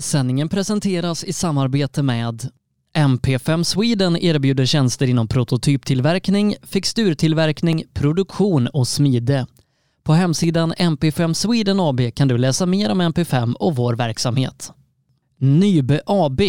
Sändningen presenteras i samarbete med MP5 Sweden erbjuder tjänster inom prototyptillverkning, fixturtillverkning, produktion och smide. På hemsidan MP5 Sweden AB kan du läsa mer om MP5 och vår verksamhet. Nybe AB.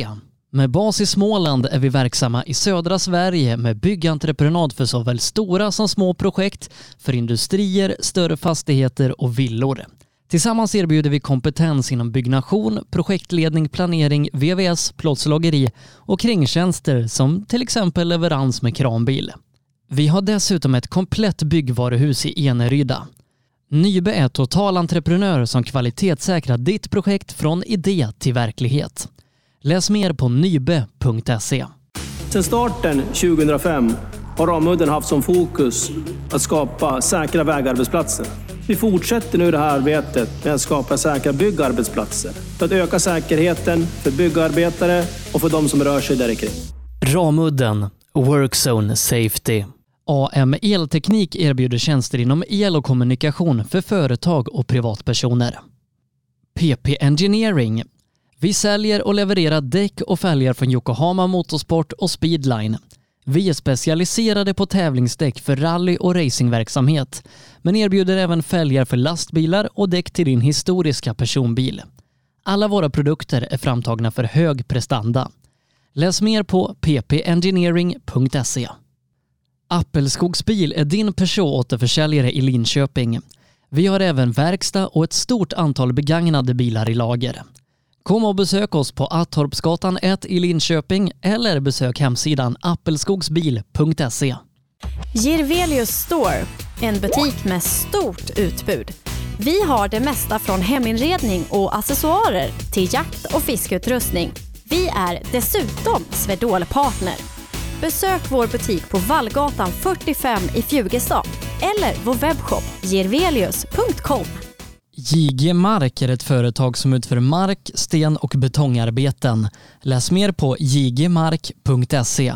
Med bas i Småland är vi verksamma i södra Sverige med byggentreprenad för såväl stora som små projekt, för industrier, större fastigheter och villor. Tillsammans erbjuder vi kompetens inom byggnation, projektledning, planering, VVS, plåtslageri och kringtjänster som till exempel leverans med kranbil. Vi har dessutom ett komplett byggvaruhus i Eneryda. Nybe är totalentreprenör som kvalitetssäkrar ditt projekt från idé till verklighet. Läs mer på nybe.se. Sedan starten 2005 har Ramudden haft som fokus att skapa säkra vägarbetsplatser. Vi fortsätter nu det här arbetet med att skapa säkra byggarbetsplatser för att öka säkerheten för byggarbetare och för de som rör sig där kring. Ramudden Workzone Safety. AM Elteknik erbjuder tjänster inom el och kommunikation för företag och privatpersoner. PP Engineering. Vi säljer och levererar däck och fälgar från Yokohama Motorsport och Speedline. Vi är specialiserade på tävlingsdäck för rally och racingverksamhet, men erbjuder även fälgar för lastbilar och däck till din historiska personbil. Alla våra produkter är framtagna för hög prestanda. Läs mer på ppengineering.se. Appelskogsbil är din Peugeot-återförsäljare i Linköping. Vi har även verkstad och ett stort antal begagnade bilar i lager. Kom och besök oss på Attorpsgatan 1 i Linköping eller besök hemsidan appelskogsbil.se. Girvelius Store, en butik med stort utbud. Vi har det mesta från heminredning och accessoarer till jakt och fiskeutrustning. Vi är dessutom Swedol-partner. Besök vår butik på Vallgatan 45 i Fjugestad eller vår webbshop girvelius.com. JG Mark är ett företag som utför mark, sten och betongarbeten. Läs mer på jgmark.se.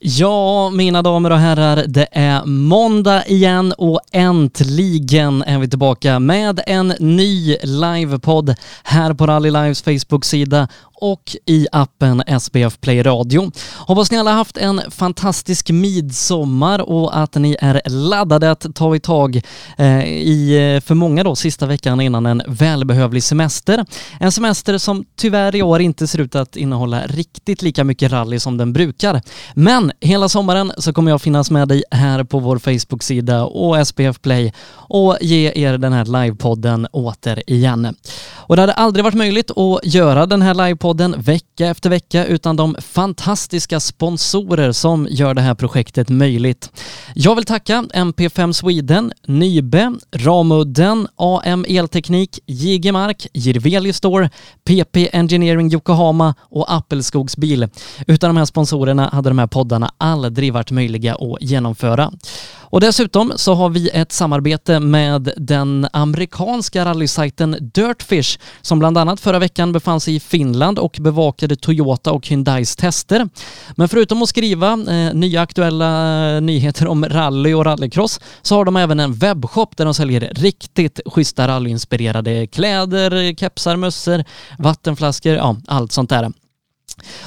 Ja, mina damer och herrar, det är måndag igen och äntligen är vi tillbaka med en ny livepodd här på Rally Lives Facebook-sida och i appen SBF Play Radio. Hoppas ni alla haft en fantastisk midsommar och att ni är laddade att ta i tag eh, i, eh, för många då, sista veckan innan en välbehövlig semester. En semester som tyvärr i år inte ser ut att innehålla riktigt lika mycket rally som den brukar. Men hela sommaren så kommer jag finnas med dig här på vår Facebook-sida och SPF Play och ge er den här livepodden återigen. Och det hade aldrig varit möjligt att göra den här livepodden podden vecka efter vecka utan de fantastiska sponsorer som gör det här projektet möjligt. Jag vill tacka MP5 Sweden, Nybe, Ramudden, AM Elteknik, JG Mark, Jirveli Store, PP Engineering Yokohama och Appelskogsbil. Utan de här sponsorerna hade de här poddarna aldrig varit möjliga att genomföra. Och dessutom så har vi ett samarbete med den amerikanska rallysajten Dirtfish som bland annat förra veckan befann sig i Finland och bevakade Toyota och Hyundais tester. Men förutom att skriva eh, nya aktuella eh, nyheter om rally och rallycross så har de även en webbshop där de säljer riktigt schyssta rallyinspirerade kläder, kepsar, mössor, vattenflaskor, ja allt sånt där.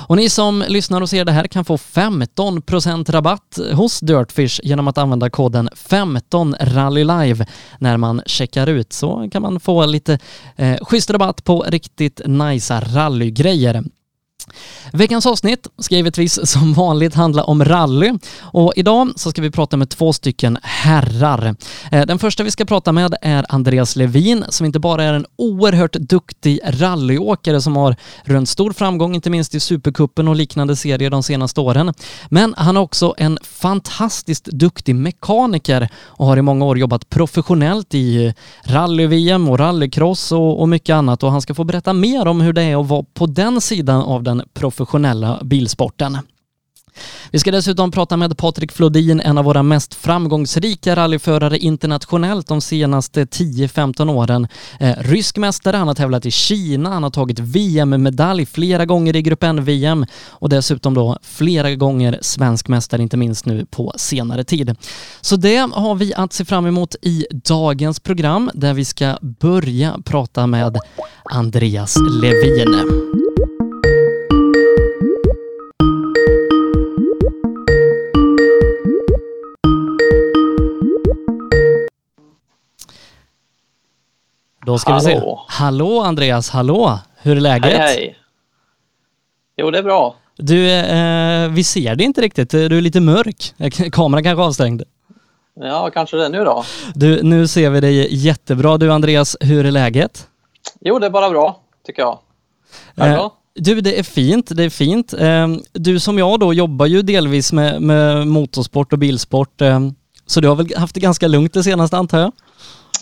Och ni som lyssnar och ser det här kan få 15% rabatt hos Dirtfish genom att använda koden 15rallylive när man checkar ut så kan man få lite eh, schysst rabatt på riktigt nice rallygrejer. Veckans avsnitt ska givetvis som vanligt handla om rally och idag så ska vi prata med två stycken herrar. Eh, den första vi ska prata med är Andreas Levin som inte bara är en oerhört duktig rallyåkare som har rönt stor framgång, inte minst i Supercupen och liknande serier de senaste åren. Men han är också en fantastiskt duktig mekaniker och har i många år jobbat professionellt i rally-VM och rallycross och, och mycket annat och han ska få berätta mer om hur det är att vara på den sidan av den professionella bilsporten. Vi ska dessutom prata med Patrik Flodin, en av våra mest framgångsrika rallyförare internationellt de senaste 10-15 åren. Eh, rysk mästare, han har tävlat i Kina, han har tagit VM-medalj flera gånger i Grupp N-VM och dessutom då flera gånger svensk mästare, inte minst nu på senare tid. Så det har vi att se fram emot i dagens program där vi ska börja prata med Andreas Levin. Då ska Hallå. vi se. Hallå Andreas, hallå! Hur är läget? Hej, hej. Jo, det är bra. Du, eh, vi ser dig inte riktigt. Du är lite mörk. Kameran kanske är avstängd. Ja, kanske det nu då. Du, nu ser vi dig jättebra. Du Andreas, hur är läget? Jo, det är bara bra, tycker jag. Är Eh, bra? Du, det är fint, det är fint. Eh, Du som jag då jobbar ju delvis med, med motorsport och bilsport. eh, Så du har väl haft det ganska lugnt det senaste antar jag?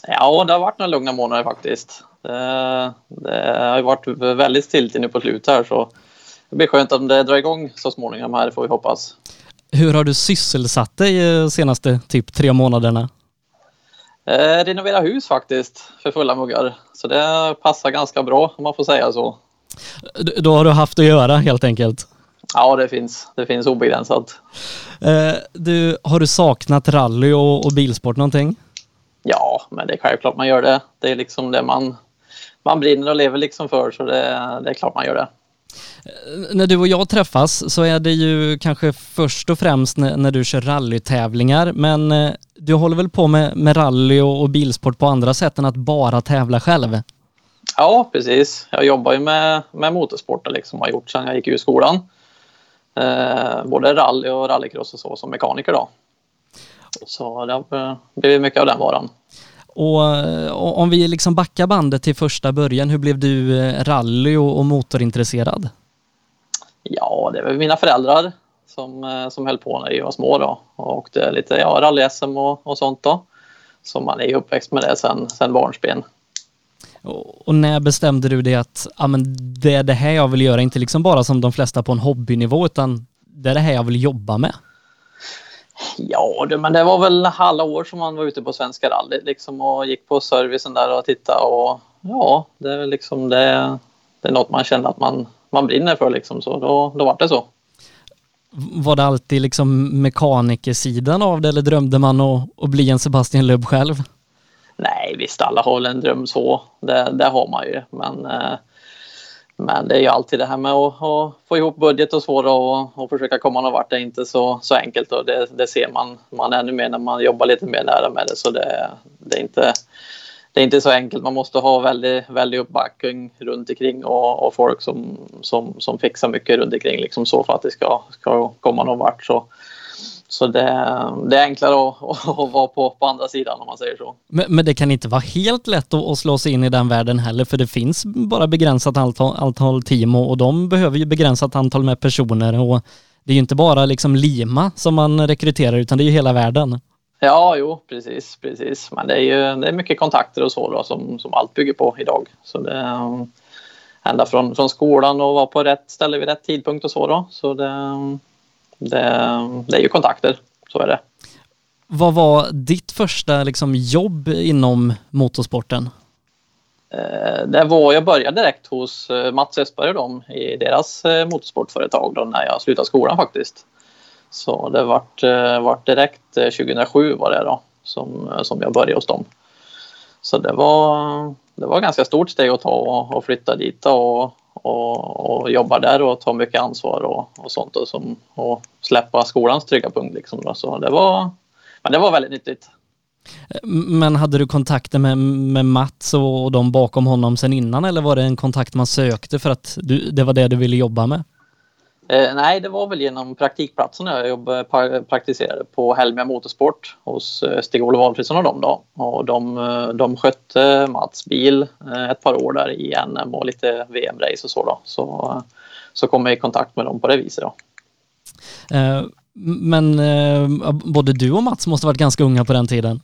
Ja, det har varit några lugna månader faktiskt. Det, det har ju varit väldigt stilt nu på slutet här, så det blir skönt om det drar igång så småningom här, får vi hoppas. Hur har du sysselsatt dig eh, senaste typ tre månaderna? Eh, renovera hus faktiskt, för fulla muggar. Så det passar ganska bra, om man får säga så. D- Då har du haft att göra helt enkelt. Ja, det finns, det finns obegränsat. Eh, Du, har du saknat rally och, och bilsport någonting? Ja, men det är självklart man gör det. Det är liksom det man, man brinner och lever liksom för, så det, det är klart man gör det. När du och jag träffas så är det ju kanske först och främst när, när du kör rallytävlingar, men eh, du håller väl på med, med rally och, och bilsport på andra sätt än att bara tävla själv? Ja, precis. Jag jobbar ju med, med motorsport och liksom har gjort sedan jag gick ur skolan. Eh, både rally och rallycross och så som mekaniker då. Så det har eh, blivit mycket av den varan. Och eh, om vi liksom backar bandet till första början, hur blev du eh, rally och, motorintresserad? Ja, det var mina föräldrar som, som höll på när vi var små då och åkte lite ja, rally-SM och, och sånt då. Så man är ju uppväxt med det sen, sen barnsben. Och, och när bestämde du dig att ja, men det är det här jag vill göra, inte liksom bara som de flesta på en hobbynivå, utan det är det här jag vill jobba med? Ja, det, men det var väl alla år som man var ute på Svenska rallyt liksom och gick på servicen där och tittade och ja, det är liksom det, det är något man känner att man, man brinner för liksom så då, då var det så. Var det alltid liksom mekanikersidan av det eller drömde man att, att bli en Sebastian Loeb själv? Nej, visst alla har väl en dröm så, det, det har man ju men eh, men det är ju alltid det här med att, att få ihop budget och så och, och försöka komma någon vart. Det är inte så, så enkelt och det, det ser man, man ännu mer när man jobbar lite mer nära med det. Så det, det, är, inte, det är inte så enkelt. Man måste ha väldigt, väldigt uppbackning runt omkring och, och folk som, som, som fixar mycket runt omkring liksom så för att det ska, ska komma någon vart. Så, så det, det är enklare att, att vara på, på andra sidan om man säger så. Men, men det kan inte vara helt lätt att, att slå sig in i den världen heller, för det finns bara begränsat antal, antal team och, och de behöver ju begränsat antal med personer och det är ju inte bara liksom Lima som man rekryterar utan det är ju hela världen. Ja, jo, precis, precis. Men det är ju det är mycket kontakter och så då, som, som allt bygger på idag. Så det ända från, från skolan och vara på rätt ställe vid rätt tidpunkt och så då. Så det, det, det är ju kontakter, så är det. Vad var ditt första liksom, jobb inom motorsporten? Eh, Det var, jag började direkt hos eh, Mats Östberg och dem i deras eh, motorsportföretag då, när jag slutade skolan faktiskt. Så det vart, eh, vart direkt eh, 2007 var det då som, som jag började hos dem. Så det var, det var ett ganska stort steg att ta och, och flytta dit och, och, och jobbar där och tar mycket ansvar och, och sånt och, som, och släppa skolans trygga punkt. Liksom då. Så det var, men det var väldigt nyttigt. Men hade du kontakter med, med Mats och de bakom honom sen innan eller var det en kontakt man sökte för att du, det var det du ville jobba med? Eh, nej, det var väl genom praktikplatsen jag jobbade, pa- praktiserade på Helmia Motorsport hos eh, Stig-Olof Alfredsson och dem då. Och de, eh, de skötte Mats bil eh, ett par år där i NM och lite VM-race och så då. Så, så kom jag i kontakt med dem på det viset då. Eh, Men eh, både du och Mats måste ha varit ganska unga på den tiden.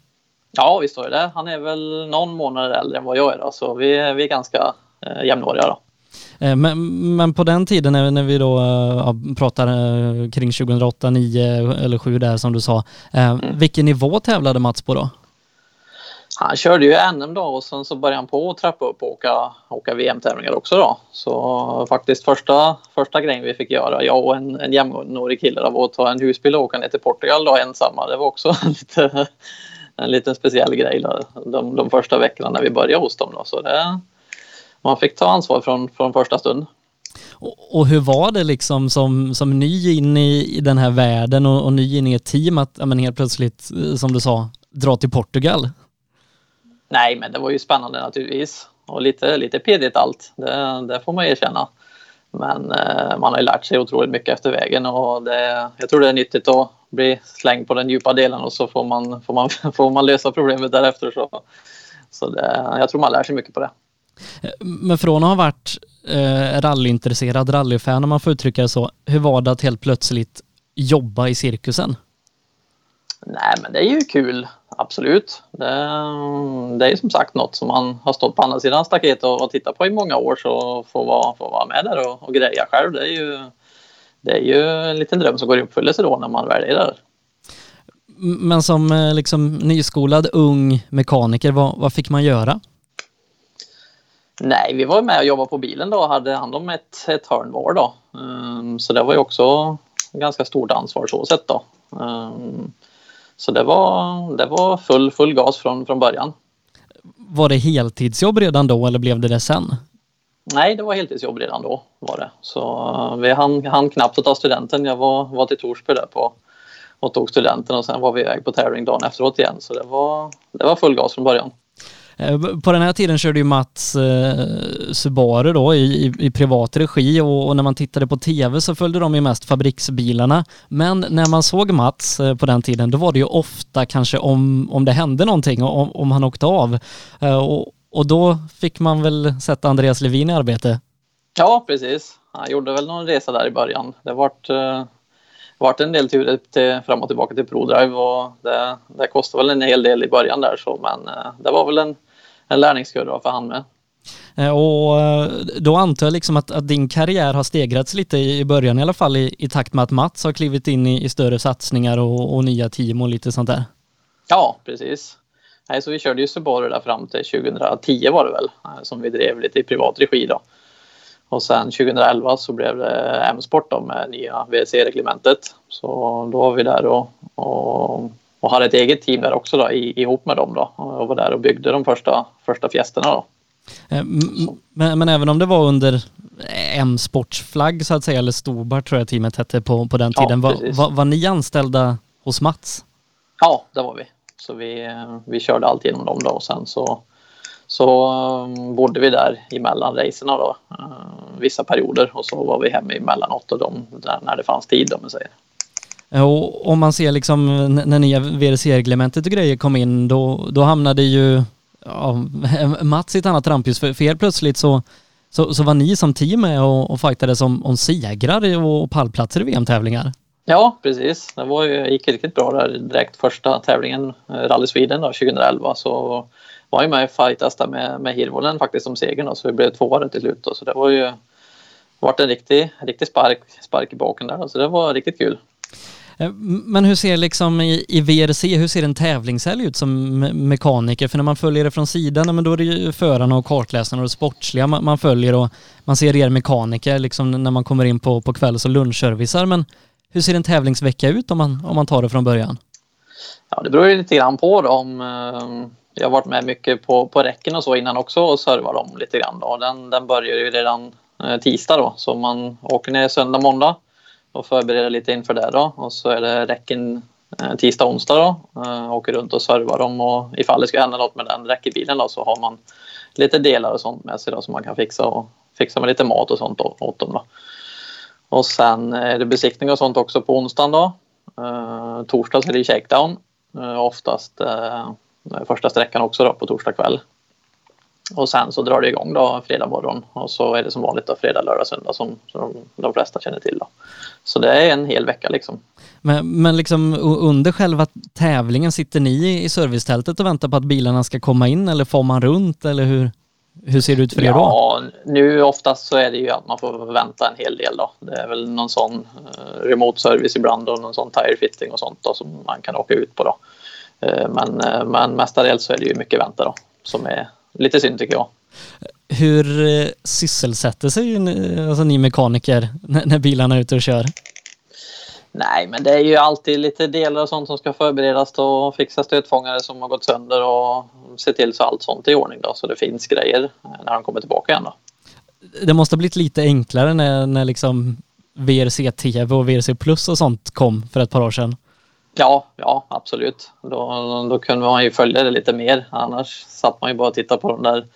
Ja, visst var det. Han är väl någon månad äldre än vad jag är då, så vi, vi är ganska eh, jämnåriga då. Eh, men, men på den tiden när, vi då ja, pratar kring 2008, 9 eller 7 där som du sa. Mm. Vilken nivå tävlade Mats på då? Han körde ju NM då och sen så började han på att trappa upp och åka, åka VM-tävlingar också då. Så faktiskt första, första grejen vi fick göra, jag och en, en jämnårig kille, var att ta en husbil och åka ner till Portugal då ensamma. Det var också lite, en liten speciell grej då, de, de första veckorna när vi började hos dem. Då. Så det, man fick ta ansvar från, från första stund. Och, och hur var det liksom som, som ny in i, i den här världen och, och ny in i ett team att ja, men helt plötsligt, eh, som du sa, dra till Portugal? Nej, men det var ju spännande naturligtvis. Och lite, lite pedigt allt, det, det får man erkänna. Men eh, man har ju lärt sig otroligt mycket efter vägen och det, jag tror det är nyttigt att bli slängd på den djupa delen och så får man, får man, får man lösa problemet därefter. Så, så det, jag tror man lär sig mycket på det. Men från att ha varit eh, rallyintresserad rallyfan om man får uttrycka det så, hur var det att helt plötsligt jobba i cirkusen? Nej, men det är ju kul, absolut. Det, det är som sagt något som man har stått på andra sidan staket och, och tittat på i många år så få vara, få vara med där och, och greja själv. Det är, ju, det är ju en liten dröm som går i uppfyllelse då när man väl är där. Men som eh, liksom nyskolad ung mekaniker, vad, vad fick man göra? Nej, vi var med och jobbade på bilen då och hade hand om ett, ett hörn var då. Um, så det var ju också ganska stort ansvar så sett då. Um, så det var, det var full, full gas från, från början. Var det heltidsjobb redan då eller blev det det sen? Nej, det var heltidsjobb redan då var det. Så uh, vi hann, hann knappt att ta studenten. Jag var, var till Torsby där på och tog studenten och sen var vi iväg på tävling dagen efteråt igen. Så det var, det var full gas från början. Eh, på den här tiden körde ju Mats eh, Subaru då i, i, i privat regi och, och, när man tittade på tv så följde de ju mest fabriksbilarna. Men när man såg Mats eh, på den tiden då var det ju ofta kanske om, om det hände någonting om, om han åkte av. Eh, och, och då fick man väl sätta Andreas Levin i arbete? Ja, precis. Han gjorde väl någon resa där i början. Det vart eh, vart en del turer till, fram och tillbaka till ProDrive och det, det kostade väl en hel del i början där så men eh, det var väl en en lärningskurva för han med. Eh, och eh, då antar jag liksom att, att, din karriär har stegrats lite i början i alla fall i, i takt med att Mats har klivit in i, i större satsningar och, och, nya team och lite sånt där. Ja, precis. Nej, så vi körde ju Subaru där fram till 2010 var det väl eh, som vi drev lite i privat regi då. Och sen 2011 så blev det M-sport då med nya WRC-reglementet. Så då var vi där och, och och hade ett eget team där också då, ihop med dem då och var där och byggde de första, första fjästerna då. Eh, men, men, även om det var under M-sportsflagg så att säga, eller Stobar tror jag teamet hette på, på den tiden, ja, var, var, var, ni anställda hos Mats? Ja, det var vi. Så vi, vi körde allt genom dem då och sen så, så um, bodde vi där emellan racerna då, uh, vissa perioder och så var vi hemma emellanåt och de, där, när det fanns tid om man säger. Eh, och om man ser liksom när nya VRC-reglementet och grejer kom in, då, då hamnade ju ja, Mats i ett annat rampljus. För, för er plötsligt så, så, så var ni som team med och, och fightades om, om segrar och pallplatser i VM-tävlingar. Ja, precis. Det var ju, gick riktigt bra där direkt första tävlingen, eh, Rally Sweden då, 2011, så var jag med och fightades där med, med Hirvonen faktiskt som segern då, så vi blev tvåa till slut. Då. Så det var ju varit en riktig, riktig spark, spark i baken där, då. så det var riktigt kul. Eh, men hur ser liksom i, i VRC, hur ser en tävlingshelg ut som mekaniker? För när man följer det från sidan, men då är det ju förarna och kartläsarna och det sportsliga man, man, följer och man ser er mekaniker liksom när man kommer in på, på kvälls och lunchservicer. Men hur ser en tävlingsvecka ut om man, om man tar det från början? Ja, det beror ju lite grann på då, om eh, jag har varit med mycket på, på räcken och så innan också och servar dem lite grann. Då. Den, den börjar ju redan eh, tisdag då, så man åker ner söndag, måndag och förbereda lite inför det då. Och så är det räcken eh, tisdag och onsdag då. Eh, åker runt och servar dem och ifall det ska hända något med den räckebilen då så har man lite delar och sånt med sig då som man kan fixa och fixa med lite mat och sånt åt dem då. Och sen är det besiktning och sånt också på onsdagen då. Eh, torsdag så är det shakedown. Oftast första sträckan också då på torsdag kväll. Och sen så drar det igång då fredag morgon och så är det som vanligt då fredag, lördag, söndag som, som de flesta känner till. Då. Så det är en hel vecka liksom. Men, men liksom under själva tävlingen, sitter ni i servicetältet och väntar på att bilarna ska komma in eller får man runt eller hur? Hur ser det ut för er då? Ja, nu oftast så är det ju att man får vänta en hel del då. Det är väl någon sån uh, remote service ibland och någon sån tire fitting och sånt då som man kan åka ut på då. Uh, men, uh, men mestadels så är det ju mycket vänta då som är lite synd tycker jag. Hur sysselsätter sig alltså, ni mekaniker när, när bilarna är ute och kör? Nej, men det är ju alltid lite delar och sånt som ska förberedas och fixa stötfångare som har gått sönder och se till så allt sånt är i ordning då så det finns grejer när de kommer tillbaka igen då. Det måste ha blivit lite enklare när, när liksom VRC-TV och VRC Plus och sånt kom för ett par år sedan. Ja, ja absolut. Då, då kunde man ju följa det lite mer. Annars satt man ju bara och tittade på de där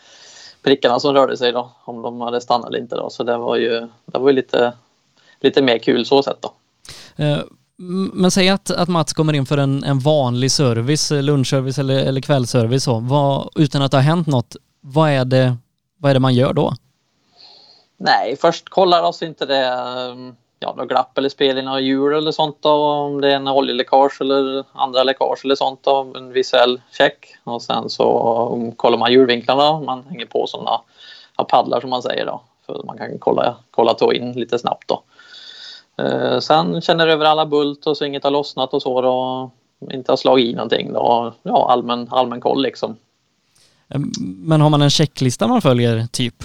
prickarna som rörde sig då, om de hade stannat eller inte då. Så det var ju, det var ju lite, lite mer kul så sett då. Eh, men säg att, att Mats kommer in för en, en vanlig service, lunchservice eller, eller kvällsservice så, vad, utan att det har hänt något. Vad är det, vad är det man gör då? Nej, först kollar oss inte det ja, något glapp eller spel i några hjul eller sånt då, om det är en oljeläckage eller andra läckage eller sånt då, en visuell check och sen så kollar man hjulvinklarna, man hänger på sådana ja, paddlar som man säger då, för man kan kolla, kolla tå in lite snabbt då. Eh, sen känner över alla bult och så inget har lossnat och så då. Inte har slagit i någonting då. Ja, allmän, allmän koll liksom. Eh, men har man en checklista man följer typ?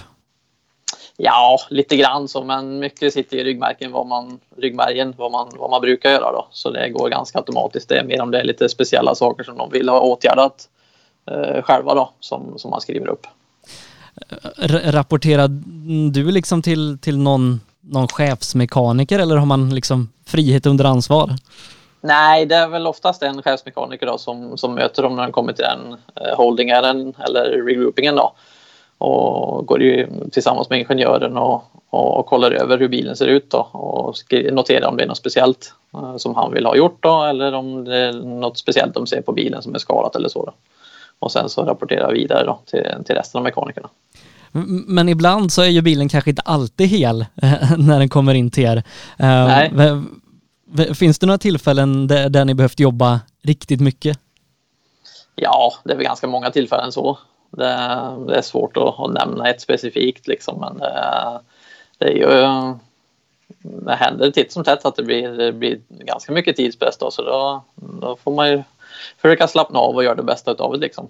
Ja, lite grann så, men mycket sitter i ryggmärgen vad man, ryggmärgen, vad man, vad man brukar göra då. Så det går ganska automatiskt. Det är mer om det är lite speciella saker som de vill ha åtgärdat eh, själva då, som, som man skriver upp. R rapporterar du liksom till, till någon någon chefsmekaniker eller har man liksom frihet under ansvar? Nej, det är väl oftast en chefsmekaniker då som, som möter dem när de kommer till den eh, holdingen eller regroupingen då. Och går ju tillsammans med ingenjören och, och, och, kollar över hur bilen ser ut då och noterar om det är något speciellt eh, som han vill ha gjort då eller om det är något speciellt de ser på bilen som är skadat eller så. Då. Och sen så rapporterar vidare då till, till resten av mekanikerna. Men ibland så är ju bilen kanske inte alltid hel när den kommer in till er. Nej. Finns det några tillfällen där, där ni behövt jobba riktigt mycket? Ja, det är väl ganska många tillfällen så. Det, det är svårt att, att, nämna ett specifikt liksom, men det, det är ju det händer titt som tätt att det blir, det blir ganska mycket tidspress då, så då, då får man ju försöka slappna av och göra det bästa av det liksom.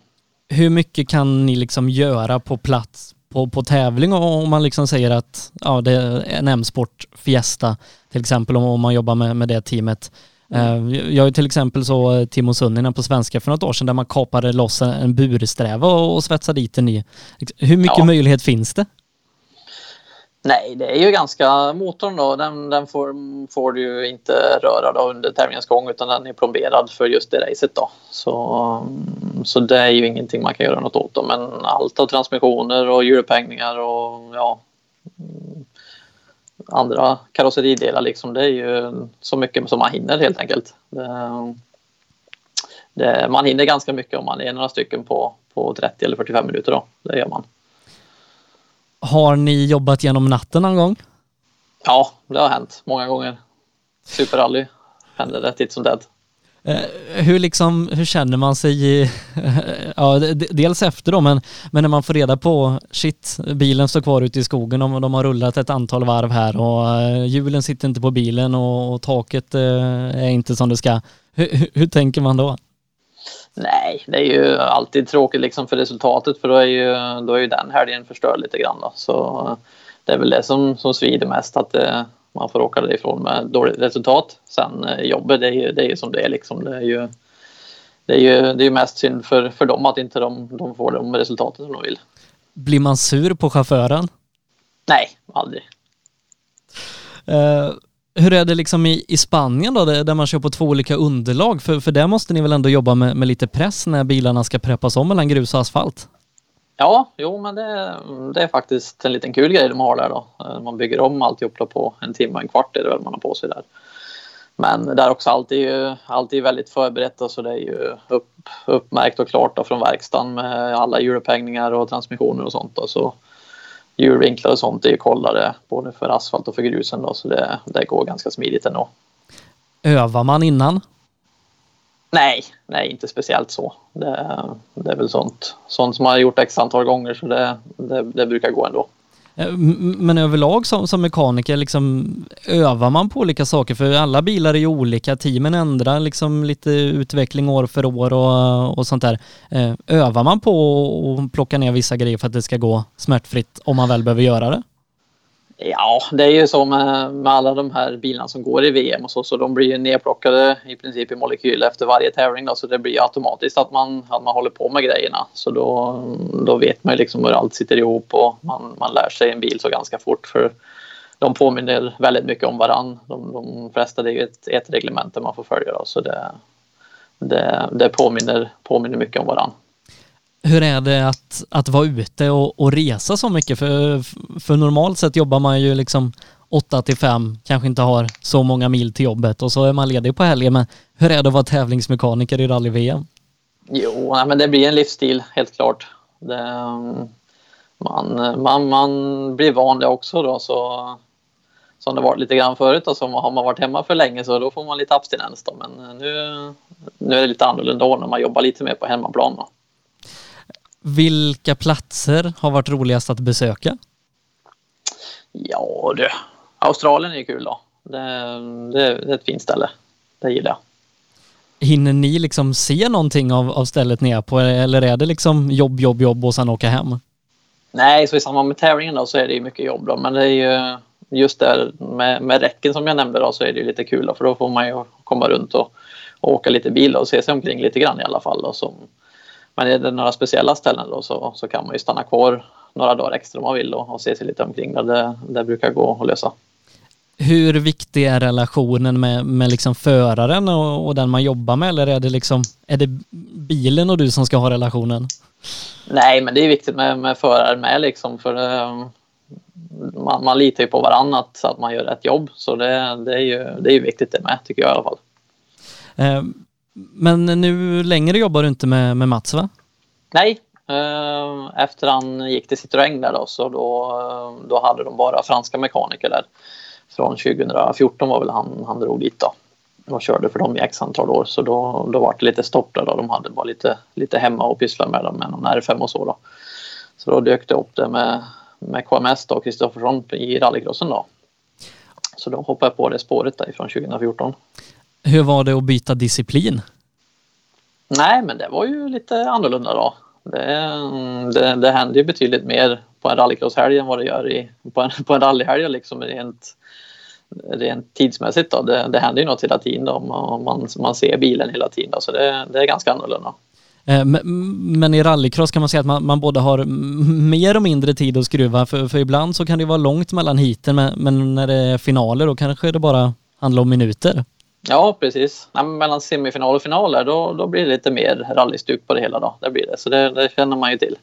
Hur mycket kan ni liksom göra på plats på, på tävling om man liksom säger att ja, det är en M-sport Fiesta till exempel om, man jobbar med, med det teamet. Mm. Jag har till exempel så eh, Timo Sunninen på svenska för något år sedan där man kapade loss en bursträva och, svetsade dit en ny. Hur mycket ja. möjlighet finns det? Nej, det är ju ganska motorn då. Den, den får, får du ju inte röra då under tävlingens gång utan den är plomberad för just det racet då. Så, så det är ju ingenting man kan göra något åt då. Men allt av transmissioner och hjulupphängningar och ja, andra karosseridelar liksom. Det är ju så mycket som man hinner helt enkelt. Det, det, man hinner ganska mycket om man är några stycken på, på 30 eller 45 minuter då. Det gör man. Har ni jobbat genom natten någon gång? Ja, det har hänt många gånger. Superrally händer det titt som tätt. Eh, hur, liksom, hur känner man sig, ja, dels efter då, men, men när man får reda på shit, bilen står kvar ute i skogen och de har rullat ett antal varv här och eh, hjulen sitter inte på bilen och, och taket eh, är inte som det ska. Hur, hur, hur tänker man då? Nej, det är ju alltid tråkigt liksom för resultatet för då är ju, då är ju den helgen förstörd lite grann. Då. Så det är väl det som, som svider mest att det, man får åka därifrån med dåligt resultat. Sen eh, jobbet, det är ju, det är ju som det är liksom. Det är ju, det är ju, det är mest synd för, för dem att inte de, de får de resultaten som de vill. Blir man sur på chauffören? Nej, aldrig. Uh, hur är det liksom i, i Spanien då, där man kör på två olika underlag? För, för där måste ni väl ändå jobba med, med lite press när bilarna ska preppas om mellan grus och asfalt? Ja, jo men det, det, är faktiskt en liten kul grej de har där då. Eh, man bygger om alltihop på en timme och en kvart är det väl man har på sig där. Men där också allt är ju alltid väldigt förberett och så det är ju upp, uppmärkt och klart då från verkstaden med alla hjulupphängningar och transmissioner och sånt. Då. Så hjulvinklar och sånt är ju kollade både för asfalt och för grusen då, så det, det går ganska smidigt ändå. Övar man innan? Nej, nej inte speciellt så. Det, det är väl sånt, sånt som man har gjort x antal gånger så det, det, det brukar gå ändå. Eh, men överlag som, som mekaniker, liksom, övar man på olika saker? För alla bilar är ju olika, teamen ändrar liksom lite utveckling år för år och, och sånt där. Eh, övar man på att plocka ner vissa grejer för att det ska gå smärtfritt om man väl behöver göra det? Ja, det är ju så med, med alla de här bilarna som går i VM och så, så de blir ju nedplockade i princip i molekyl efter varje tävling då, så det blir automatiskt att man, att man håller på med grejerna. Så då, då vet man ju liksom hur allt sitter ihop och man, man lär sig en bil så ganska fort för de påminner väldigt mycket om varann. De, de flesta, det är ju ett, ett reglemente man får följa då, så det, det, det påminner, påminner mycket om varann hur är det att, att vara ute och, och, resa så mycket? För, för normalt sett jobbar man ju liksom 8 till 5, kanske inte har så många mil till jobbet och så är man ledig på helgen. Men hur är det att vara tävlingsmekaniker i rally-VM? Jo, nej, men det blir en livsstil helt klart. Det, man, man, man blir van det också då så som det varit lite grann förut och så har man varit hemma för länge så då får man lite abstinens då. Men nu, nu är det lite annorlunda när man jobbar lite mer på hemmaplan. Då. Vilka platser har varit roligast att besöka? Ja du, Australien är kul då. Det, det, det är ett fint ställe. Det gillar jag. Hinner ni liksom se någonting av, av stället ni är på eller är det liksom jobb, jobb, jobb och sen åka hem? Nej, så i samband med tävlingen då så är det ju mycket jobb då, men det är ju just där med, med räcken som jag nämnde då så är det ju lite kul då, för då får man ju komma runt och, och åka lite bil och se sig omkring lite grann i alla fall då, som, men är det några speciella ställen då så, så kan man ju stanna kvar några dagar extra om man vill och, och se sig lite omkring. Det, det brukar gå att lösa. Hur viktig är relationen med, med liksom föraren och, och, den man jobbar med eller är det, liksom, är det bilen och du som ska ha relationen? Nej, men det är viktigt med, med föraren med liksom för eh, man, man litar ju på varandra att, att man gör rätt jobb så det, det är ju det är viktigt det med tycker jag i alla fall. Eh, men nu längre jobbar du inte med, med Mats va? Nej, ehm, efter han gick till Citroën där då så då, ehm, då hade de bara franska mekaniker där. Från 2014 var väl han, han drog dit då och körde för dem i x antal år så då, då var det lite stopp där då. De hade bara lite, lite hemma och pysslade med dem med någon R5 och så då. Så då dök det upp det med, med KMS då, Kristoffersson i rallycrossen då. Så då hoppade jag på det spåret där från 2014. Hur var det att byta disciplin? Nej, men det var ju lite annorlunda då. Det, det, det händer ju betydligt mer på en rallycrosshelg än vad det gör i, på en, på en rallyhelg liksom rent, rent tidsmässigt. Då. Det, det händer ju något hela tiden då. Man, man, man ser bilen hela tiden då, så det, det är ganska annorlunda. Eh, men i rallycross kan man säga att man, man både har mer och mindre tid att skruva för, för ibland så kan det vara långt mellan heaten men när det är finaler då kanske det bara handlar om minuter. Ja, precis. Ja, mellan semifinal och finaler då, då blir det lite mer rallystuk på det hela. Då. Det blir det. Så det, det känner man ju till.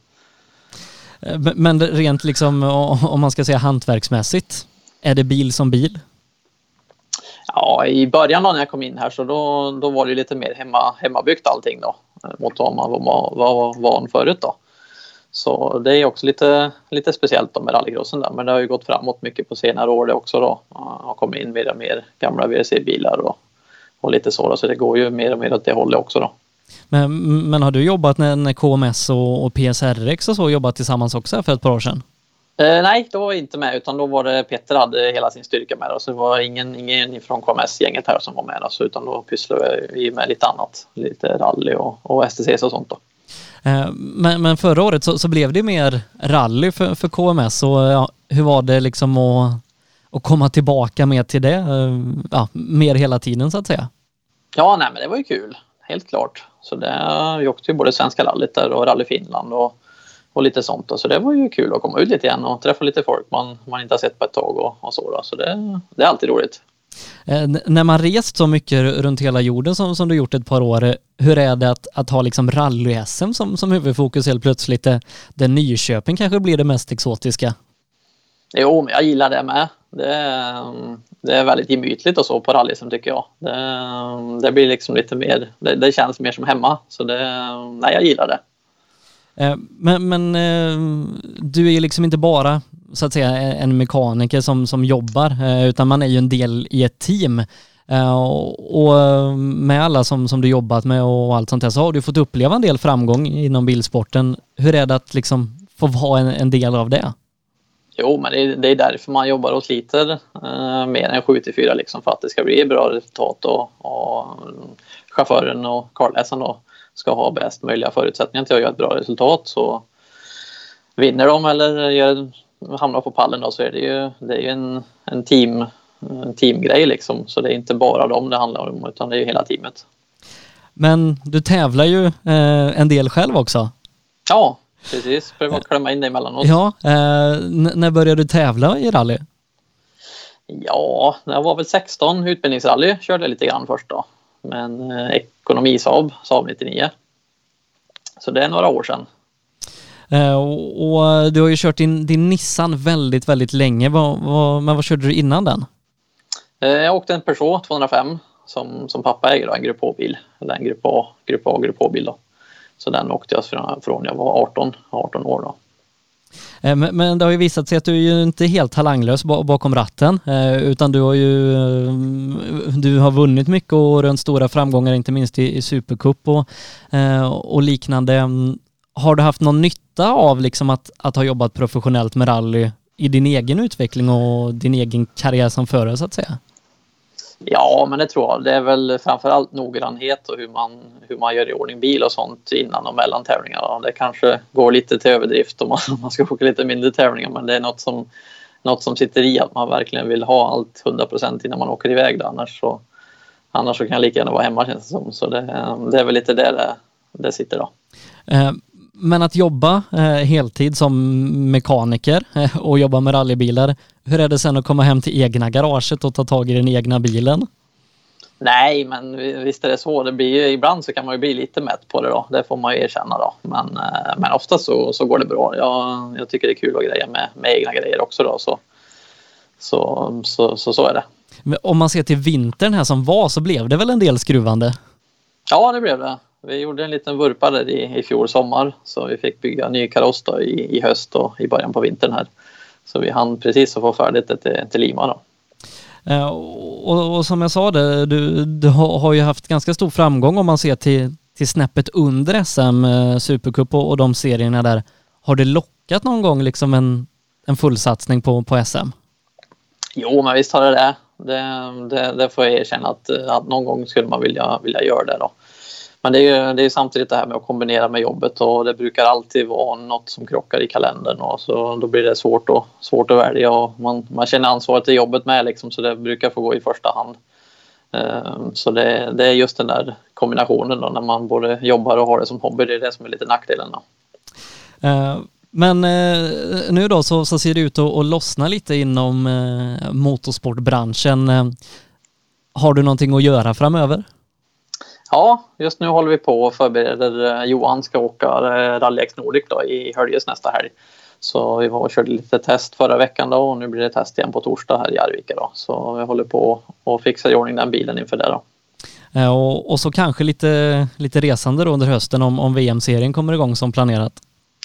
Eh, men rent liksom om man ska säga hantverksmässigt, är det bil som bil? Ja, i början när jag kom in här så då, då var det lite mer hemma, hemmabyggt allting då eh, mot vad man var, var van förut då. Så det är också lite, lite speciellt då med rallycrossen där. Men det har ju gått framåt mycket på senare år det också då. Det har kommit in mer och mer gamla WRC-bilar och, och lite så då. Så det går ju mer och mer åt det hållet också då. Men, men har du jobbat när, när KMS och, och PSRX och så jobbat tillsammans också för ett par år sedan? Eh, nej, då var jag inte med utan då var det Peter hade hela sin styrka med. Då, så det var ingen, ingen från KMS-gänget här som var med. Då, utan då pysslade vi med lite annat. Lite rally och, och STCs och sånt. Då. Eh, men, men förra året så, så, blev det mer rally för, för KMS och ja, hur var det liksom att, att komma tillbaka mer till det? Eh, ja, mer hela tiden så att säga. Ja, nej men det var ju kul. Helt klart. Så det, vi åkte ju både Svenska rallyt där och Rally Finland och, och lite sånt. Då. Så det var ju kul att komma ut lite igen och träffa lite folk man, man inte har sett på ett tag och, och så. Då. Så det, det är alltid roligt. Eh, när man rest så mycket runt hela jorden som, som du gjort ett par år, hur är det att, att ha liksom rally-SM som, som huvudfokus helt plötsligt? Där Nyköping kanske blir det mest exotiska? Jo, men jag gillar det med. Det är, det är väldigt gemytligt och så på rally tycker jag. Det, det, blir liksom lite mer, det, det, känns mer som hemma. Så det, nej, jag gillar det. Eh, men, men eh, du är ju liksom inte bara så att säga eh, en mekaniker som, som jobbar, eh, utan man är ju en del i ett team. Eh, och med alla som, som du jobbat med och allt sånt där så har du fått uppleva en del framgång inom bilsporten. Hur är det att liksom få vara en, en del av det? Jo, men det är, det är därför man jobbar och sliter eh, mer än 7 till 4 liksom för att det ska bli bra resultat och, och mm, chauffören och karläsaren då ska ha bäst möjliga förutsättningar till att göra ett bra resultat. Så vinner de eller gör, hamnar på pallen då så är det ju, det är ju en, en, team, en teamgrej liksom. Så det är inte bara dem det handlar om utan det är ju hela teamet. Men du tävlar ju eh, en del själv också. Ja, precis. Pröva att klämma in det emellanåt. Ja, eh, när började du tävla i rally? Ja, när jag var väl 16, utbildningsrally körde jag lite grann först då. Men eh, ekonomi Saab, Saab 99. Så det är några år sedan. Eh, och, du har ju kört din, din Nissan väldigt, väldigt länge. Vad, vad, men vad körde du innan den? Eh, jag åkte en Peugeot 205 som, som pappa äger, en Grupp A-bil. Eller en Grupp A, Grupp A, Grupp A-bil då. Så den åkte jag från, från jag var 18, 18 år då. Eh, men det har ju visat sig att du är ju inte helt talanglös bakom ratten utan du har ju du har vunnit mycket och rönt stora framgångar inte minst i, Supercup och, och liknande. Har du haft någon nytta av liksom att, att ha jobbat professionellt med rally i din egen utveckling och din egen karriär som förare så att säga? Ja, men det tror jag. Det är väl framförallt noggrannhet och hur man, hur man gör i ordning bil och sånt innan och mellan tävlingar. Det kanske går lite till överdrift om man, om man ska åka lite mindre tävlingar, men det är något som, något som sitter i att man verkligen vill ha allt 100 procent innan man åker iväg. Då. Annars, så, annars så kan jag lika gärna vara hemma känns det som. Så det, det är väl lite där det, det sitter då. Men att jobba eh, heltid som mekaniker eh, och jobba med rallybilar, hur är det sen att komma hem till egna garaget och ta tag i den egna bilen? Nej, men visst är det så. Det blir ju, ibland så kan man ju bli lite mätt på det då. Det får man ju erkänna då. Men, eh, men ofta så, så går det bra. Jag, jag tycker det är kul att greja med, med egna grejer också då. Så, så, så, så, så är det. Men om man ser till vintern här som var så blev det väl en del skruvande? Ja, det blev det. Vi gjorde en liten vurpa där i, i fjol sommar så vi fick bygga ny kaross då i, i höst och i början på vintern här. Så vi hann precis att få färdigt det till, till Lima då. Eh, och, och, som jag sa, det, du, du har ju haft ganska stor framgång om man ser till, till snäppet under SM, eh, Supercup och, och de serierna där. Har det lockat någon gång liksom en, en fullsatsning på, på SM? Jo, men visst har det det. Det, det, det får jag erkänna att, att någon gång skulle man vilja, vilja göra det då. Men det är ju det är samtidigt det här med att kombinera med jobbet och det brukar alltid vara något som krockar i kalendern och så då blir det svårt, och, svårt att välja och man, man känner ansvaret i jobbet med liksom, så det brukar få gå i första hand. Ehm, så det, det, är just den där kombinationen då när man både jobbar och har det som hobby, det är det som är lite nackdelen. Då. Ehm, men eh, nu då så, så, ser det ut att, att lossna lite inom eh, motorsportbranschen. Ehm, har du någonting att göra framöver? Ja, just nu håller vi på och förbereder. Eh, Johan ska åka eh, Rally X Nordic då, i Höljes nästa helg. Så vi var och körde lite test förra veckan då och nu blir det test igen på torsdag här i Arvika då. Så vi håller på och fixar i ordning den bilen inför det då. Och, och så kanske lite, lite resande då under hösten om, om VM-serien kommer igång som planerat?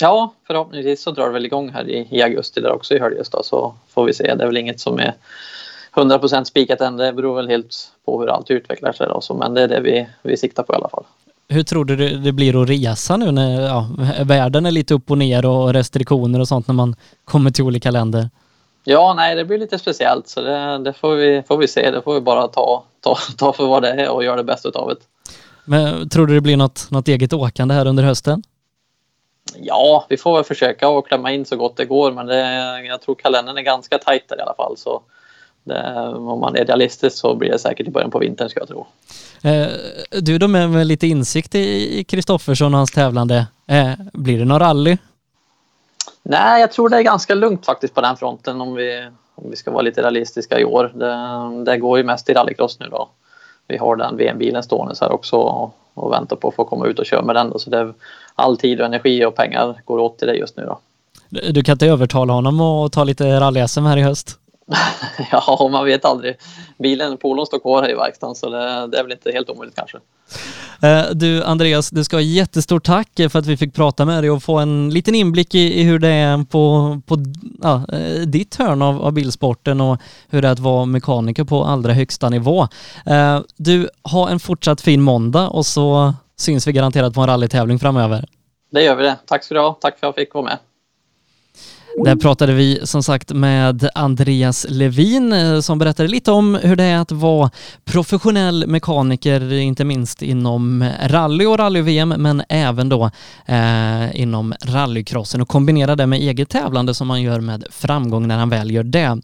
Ja, förhoppningsvis så drar det väl igång här i, i augusti där också i Höljes då så får vi se. Det är väl inget som är 100% spikat än. Det beror väl helt på hur allt utvecklar sig. Då, så, men det är det vi, vi siktar på i alla fall. Hur tror du det blir att resa nu när ja, världen är lite upp och ner och restriktioner och sånt när man kommer till olika länder? Ja, nej, det blir lite speciellt så det, det får, vi, får vi se. Det får vi bara ta, ta, ta för vad det är och göra det bästa av det. Men tror du det blir något, något eget åkande här under hösten? Ja, vi får väl försöka och klämma in så gott det går, men det, jag tror kalendern är ganska tajt där i alla fall. Så det, om man är realistisk så blir det säkert i början på vintern ska jag tro. Eh, du då med, lite insikt i Kristoffersson och hans tävlande, eh, blir det någon rally? Nej, jag tror det är ganska lugnt faktiskt på den fronten om vi, om vi ska vara lite realistiska i år. Det, det går ju mest i rallycross nu då. Vi har den VM-bilen stående här också och, och väntar på att få komma ut och köra med den. Då. Så det är all tid och energi och pengar går åt till det just nu då. Du kan inte övertala honom att ta lite rally-SM här i höst? ja, man vet aldrig. Bilen, polon står kvar här i verkstaden så det, det, är väl inte helt omöjligt kanske. Du Andreas, du ska ha jättestort tack för att vi fick prata med dig och få en liten inblick i, hur det är på, på ja, ditt hörn av, av bilsporten och hur det är att vara mekaniker på allra högsta nivå. Du, har en fortsatt fin måndag och så syns vi garanterat på en rallytävling framöver. Det gör vi det. Tack ska du ha. Tack för att jag fick vara med. Där pratade vi som sagt med Andreas Levin eh, som berättade lite om hur det är att vara professionell mekaniker, inte minst inom rally och rally-VM, men även då eh, inom rallycrossen och kombinera det med eget tävlande som man gör med framgång när han väl gör det.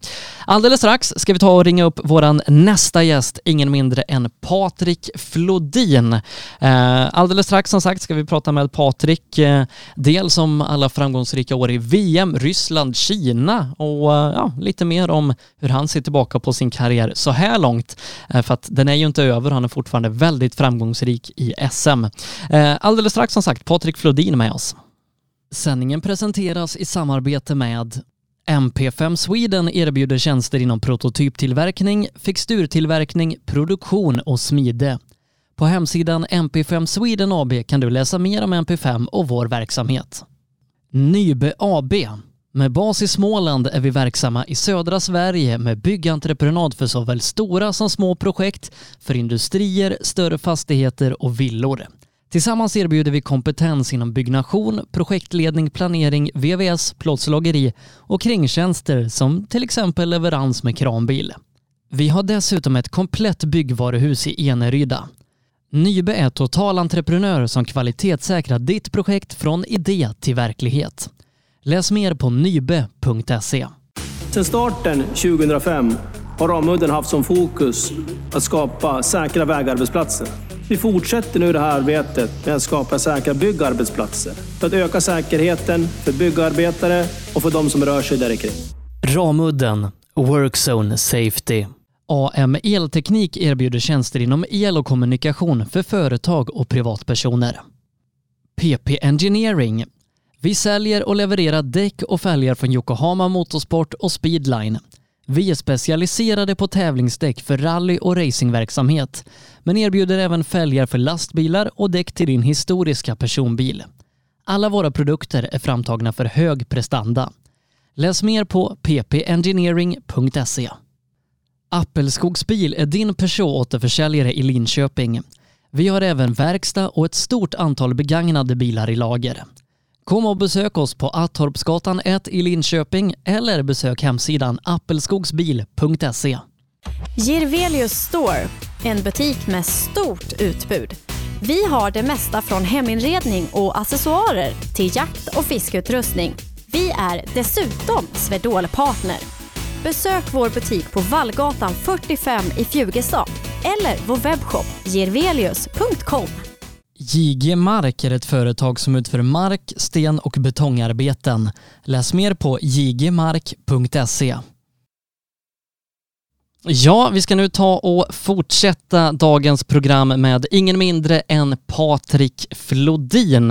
Alldeles strax ska vi ta och ringa upp våran nästa gäst, ingen mindre än Patrik Flodin. Eh, alldeles strax som sagt ska vi prata med Patrik, eh, dels om alla framgångsrika år i VM, Ryssland, Ryssland, Kina och eh, ja, lite mer om hur han ser tillbaka på sin karriär så här långt. Eh, för att den är ju inte över, han är fortfarande väldigt framgångsrik i SM. Eh, alldeles strax som sagt, Patrik Flodin med oss. Sändningen presenteras i samarbete med MP5 Sweden erbjuder tjänster inom prototyptillverkning, fixturtillverkning, produktion och smide. På hemsidan MP5 Sweden AB kan du läsa mer om MP5 och vår verksamhet. Nybe AB med bas i Småland är vi verksamma i södra Sverige med byggentreprenad för såväl stora som små projekt, för industrier, större fastigheter och villor. Tillsammans erbjuder vi kompetens inom byggnation, projektledning, planering, VVS, plåtslageri och kringtjänster som till exempel leverans med kranbil. Vi har dessutom ett komplett byggvaruhus i Eneryda. Nybe är totalentreprenör som kvalitetssäkrar ditt projekt från idé till verklighet. Läs mer på nybe.se. Sedan starten 2005 har Ramudden haft som fokus att skapa säkra vägarbetsplatser. Vi fortsätter nu det här arbetet med att skapa säkra byggarbetsplatser för att öka säkerheten för byggarbetare och för de som rör sig där kring. Ramudden Workzone Safety. AM Elteknik erbjuder tjänster inom el och kommunikation för företag och privatpersoner. PP Engineering vi säljer och levererar däck och fälgar från Yokohama Motorsport och Speedline. Vi är specialiserade på tävlingsdäck för rally och racingverksamhet, men erbjuder även fälgar för lastbilar och däck till din historiska personbil. Alla våra produkter är framtagna för hög prestanda. Läs mer på ppengineering.se. Appelskogsbil är din Peugeot-återförsäljare i Linköping. Vi har även verkstad och ett stort antal begagnade bilar i lager. Kom och besök oss på Attorpsgatan 1 i Linköping eller besök hemsidan appelskogsbil.se. Girvelius Store, en butik med stort utbud. Vi har det mesta från heminredning och accessoarer till jakt och fiskeutrustning. Vi är dessutom Swedol-partner. Besök vår butik på Vallgatan 45 i Fjugestad eller vår webbshop girvelius.com. JG Mark är ett företag som utför mark, sten och betongarbeten. Läs mer på jgmark.se. Ja, vi ska nu ta och fortsätta dagens program med ingen mindre än Patrik Flodin.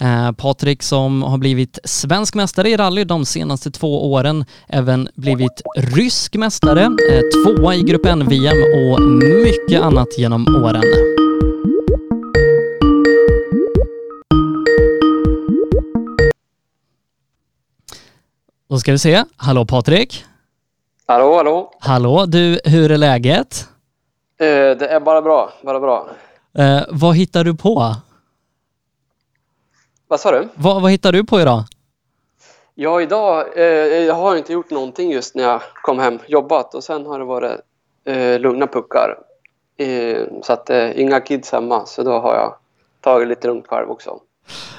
Eh, Patrik som har blivit svensk mästare i rally de senaste två åren, även blivit rysk mästare, eh, tvåa i Grupp N-VM och mycket annat genom åren. Då ska vi se. Hallå Patrik. Hallå, hallå. Hallå, du, hur är läget? Eh, det är bara bra, bara bra. Eh, vad hittar du på? Vad sa du? Va, vad hittar du på idag? Ja, idag, eh, jag har inte gjort någonting just när jag kom hem, jobbat och sen har det varit eh, lugna puckar. Eh, så att eh, inga kids hemma, så då har jag tagit lite lugnt själv också.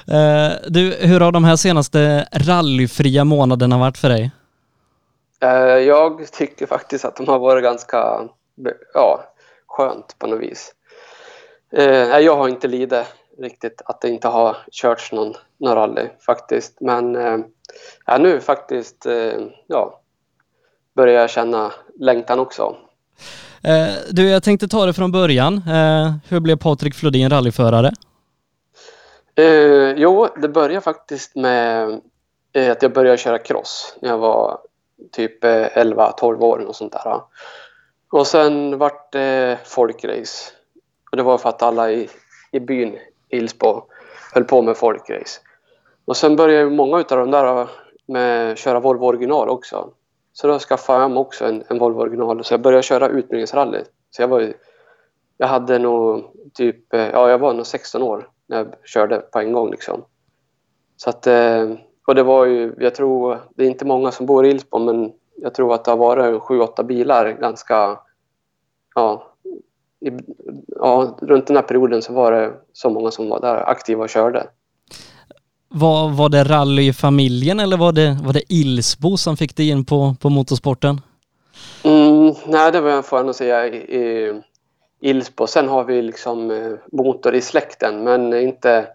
Eh, du, hur har de här senaste rallyfria månaderna varit för dig? Eh, jag tycker faktiskt att de har varit ganska ja, skönt på något vis. Eh, jag har inte lidit riktigt att det inte har körts någon, någon rally faktiskt. Men ja, nu faktiskt ja, börjar jag känna längtan också. Du, jag tänkte ta det från början. Hur blev Patrik Flodin rallyförare? Eh, jo, det började faktiskt med eh, att jag började köra cross när jag var typ eh, 11-12 år och sånt där. Och sen vart det folkrace. Och det var för att alla i i byn Ilsbo. Höll på med folkrace. Och sen började många av de där med köra Volvo original också. Så då skaffade jag mig också en, en Volvo original. Så jag började köra utbildningsrally. Så jag var jag hade nog typ, eh, ja jag var nog 16 år när jag körde på en gång liksom. Så att, eh, och det var ju, jag tror, det är inte många som bor i Ilsbo men jag tror att det har varit sju, åtta bilar ganska, ja, i, ja, runt den här perioden så var det så många som var där aktiva och körde. Var, var det rallyfamiljen eller var det, var det Ilsbo som fick dig in på, på motorsporten? Mm, nej, det var, får jag nog säga, i, i Ilsbo. Sen har vi liksom eh, motor i släkten, men inte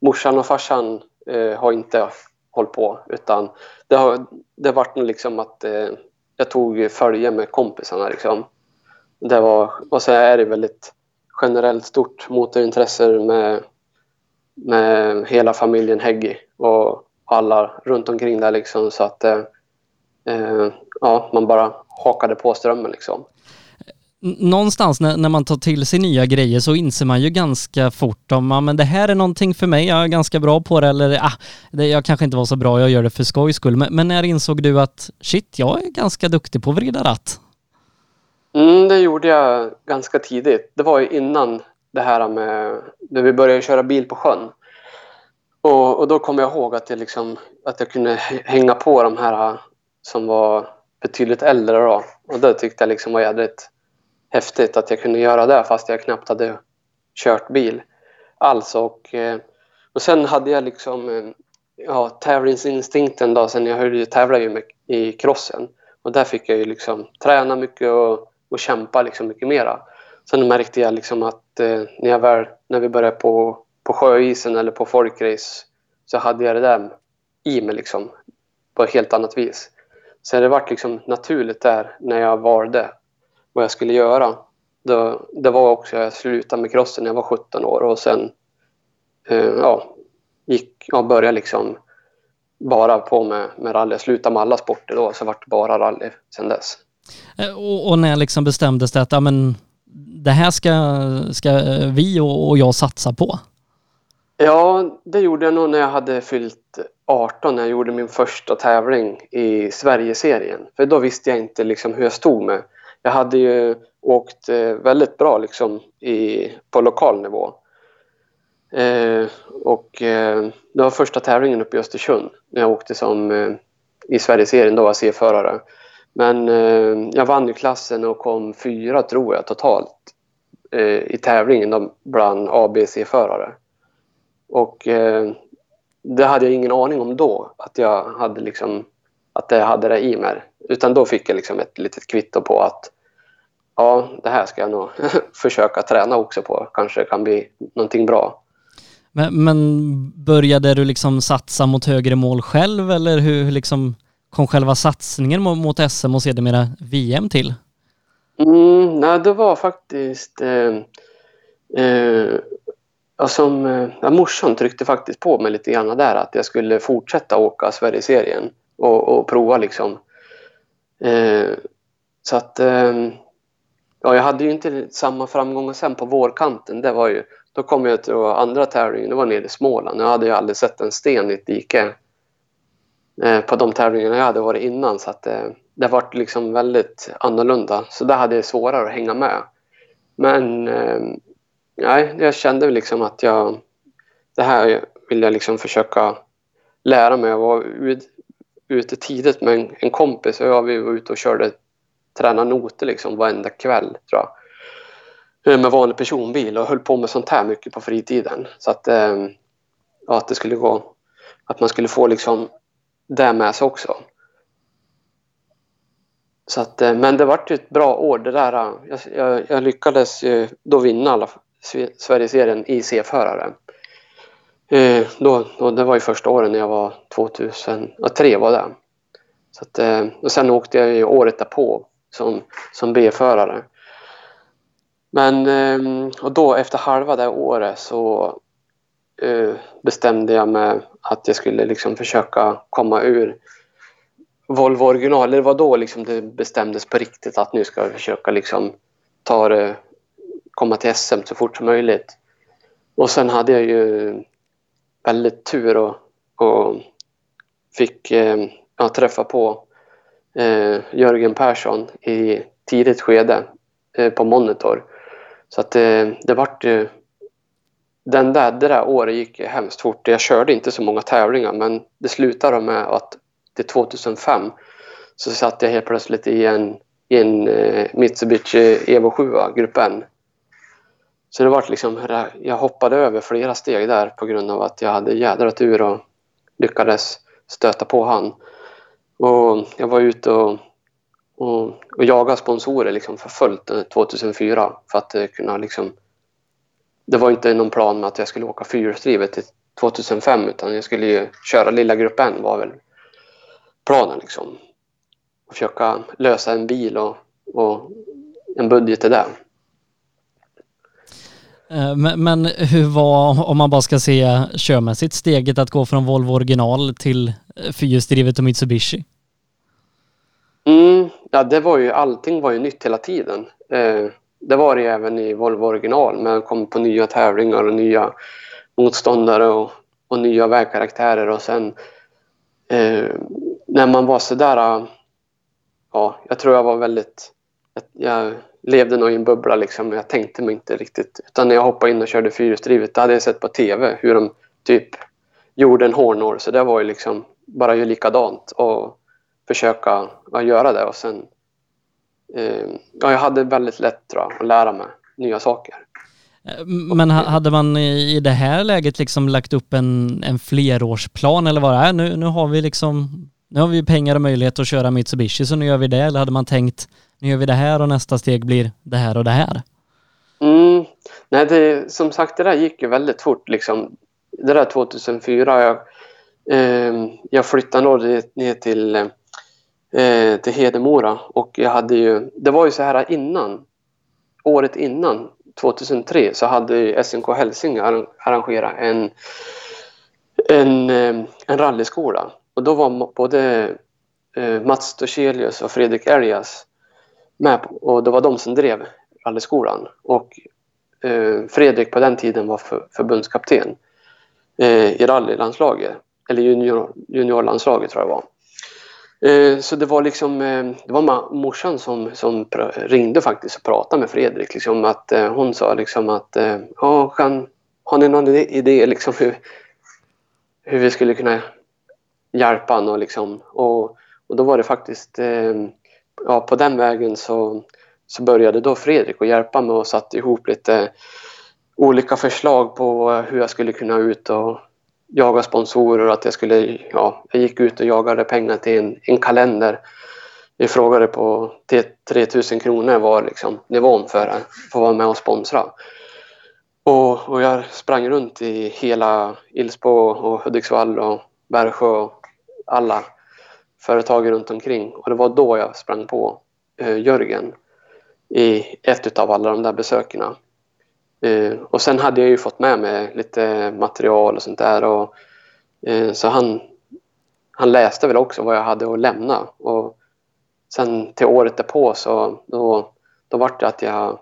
morsan och farsan eh, har inte hållit på, utan det har det varit liksom att eh, jag tog följe med kompisarna liksom. Det var, och så är det väldigt generellt stort motorintresse med, med hela familjen Häggi och alla runt omkring där liksom så att eh, eh ja, man bara hakade på strömmen liksom någonstans när, när, man tar till sig nya grejer så inser man ju ganska fort om ah, men det här är någonting för mig, jag är ganska bra på det eller ah, det, jag kanske inte var så bra, jag gör det för skojs skull. Men, men när insåg du att shit, jag är ganska duktig på att vrida ratt? Mm, det gjorde jag ganska tidigt. Det var ju innan det här med när vi började köra bil på sjön. Och, och då kommer jag ihåg att jag, liksom, att jag kunde hänga på de här som var betydligt äldre då. Och det tyckte jag liksom var jädrigt häftigt att jag kunde göra det fast jag knappt hade kört bil alls. Och, eh, och sen hade jag liksom eh, ja, tävlingsinstinkten då, sen jag höll, tävlade ju i crossen. Och där fick jag ju liksom träna mycket och, och kämpa liksom mycket mera. Sen märkte jag liksom att eh, när, jag väl, när vi började på, på sjöisen eller på folkrace så hade jag det där i mig liksom, på ett helt annat vis. Så det varit liksom naturligt där när jag valde vad jag skulle göra. Det, det var också, jag slutade med crossen när jag var 17 år och sen eh, ja, gick, ja, började liksom bara på med, med rally. Jag slutade med alla sporter då, så vart det bara rally sen dess. Eh, och, och när liksom bestämdes det att ja, men, det här ska, ska vi och, och jag satsa på? Ja, det gjorde jag nog när jag hade fyllt 18 när jag gjorde min första tävling i Sverigeserien. För då visste jag inte liksom hur jag stod med jag hade ju åkt eh, väldigt bra liksom i, på lokal nivå. Eh, och eh, det var första tävlingen uppe i Östersund när jag åkte som eh, i Sverigeserien då C-förare. Men eh, jag vann ju klassen och kom fyra tror jag totalt eh, i tävlingen då, bland A, B, C-förare. Och eh, det hade jag ingen aning om då att jag hade liksom att jag hade det i mig. Utan då fick jag liksom ett litet kvitto på att ja, det här ska jag nog försöka träna också på. Kanske kan bli någonting bra. Men, men började du liksom satsa mot högre mål själv eller hur liksom kom själva satsningen mot SM och sedermera VM till? Mm, nej, det var faktiskt... Eh, eh, som, eh, morsan tryckte faktiskt på mig lite grann där att jag skulle fortsätta åka Sverigeserien och, och prova liksom. Eh, så att eh, ja, jag hade ju inte samma framgångar sen på vårkanten. Det var ju, då kom jag till andra tävlingen, det var nere i Småland. Jag hade ju aldrig sett en sten i ett dike eh, på de tävlingarna jag hade varit innan. Så att, eh, det var liksom väldigt annorlunda. Så där hade jag svårare att hänga med. Men eh, nej, jag kände liksom att jag, det här vill jag liksom försöka lära mig. Jag var ute tidigt med en, en kompis och jag, vi var ute och körde träna noter liksom varenda kväll tror jag. Eh, med vanlig personbil och höll på med sånt här mycket på fritiden. Så att, eh, ja, att det skulle gå, att man skulle få liksom det med sig också. Så att, eh, men det vart ju ett bra år det där. Eh, jag, jag, jag lyckades ju då vinna alla Sverigeserien i C-förare. Eh, då, då, det var ju första året när jag var 2003 var det. Så att, eh, och sen åkte jag ju året därpå som, som B-förare. Men eh, och då efter halva det året så eh, bestämde jag mig att jag skulle liksom försöka komma ur Volvo original. Det var då liksom det bestämdes på riktigt att nu ska jag försöka liksom ta det, komma till SM så fort som möjligt. Och sen hade jag ju väldigt tur och, och fick eh, träffa på eh, Jörgen Persson i tidigt skede eh, på Monitor. Så att eh, det vart ju... Den där, det där året gick hemskt fort. Jag körde inte så många tävlingar men det slutade med att till 2005 så satt jag helt plötsligt i en, i en eh, Mitsubishi Evo 7 Grupp så det var liksom, jag hoppade över flera steg där på grund av att jag hade jädra tur och lyckades stöta på han. Och jag var ute och, och, och jagade sponsorer liksom för fullt 2004 för att eh, kunna liksom... Det var inte någon plan med att jag skulle åka fyrhjulsdrivet till 2005 utan jag skulle ju köra lilla gruppen var väl planen liksom. Och försöka lösa en bil och, och en budget till det. Eh, men, men, hur var, om man bara ska se körmässigt, steget att gå från Volvo original till eh, fyrhjulsdrivet och Mitsubishi? Mm, ja, det var ju, allting var ju nytt hela tiden. Eh, det var det även i Volvo original, men kom på nya tävlingar och nya motståndare och, och nya vägkaraktärer och sen eh, när man var sådär, eh, ja, jag tror jag var väldigt, jag levde nog i en bubbla liksom. Jag tänkte mig inte riktigt. Utan när jag hoppade in och körde fyrhjulsdrivet, då hade jag sett på tv hur de typ gjorde en hårnål. Så det var ju liksom bara ju likadant och försöka ja, göra det. Och sen, eh, ja, jag hade väldigt lätt tror jag, att lära mig nya saker. Eh, men hade man i det här läget liksom lagt upp en, en flerårsplan eller vad det är? Nu, nu har vi liksom nu har vi pengar och möjlighet att köra Mitsubishi så nu gör vi det. Eller hade man tänkt nu gör vi det här och nästa steg blir det här och det här? Mm. Nej, det, som sagt, det där gick ju väldigt fort. Liksom. Det där 2004, jag, eh, jag flyttade då ner till, eh, till Hedemora och jag hade ju, det var ju så här innan, året innan, 2003, så hade SNK Hälsing arrangerat en, en, eh, en rallyskola. Och då var både eh, Mats Dorselius och Fredrik Elias med på, och det var de som drev rallyskolan. Och eh, Fredrik på den tiden var för, förbundskapten eh, i rallylandslaget, eller junior, juniorlandslaget tror jag det var. Eh, så det var liksom, eh, det var morsan som, som ringde faktiskt och pratade med Fredrik. Liksom att, eh, hon sa liksom att, ja, kan, har ni någon idé liksom hur, hur vi skulle kunna hjälpa honom? Och, liksom, och, och då var det faktiskt eh, ja, på den vägen så, så började då Fredrik att hjälpa mig och satte ihop lite olika förslag på hur jag skulle kunna ut och jaga sponsorer och att jag skulle, ja, jag gick ut och jagade pengar till en, en kalender. Vi frågade på 3000 kronor var liksom nivån för att få vara med och sponsra. Och, och jag sprang runt i hela Ilsbo och Hudiksvall och Bergsjö och alla företag runt omkring. Och det var då jag sprang på eh, Jörgen i ett av alla de där besöken. Eh, och sen hade jag ju fått med mig lite material och sånt där. Och, eh, så han, han läste väl också vad jag hade att lämna. Och sen till året därpå så då, då var det att jag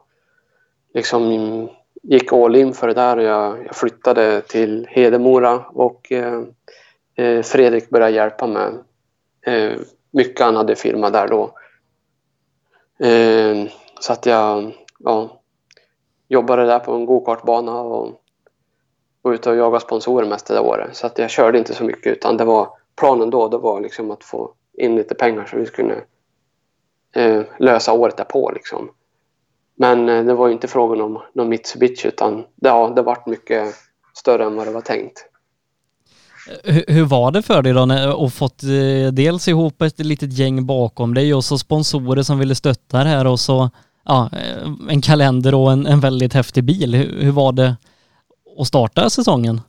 liksom gick all in för det där och jag, jag flyttade till Hedemora och eh Eh, Fredrik började hjälpa mig Eh, mycket han hade filmat där då. Eh, så att jag ja, jobbade där på en gokartbana och var ute och jagade sponsorer mest det året. Så att jag körde inte så mycket utan det var planen då, det var liksom att få in lite pengar så vi skulle eh, lösa året därpå. Liksom. Men eh, det var inte frågan om någon Mitsubishi utan det, ja, det vart mycket större än vad det var tänkt. Hur var det för dig då när, att fått eh, dels ihop ett litet gäng bakom dig och så sponsorer som ville stötta det här och så ja, eh, en kalender och en, en väldigt häftig bil. Hur, hur var det att starta säsongen?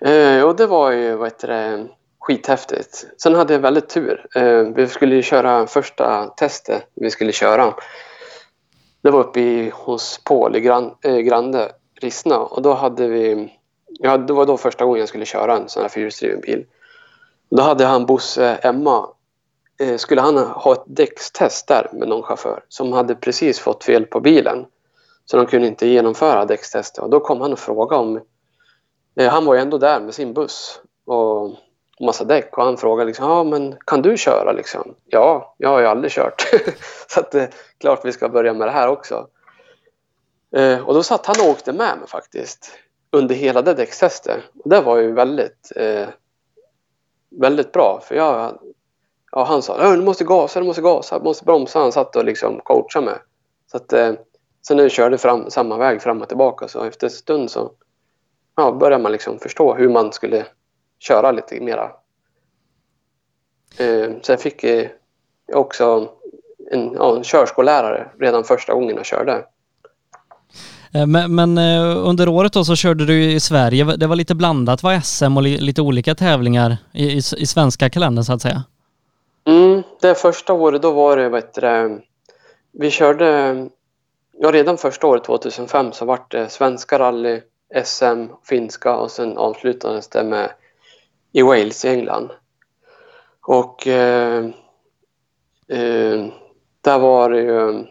Eh, och det var ju vad heter det, skithäftigt. Sen hade jag väldigt tur. Eh, vi skulle ju köra första testet vi skulle köra. Det var uppe i, hos Paul i Gran, eh, Grande, Rissna och då hade vi ja, det var då första gången jag skulle köra en sån här fyrhjulsdriven bil. Då hade han Bosse Emma, eh, skulle han ha ett däckstest där med någon chaufför som hade precis fått fel på bilen. Så de kunde inte genomföra däckstestet. Och då kom han och frågade om... Eh, han var ju ändå där med sin buss och massa däck. Och han frågade liksom, ja men kan du köra liksom? Ja, jag har ju aldrig kört. så att det är klart vi ska börja med det här också. Eh, och då satt han och åkte med mig faktiskt under hela det däckstestet. Och det var ju väldigt, eh, väldigt bra. För jag, ja, han sa du måste gasa, du måste gasa, du måste bromsa. Han satt och liksom coachade mig. Så att, eh, sen när vi körde fram, samma väg fram och tillbaka så efter en stund så ja, började man liksom förstå hur man skulle köra lite mera. Eh, sen fick jag också en, ja, en körskollärare redan första gången jag körde. Eh, men, men, eh, under året då så körde du i Sverige. Det var lite blandat, var SM och lite olika tävlingar i, i, i svenska kalendern så att säga. Mm, det första året då var det, vet du, vi körde, ja redan första året 2005 så var det svenska rally, SM, finska och sen avslutades det med i Wales i England. Och eh, eh, där var det ju,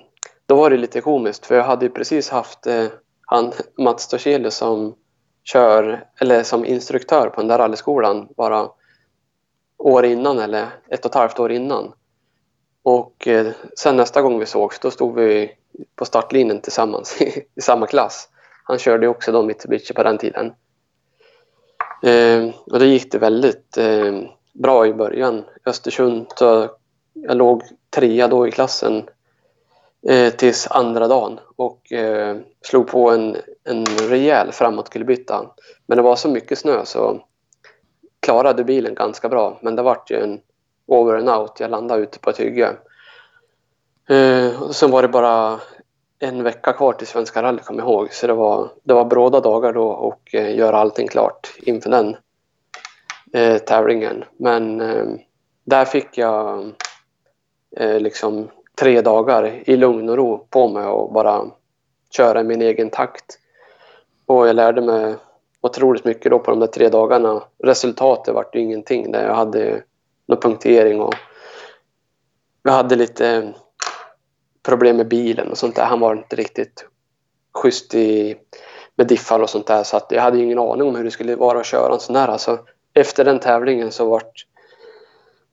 då var det lite komiskt för jag hade ju precis haft eh, han, Mats Torselius som kör, eller som instruktör på den där rallyskolan bara år innan eller ett och ett halvt år innan. Och eh, sen nästa gång vi sågs då stod vi på startlinjen tillsammans i, i samma klass. Han körde också då Mitsubishi på den tiden. Eh, och då gick det väldigt eh, bra i början. I Östersund så jag låg trea då i klassen eh, tills andra dagen och eh, slog på en, en rejäl framåtkullerbytta. Men det var så mycket snö så klarade bilen ganska bra. Men det vart ju en over and out. Jag landade ute på ett hygge. Eh, och sen var det bara en vecka kvar till Svenska rally kommer jag ihåg. Så det var, det var bråda dagar då och eh, göra allting klart inför den eh, tävlingen. Men eh, där fick jag eh, liksom tre dagar i lugn och ro på mig och bara köra i min egen takt. Och jag lärde mig otroligt mycket då på de där tre dagarna. Resultatet vart ju ingenting. Där jag hade någon punktering och jag hade lite problem med bilen och sånt där. Han var inte riktigt schysst i, med diffar och sånt där så att jag hade ingen aning om hur det skulle vara att köra en sån här. Alltså, efter den tävlingen så vart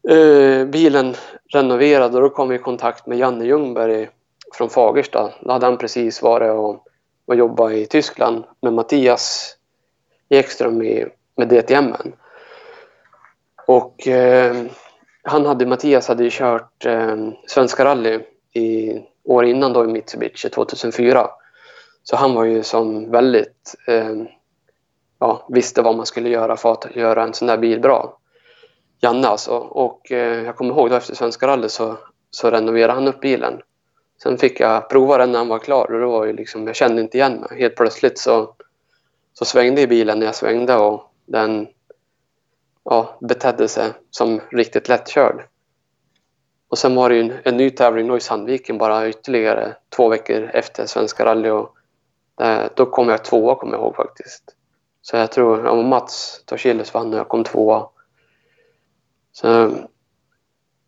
eh, bilen renoverad och då kom vi i kontakt med Janne Ljungberg från Fagersta. Då hade han precis varit och, och jobbat i Tyskland med Mattias Ekström i, med DTM. Och eh, han hade, Mattias hade ju kört eh, Svenska rally i år innan då i Mitsubishi 2004. Så han var ju som väldigt, eh, ja, visste vad man skulle göra för att göra en sån där bil bra. Janne alltså. Och eh, jag kommer ihåg då efter Svenska rallyt så, så renoverade han upp bilen. Sen fick jag prova den när han var klar och då var ju liksom, jag kände inte igen mig. Helt plötsligt så, så svängde bilen när jag svängde och den ja, betedde sig som riktigt lättkörd. Och sen var det ju en, en ny tävling då i Sandviken bara ytterligare två veckor efter Svenska rally och då kom jag tvåa kommer jag ihåg faktiskt. Så jag tror, ja, Mats Torsilles vann och jag kom tvåa. Så,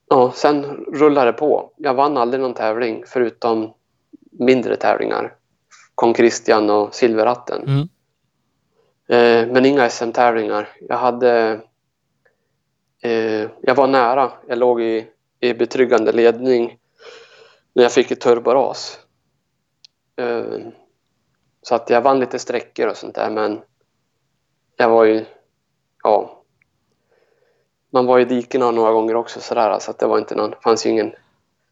ja, sen rullade det på. Jag vann aldrig någon tävling förutom mindre tävlingar. Kong Christian och Silverratten. Mm. Eh, men inga SM-tävlingar. Jag hade... Eh, jag var nära. Jag låg i, i betryggande ledning när jag fick ett turboras. Eh, så att jag vann lite sträckor och sånt där men jag var ju... Ja, man var i dikena några gånger också sådär så att det var inte någon, fanns ju ingen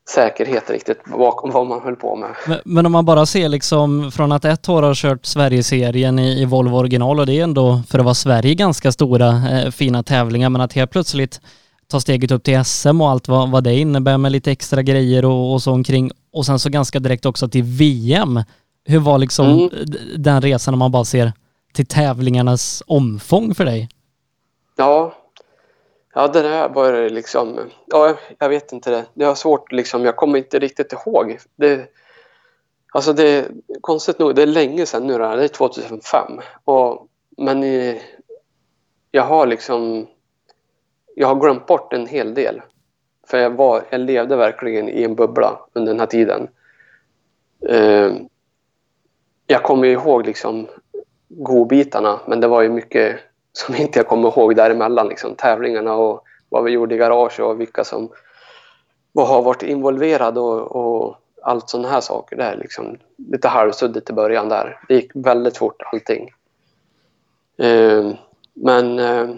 säkerhet riktigt bakom vad man höll på med. Men, men om man bara ser liksom från att ett år har kört Sverigeserien i, i Volvo original och det är ändå för att vara Sverige ganska stora eh, fina tävlingar men att helt plötsligt ta steget upp till SM och allt vad, vad det innebär med lite extra grejer och, och så omkring och sen så ganska direkt också till VM. Hur var liksom mm. den resan om man bara ser till tävlingarnas omfång för dig? Ja, Ja, det där var liksom... Ja, jag vet inte. Det, det har svårt liksom. Jag kommer inte riktigt ihåg. Det, alltså det är konstigt nog, det är länge sedan nu. Det är 2005. Och, men i, jag har liksom... Jag har glömt bort en hel del. För jag, var, jag levde verkligen i en bubbla under den här tiden. Ehm, jag kommer ihåg liksom godbitarna, men det var ju mycket som inte jag kommer ihåg däremellan. Liksom, tävlingarna och vad vi gjorde i garage och vilka som har varit involverade och, och allt sådana här saker. Det är liksom lite halvsuddigt i början där. Det gick väldigt fort allting. Eh, men eh,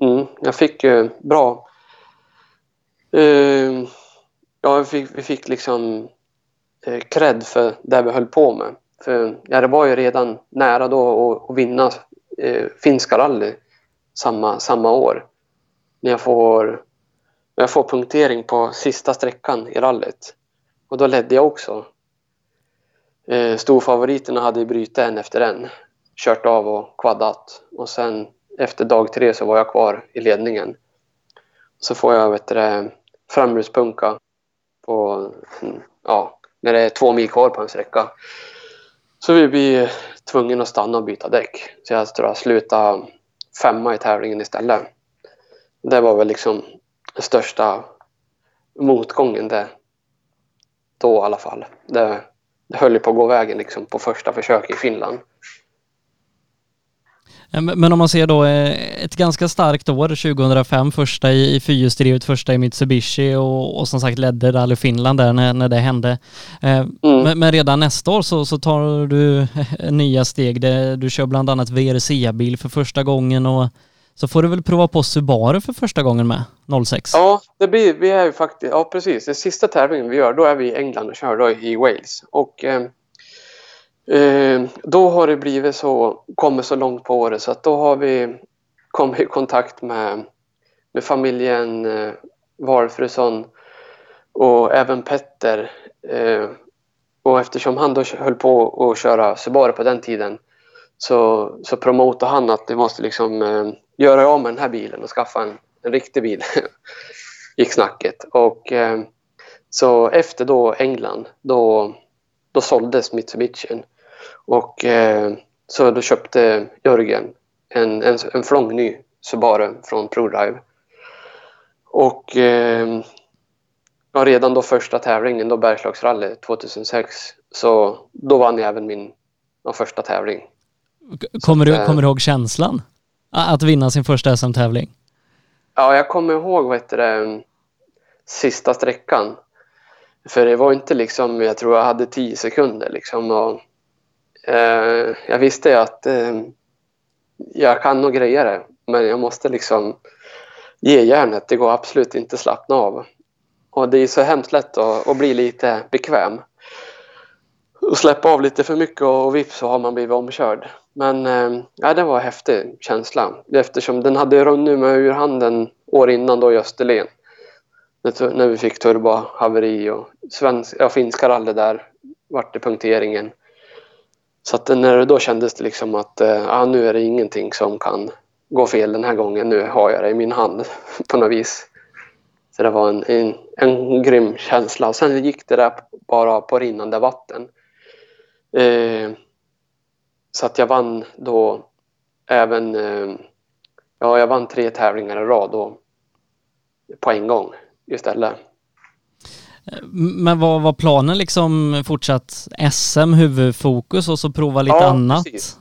mm, jag fick ju bra... Eh, ja, vi fick, vi fick liksom eh, cred för det vi höll på med. För ja, det var ju redan nära då att vinna eh, finska rally samma, samma år. När jag får, när jag får punktering på sista sträckan i rallyt. Och då ledde jag också. Eh, storfavoriterna hade brutit en efter en. Kört av och kvaddat. Och sen efter dag tre så var jag kvar i ledningen. Så får jag vet du, på, mm, ja, när det är två mil kvar på en sträcka. Så vi blir tvungen att stanna och byta däck. Så jag tror jag slutade femma i tävlingen istället. Det var väl liksom den största motgången det, då i alla fall. Det, det höll ju på att gå vägen liksom på första försök i Finland. Eh, men om man ser då eh, ett ganska starkt år 2005, första i, i fyrhjulsdrivet, första i Mitsubishi och, och som sagt ledde Rally Finland där när, när det hände. Eh, mm. men, men, redan nästa år så, så tar du nya steg. Det, du kör bland annat VRC-bil för första gången och så får du väl prova på Subaru för första gången med 06? Ja, det blir, vi är ju faktiskt, ja precis. Den sista tävlingen vi gör, då är vi i England och kör då i Wales. Och Eh, Eh, då har det blivit så, kommit så långt på året så att då har vi kommit i kontakt med, med familjen eh, Valfrusson och även Petter. Eh, och eftersom han då höll på att köra Subaru på den tiden så, så promotade han att vi måste liksom eh, göra av med den här bilen och skaffa en, en riktig bil. gick snacket. Och, eh, så efter då England, då, då såldes Mitsubishi. Och eh, så då köpte Jörgen en, en, en flång ny Subaru från ProDrive. Och eh, ja, redan då första tävlingen, då Bergslagsrally 2006, så då vann jag även min ja, första tävling. Kommer, du, kommer du ihåg känslan? Att vinna sin första SM-tävling? Ja, jag kommer ihåg vet du, sista sträckan. För det var inte liksom, jag tror jag hade tio sekunder liksom. Och Eh, jag visste att eh, jag kan nog greja det, men jag måste liksom ge järnet. Det går absolut inte att slappna av. Och det är så hemskt lätt att, att bli lite bekväm. Och släppa av lite för mycket och vips så har man blivit omkörd. Men eh, ja, det var en häftig känsla eftersom den hade runnit mig ur handen år innan då i Österlen. När vi fick turbohaveri och svensk, ja, finska rally där vart det punkteringen. Så att när det då kändes det liksom att äh, nu är det ingenting som kan gå fel den här gången. Nu har jag det i min hand på något vis. Så det var en, en, en grym känsla. Och sen gick det där bara på rinnande vatten. Eh, så att jag vann då även... Eh, ja, jag vann tre tävlingar i rad då, på en gång istället. Men vad var planen liksom fortsatt SM huvudfokus och så prova lite ja, annat? Precis.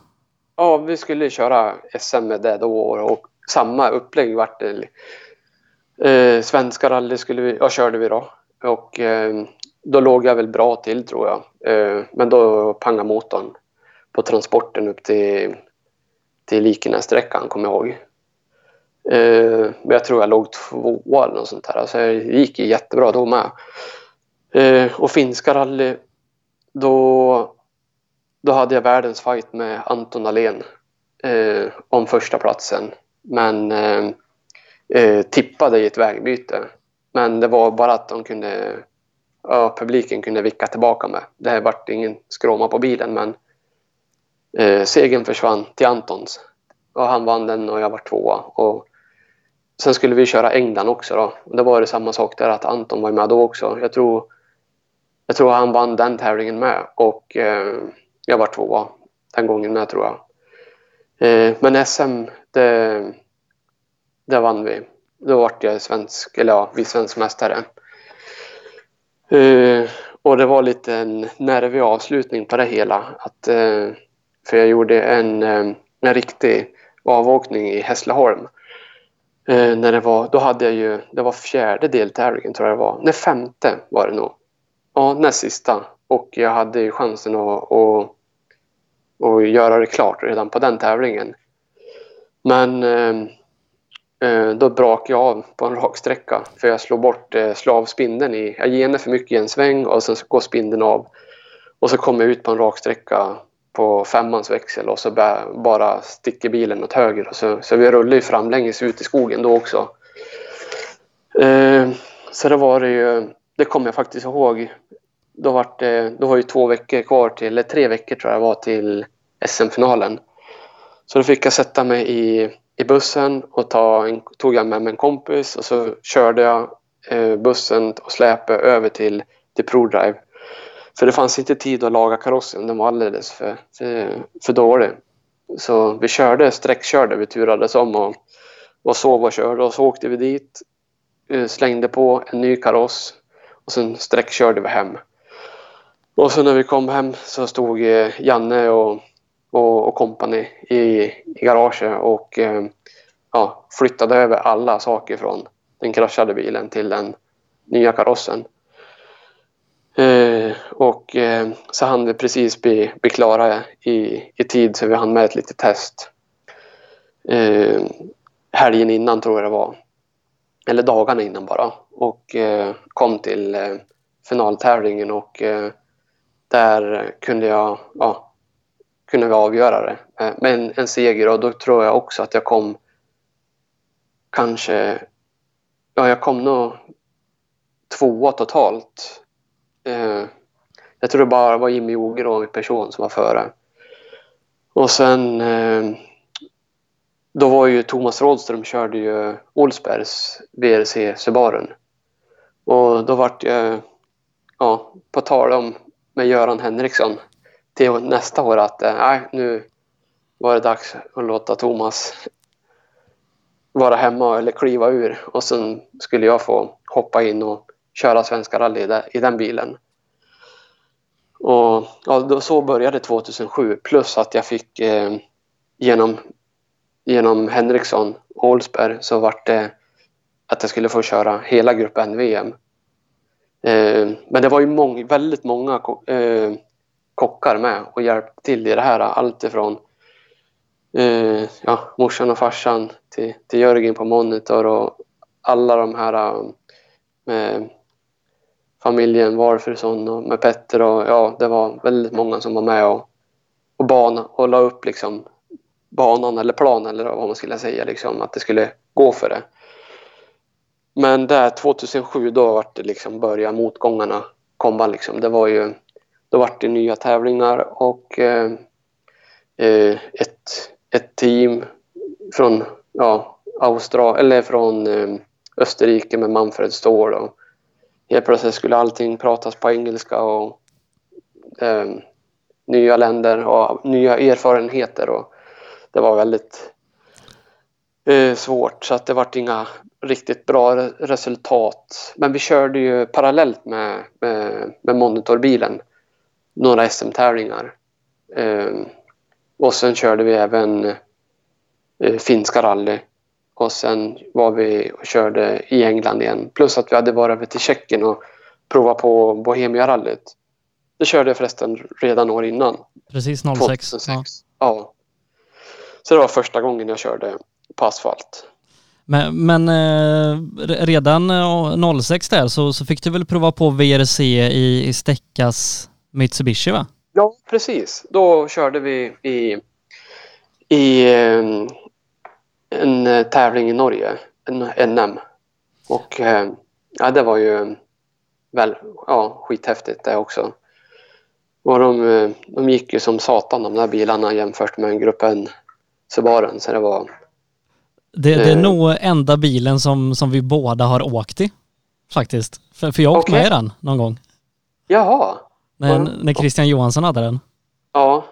Ja, vi skulle köra SM med det då och samma upplägg vart det. Eh, svenska rally skulle vi, ja, körde vi då och eh, då låg jag väl bra till tror jag. Eh, men då pangade motorn på transporten upp till, till Likenässträckan kommer jag ihåg. Eh, men jag tror jag låg tvåa eller något sånt där. Alltså det gick jättebra då med. Eh, och finska rally, då, då hade jag världens fight med Anton Alén eh, om första platsen. Men eh, eh, tippade i ett vägbyte. Men det var bara att de kunde, ja, publiken kunde vicka tillbaka med. Det vart ingen skråma på bilen men eh, segern försvann till Antons. Och han vann den och jag var tvåa. Och sen skulle vi köra England också då. Och då var det samma sak där att Anton var med då också. Jag tror jag tror han vann den tävlingen med och eh, jag var tvåa den gången med tror jag. Eh, men SM, det, det vann vi. Då vart jag svensk, eller ja, vi svensk mästare. Eh, och det var lite en nervig avslutning på det hela. Att, eh, för jag gjorde en, eh, en riktig avåkning i Hässleholm. Eh, när det var, då hade jag ju, det var fjärde deltävlingen tror jag det var. Nej, femte var det nog. Ja, näst sista. Och jag hade ju chansen att, att, att göra det klart redan på den tävlingen. Men eh, eh då brakade jag av på en rak sträcka för jag slog bort eh, slavspindeln i... Jag ger för mycket i en sväng och sen går spindeln av. Och så kom jag ut på en rak sträcka på femmans växel och så bara sticker bilen åt höger. Så, så vi rullade ju framlänges ut i skogen då också. Eh, så det var det ju, det kommer jag faktiskt ihåg. Då var det, då var ju två veckor kvar till, eller tre veckor tror jag var till SM-finalen. Så då fick jag sätta mig i, i bussen och ta en, tog jag med mig en kompis och så körde jag eh, bussen och släpade över till, till ProDrive. För det fanns inte tid att laga karossen, den var alldeles för, för, för dålig. Så vi körde, sträckkörde, vi turades om och, och sov och körde och så åkte vi dit, slängde på en ny kaross och sen sträckkörde vi hem. Och så när vi kom hem så stod eh, Janne och, och, och kompani i, i garaget och eh, ja, flyttade över alla saker från den kraschade bilen till den nya karossen. Eh, och eh, så hann vi precis bli, bli klara i, i tid så vi hann med ett litet test. Eh, helgen innan tror jag det var. Eller dagarna innan bara. Och eh, kom till eh, finaltävlingen och eh, där kunde jag ja, kunde vi avgöra det eh, med en, en seger och då tror jag också att jag kom kanske ja, jag kom nog tvåa totalt Eh, jag tror det bara var Jimmy Oger i person som var före. Och sen eh, då var ju Thomas Rådström körde ju Olsbergs VRC Subaren. Och då vart jag, ja, på tal om med Göran Henriksson till nästa år att eh, nej, nu var det dags att låta Thomas vara hemma eller kliva ur och sen skulle jag få hoppa in och köra Svenska rally i den bilen. Och ja, då, så började 2007 plus att jag fick eh, genom, genom Henriksson och Olsberg så vart det att jag skulle få köra hela Grupp N-VM. Eh, men det var ju mång, väldigt många eh, kockar med och hjälpte till i det här. Allt ifrån eh, ja, morsan och farsan till, till Jörgen på monitor och alla de här eh, familjen Walfridsson och med Petter och ja, det var väldigt många som var med och, och bana och la upp liksom banan eller planen eller vad man skulle säga liksom att det skulle gå för det. Men där 2007 då var det liksom börja motgångarna komma liksom. Det var ju då var det nya tävlingar och eh, eh, ett, ett team från ja, Austra eller från eh, Österrike med Manfred Ståhl och helt plötsligt skulle allting pratas på engelska och eh, nya länder och nya erfarenheter. Och det var väldigt eh, svårt så att det vart inga riktigt bra resultat. Men vi körde ju parallellt med, med, med monitorbilen några SM-tävlingar. Eh, och sen körde vi även eh, finska rally och sen var vi och körde i England igen. Plus att vi hade varit över till Tjeckien och provat på Bohemia-rallyt. Det körde jag förresten redan år innan. Precis 06. 2006. Ja. ja. Så det var första gången jag körde på asfalt. Men, men eh, redan 06 där så, så fick du väl prova på VRC i, i Steckas Mitsubishi va? Ja, precis. Då körde vi i, i eh, en eh, tävling i Norge, en NM. Och eh, ja, det var ju väl, ja, skithäftigt det också. Och de, eh, de gick ju som satan de där bilarna jämfört med en gruppen Subaren. Så det var... Det, det är eh, nog enda bilen som, som vi båda har åkt i. Faktiskt. För, för jag åkte okay. med den någon gång. Jaha. När, när Christian Johansson hade den. Ja.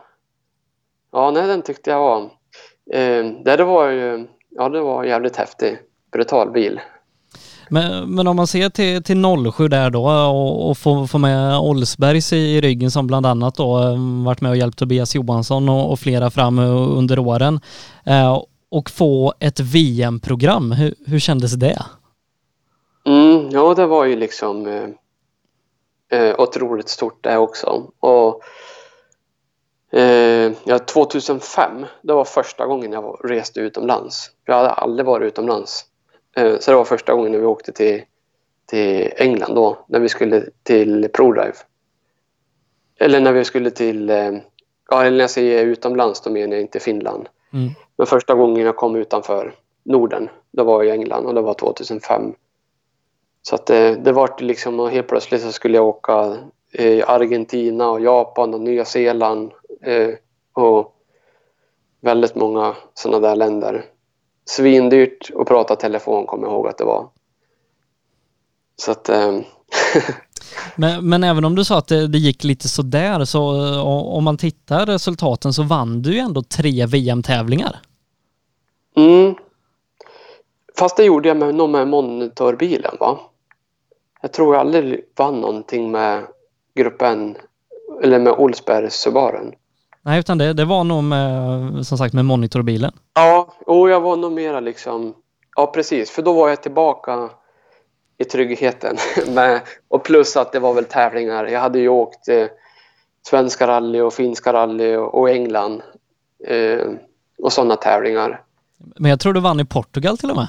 Ja, nej den tyckte jag var Eh, det var ju ja, det var en jävligt häftig, brutal bil. Men, men om man ser till, till 07 där då och, och få, få med Olsbergs i ryggen som bland annat då eh, varit med och hjälpt Tobias Johansson och, och flera fram under åren eh, och få ett VM-program. Hur, hur kändes det? Mm, ja, det var ju liksom eh, eh otroligt stort det också. Och Eh, ja, 2005, det var första gången jag reste utomlands. Jag hade aldrig varit utomlands. Eh, så det var första gången när vi åkte till, till England då, när vi skulle till ProDrive. Eller när vi skulle till, eh, ja eller när jag säger utomlands då menar jag inte Finland. Mm. Men första gången jag kom utanför Norden, det var i England och det var 2005. Så att det, det var liksom, helt plötsligt så skulle jag åka i Argentina och Japan och Nya Zeeland eh, och väldigt många sådana där länder. Svindyrt att prata telefon kommer jag ihåg att det var. Så att... Eh, men, men även om du sa att det, det, gick lite sådär så eh, om man tittar resultaten så vann du ju ändå tre VM-tävlingar. Mm. Fast det gjorde jag med, nog med monitorbilen va? Jag tror jag aldrig vann någonting med gruppen eller med Olsberg Subaren. Nej, utan det, det var nog med, som sagt med monitorbilen. Ja, och jag var nog mera liksom, ja precis, för då var jag tillbaka i tryggheten. med, och plus att det var väl tävlingar. Jag hade ju åkt eh, svenska rally och finska rally och, och England eh, och sådana tävlingar. Men jag tror du vann i Portugal till och med?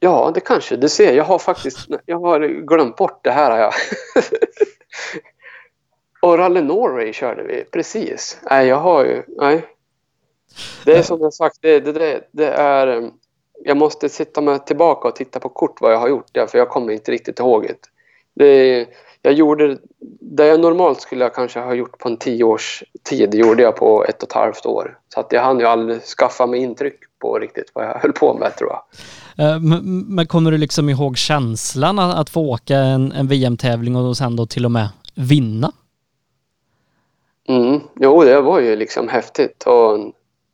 Ja, det kanske. Du ser, jag har faktiskt jag har glömt bort det här. Jag. Och Rally Norway körde vi, precis. Nej, jag har ju... Nej. Det är som jag sagt, det, det, det, det är... Jag måste sitta med tillbaka och titta på kort vad jag har gjort där, för jag kommer inte riktigt ihåg det. det jag gjorde... Det jag normalt skulle jag kanske ha gjort på en tio års tid gjorde jag på ett och ett halvt år. Så att jag hann ju aldrig skaffa mig intryck på riktigt vad jag höll på med tror jag. Eh, men kommer du liksom ihåg känslan att få åka en, en VM-tävling och sen då till och med vinna? Mm. Jo, det var ju liksom häftigt. Och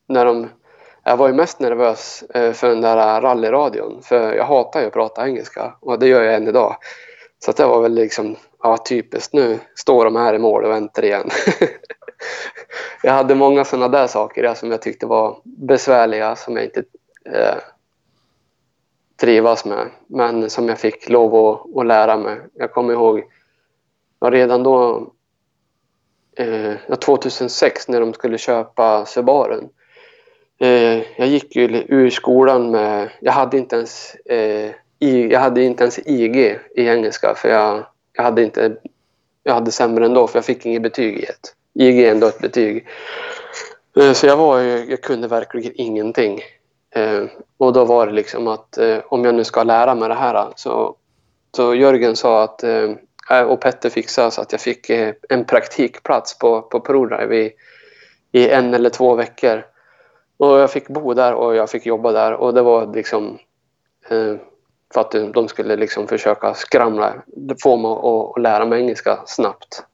när de, jag var ju mest nervös eh, för den där rallyradion. För jag hatar ju att prata engelska och det gör jag än idag. Så det var väl liksom, ja typiskt nu står de här i mål och väntar igen. jag hade många sådana där saker som jag tyckte var besvärliga som jag inte eh, trivas med. Men som jag fick lov att, att lära mig. Jag kommer ihåg, redan då eh, 2006 när de skulle köpa Subaren. Eh, jag gick ju ur skolan med... Jag hade inte ens, eh, I, jag hade inte ens IG i engelska för jag, jag, hade inte, jag hade sämre ändå för jag fick inget betyg i ett. IG är ändå ett betyg. Eh, så jag, var, jag kunde verkligen ingenting. Eh, och då var det liksom att eh, om jag nu ska lära mig det här så, så Jörgen sa att Eh, Eh, och Petter fixade så att jag fick eh, en praktikplats på, på ProDrive i, i en eller två veckor. Och jag fick bo där och jag fick jobba där och det var liksom eh, för att de skulle liksom försöka skramla, få mig att, lära mig engelska snabbt.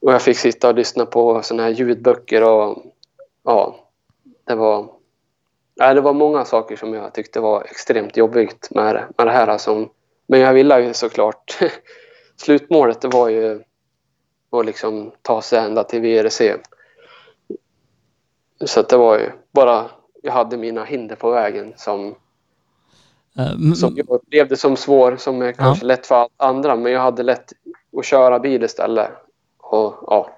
Och jag fick sitta och lyssna på såna här ljudböcker och ja, det var, ja, det var många saker som jag tyckte var extremt jobbigt med, med det här. Alltså. men jag ville ju såklart slutmålet det var ju att liksom ta sig ända till VRC. Så det var ju bara, jag hade mina hinder på vägen som, uh, som jag upplevde som svår, som är kanske ja. lätt för andra, men jag hade lätt att köra bil istället. Och ja,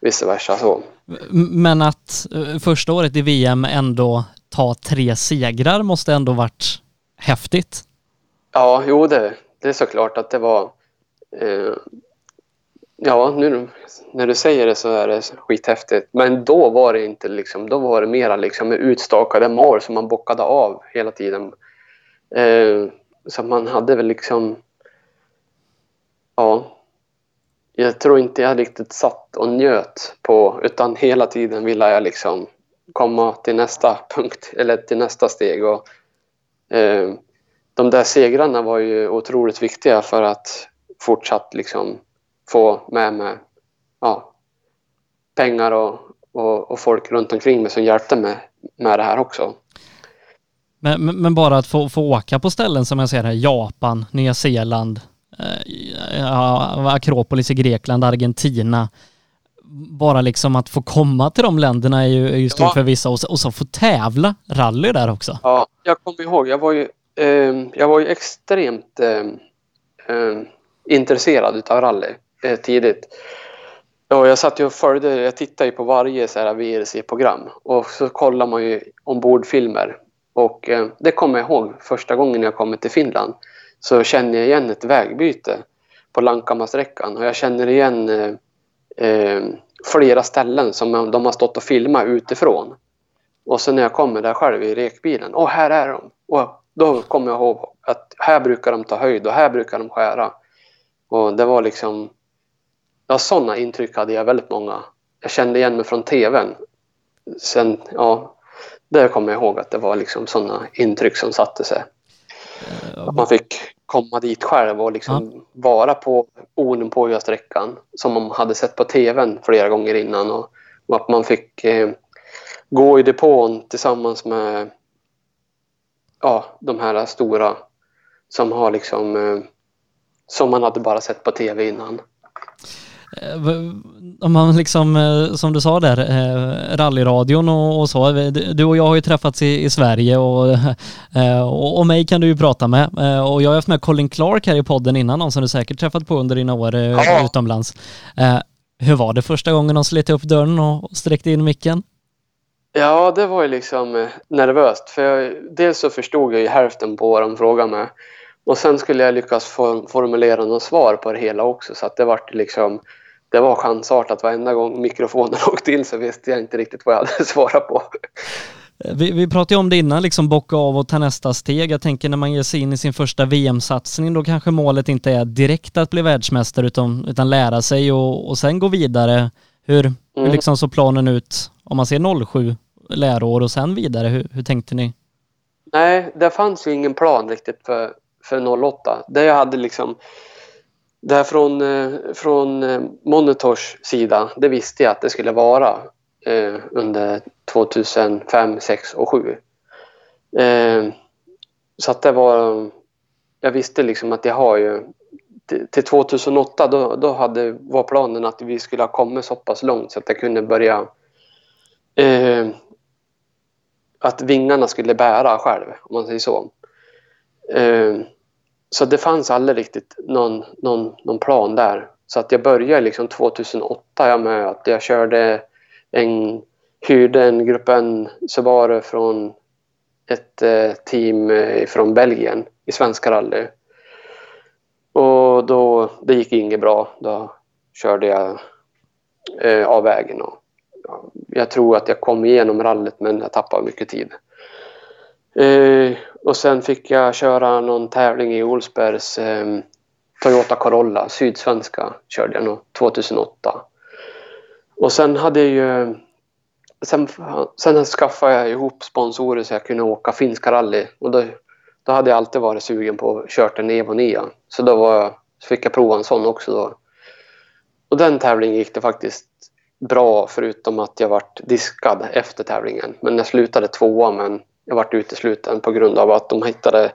vice versa så. Men att uh, första året i VM ändå ta tre segrar måste ändå varit häftigt? Ja, jo det, det är såklart att det var Eh, ja, nu när du säger det så är det skithäftigt. Men då var det inte liksom, då var det mera liksom med utstakade mål som man bockade av hela tiden. Eh, så man hade väl liksom, ja, jag tror inte jag riktigt satt och njöt på, utan hela tiden ville jag liksom komma till nästa punkt eller till nästa steg. Och, eh, de där segrarna var ju otroligt viktiga för att fortsatt liksom få med mig ja, pengar och, och, och, folk runt omkring mig som hjälpte mig med det här också. Men, men, bara att få, få åka på ställen som jag ser här, Japan, Nya Zeeland, eh, Akropolis i Grekland, Argentina. Bara liksom att få komma till de länderna är ju, är ju stort Ja. för vissa och, så- och så få tävla rally där också. Ja, jag kommer ihåg. Jag var ju, eh, jag var ju extremt eh, intresserad utav rally eh, tidigt. Och jag satt ju och följde, jag tittade ju på varje så här VRC-program och så kollar man ju ombordfilmer. Och eh, det kommer jag ihåg första gången jag kom till Finland så känner jag igen ett vägbyte på Lankamasträckan och jag känner igen eh, eh, flera ställen som de har stått och filmat utifrån. Och sen när jag kommer där själv i rekbilen, åh här är de! Och då kommer jag ihåg att här brukar de ta höjd och här brukar de skära. Och det var liksom, ja sådana intryck hade jag väldigt många. Jag kände igen mig från tvn. Sen, ja, där kommer jag ihåg att det var liksom sådana intryck som satte sig. Att man fick komma dit själv och liksom vara på Odenpåga sträckan som man hade sett på tvn flera gånger innan och, och att man fick eh, gå i depån tillsammans med ja, de här stora som har liksom eh, som man hade bara sett på tv innan. Eh, Om man liksom, eh, som du sa där, eh, rallyradion och, och så. Du och jag har ju träffats i, i Sverige och, och, och mig kan du ju prata med. Och jag har haft med Colin Clark här i podden innan, någon som du säkert träffat på under dina år Ja. utomlands. Hur var det första gången de slet upp dörren och sträckte in micken? Ja, det var ju liksom nervöst. För jag, dels så förstod jag ju hälften på vad de frågade mig. Och sen skulle jag lyckas for, formulera något svar på det hela också. Så att det var liksom... Det var chansartat. Varenda gång mikrofonen åkte in så visste jag inte riktigt vad jag hade svarat på. Eh, Vi, vi pratade ju om det innan, liksom bocka av och ta nästa steg. Jag tänker när man ger sig in i sin första VM-satsning, då kanske målet inte är direkt att bli världsmästare utan, utan lära sig och, och sen gå vidare. Hur, hur Mm. liksom såg planen ut om man ser 07 läroår och sen vidare? Hur, hur tänkte ni? Nej, det fanns ju ingen plan riktigt för, för 08. Det jag hade liksom... Där från, eh, från eh, Monitors sida, det visste jag att det skulle vara eh, under 2005, 6 och 7. Eh, så att det var... Jag visste liksom att jag har ju... Till, till 2008 då, då hade, var planen att vi skulle ha kommit så pass långt så att jag kunde börja... Eh, att vingarna skulle bära själv, om man säger så. Eh, så det fanns aldrig riktigt någon, någon, någon plan där. Så att jag började liksom 2008 jag med att jag körde en, hyrde en gruppen Subaru från ett eh, team eh, från Belgien i Svenska rally. Och då, det gick inget bra. Då körde jag eh, av vägen. Och, ja, jag tror att jag kom igenom rallyt men jag tappade mycket tid. Eh, och sen fick jag köra någon tävling i Olsbergs eh, Toyota Corolla, sydsvenska, körde jag nog 2008. Och sen hade jag ju... Sen, sen skaffade jag ihop sponsorer så jag kunde åka finska rally. Och då, då hade jag alltid varit sugen på att köra en Evo 9. Så då var jag, så fick jag prova en sån också då. Och den tävlingen gick det faktiskt bra förutom att jag vart diskad efter tävlingen. Men jag slutade tvåa men jag vart utesluten på grund av att de hittade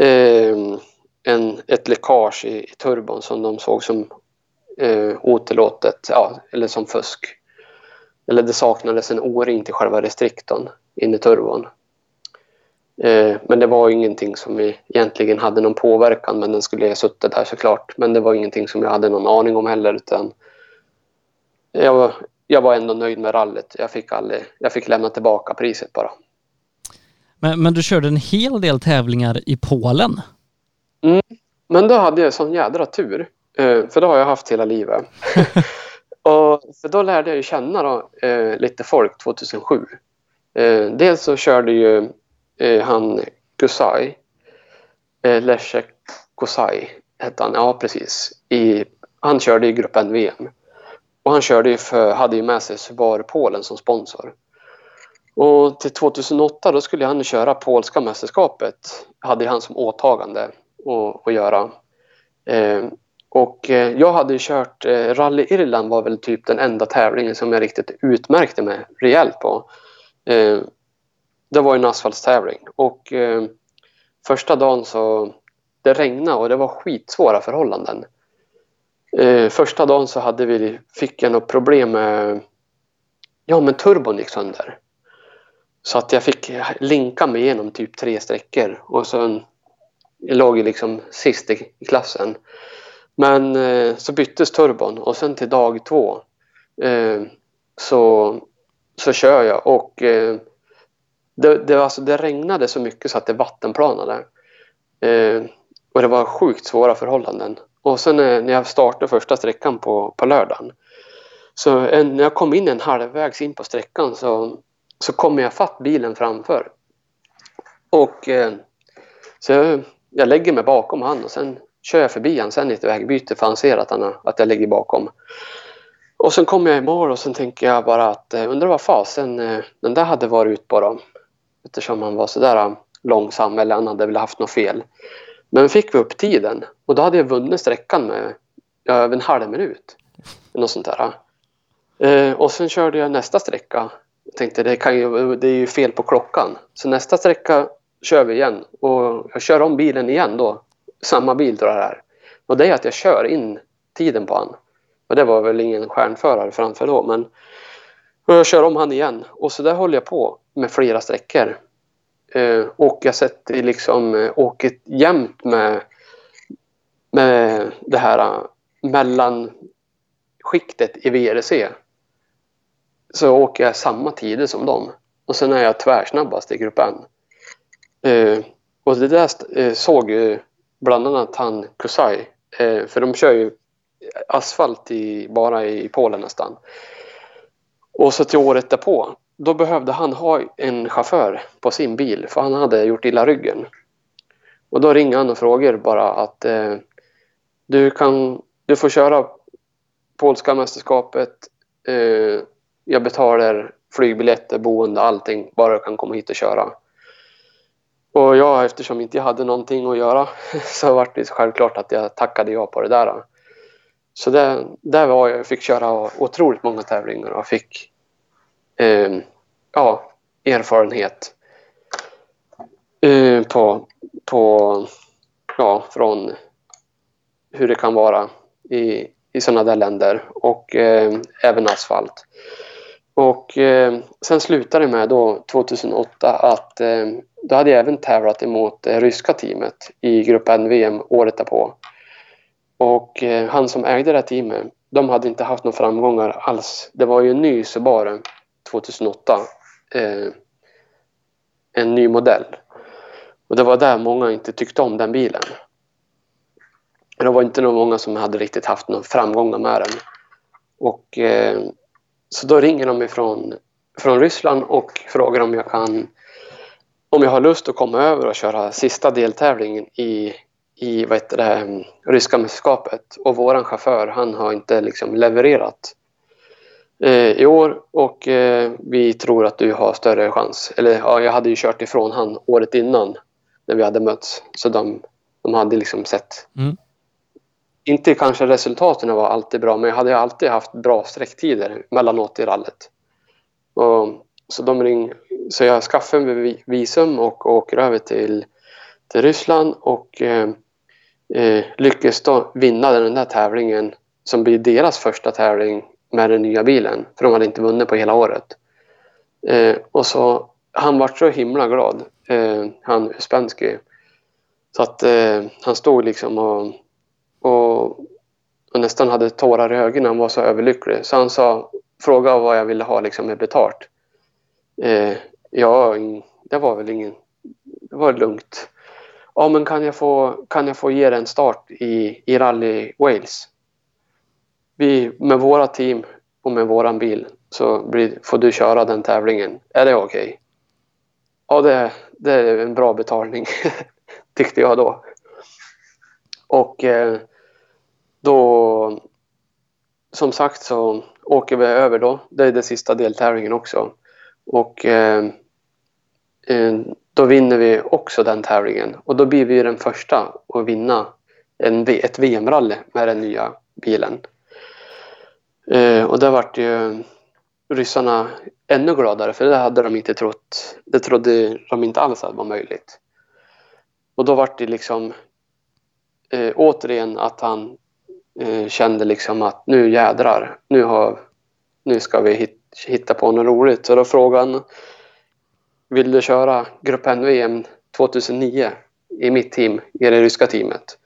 eh, en, ett läckage i, i turbon som de såg som eh, otillåtet, ja, eller som fusk. Eller det saknades en o-ring till själva restriktorn in i turbon. Eh, men det var ingenting som vi egentligen hade någon påverkan men den skulle ha suttit där såklart. Men det var ingenting som jag hade någon aning om heller utan jag var, jag var ändå nöjd med rallyt. Jag fick, aldrig, jag fick lämna tillbaka priset bara. Men, men du körde en hel del tävlingar i Polen. Men då hade jag sån jädra tur. eh, För det har jag haft hela livet. och för då lärde jag ju känna då, eh, lite folk 2007. Eh, Dels så körde ju han Kusai. Eh, Leszek Kusai hette han. Ja, precis. I, han körde i Grupp NVM. Och han körde ju för, hade ju med sig Subaru Polen som sponsor. Och till 2008 då skulle han köra polska mästerskapet. Hade han som åtagande att, att göra. Eh, och eh, jag hade kört eh, Rally Irland var väl typ den enda tävlingen som jag riktigt utmärkte mig rejält på. Eh, det var en asfaltstävling och eh, första dagen så det regnade och det var skitsvåra förhållanden. Eh, första dagen så hade vi, fick jag något problem med, ja men turbon gick sönder. Så att jag fick linka mig igenom typ tre sträckor och sen jag låg ju liksom sist i, i klassen. Men eh, så byttes turbon och sen till dag två eh, så, så kör jag och eh, det, det, alltså, det regnade så mycket så att det vattenplanade. Eh, och det var sjukt svåra förhållanden. Och sen eh, när jag startade första sträckan på, på lördagen så en, när jag kom in en halvvägs in på sträckan så, så kommer jag fatt bilen framför. Och eh, så jag, jag lägger mig bakom han och sen kör jag förbi han sen i ett vägbyte för han ser att, han, att jag ligger bakom. Och sen kommer jag i mål och sen tänker jag bara att eh, undrar vad fasen eh, den där hade varit ut på då. Eftersom han var sådär eh, långsam eller han hade väl haft något fel. Men fick vi upp tiden och då hade jag vunnit sträckan med ja, över en halv minut. Något sånt där. Eh, eh och sen körde jag nästa sträcka. Jag tänkte det, kan ju, det är ju fel på klockan. Så nästa sträcka kör vi igen och jag kör om bilen igen då. Samma bil tror jag det är. Och det är att jag kör in tiden på han. Och det var väl ingen stjärnförare framför då men jag kör om han igen och så där håller jag på med flera sträckor. Eh, och jag sätter liksom eh, åket jämnt med, med det här eh, mellanskiktet i VRC. Så åker jag samma tider som dem. Och sen är jag tvärsnabbast i grupp N. Eh, och det där eh, såg ju bland annat han Kusai. Eh, för de kör ju asfalt i, bara i Polen nästan. Och så till året därpå, då behövde han ha en chaufför på sin bil för han hade gjort illa ryggen. Och då ringer han och frågar bara att eh, du, kan, du får köra polska mästerskapet. Eh, jag betalar flygbiljetter, boende, allting. Bara du kan komma hit och köra. Och jag, eftersom inte jag hade någonting att göra så var det självklart att jag tackade ja på det där. Så det, där var jag, fick köra otroligt många tävlingar och fick eh, ja, erfarenhet eh, på, på, ja, från hur det kan vara i, i sådana där länder och eh, även asfalt. Och eh, sen slutade det med då 2008 att eh, då hade jag även tävlat emot det ryska teamet i Grupp N-VM året därpå. Och eh, han som ägde det här teamet, de hade inte haft några framgångar alls. Det var ju en ny Subaru 2008. Eh, en ny modell. Och det var där många inte tyckte om den bilen. Det var inte någon många som hade riktigt haft några framgångar med den. Och, eh, så då ringer de ifrån från Ryssland och frågar om jag kan om jag har lust att komma över och köra sista deltävlingen i i vad heter det, mm, ryska mästerskapet och våran chaufför han har inte liksom levererat eh, i år och eh, vi tror att du har större chans. Eller ja, jag hade ju kört ifrån han året innan när vi hade mötts så de, de hade liksom sett. Mm. Inte kanske resultaten var alltid bra men jag hade alltid haft bra sträcktider mellanåt i rallet. Och, så, de ring, så jag skaffade mig visum och åker över till, till Ryssland och eh, eh, lyckas då vinna den där tävlingen som blir deras första tävling med den nya bilen. För de hade inte vunnit på hela året. Eh, och så han var så himla glad, eh, han Uspensky. Så att eh, han stod liksom och, och, och, nästan hade tårar i ögonen. Han var så överlycklig. Så han sa, fråga vad jag ville ha liksom med betalt. Eh, ja, det var väl ingen... Det var lugnt ja, men kan jag få, kan jag få ge dig en start i, i Rally Wales? Vi, med våra team och med våran bil så blir, får du köra den tävlingen. Är det okej? Okay? Ja, det, det är en bra betalning tyckte jag då. Och eh, då, som sagt så åker vi över då. Det är den sista deltävlingen också. Och eh, eh, då vinner vi också den tävlingen och då blir vi den första att vinna en, ett VM-rally med den nya bilen. Eh, och det vart ju ryssarna ännu gladare för det hade de inte trott. Det trodde de inte alls att var möjligt. Och då vart det liksom eh, återigen att han eh, kände liksom att nu jädrar, nu, har, nu ska vi hit, hitta på något roligt. Så då frågade han, vill du köra Grupp N-VM 2009 i mitt team, i det ryska teamet?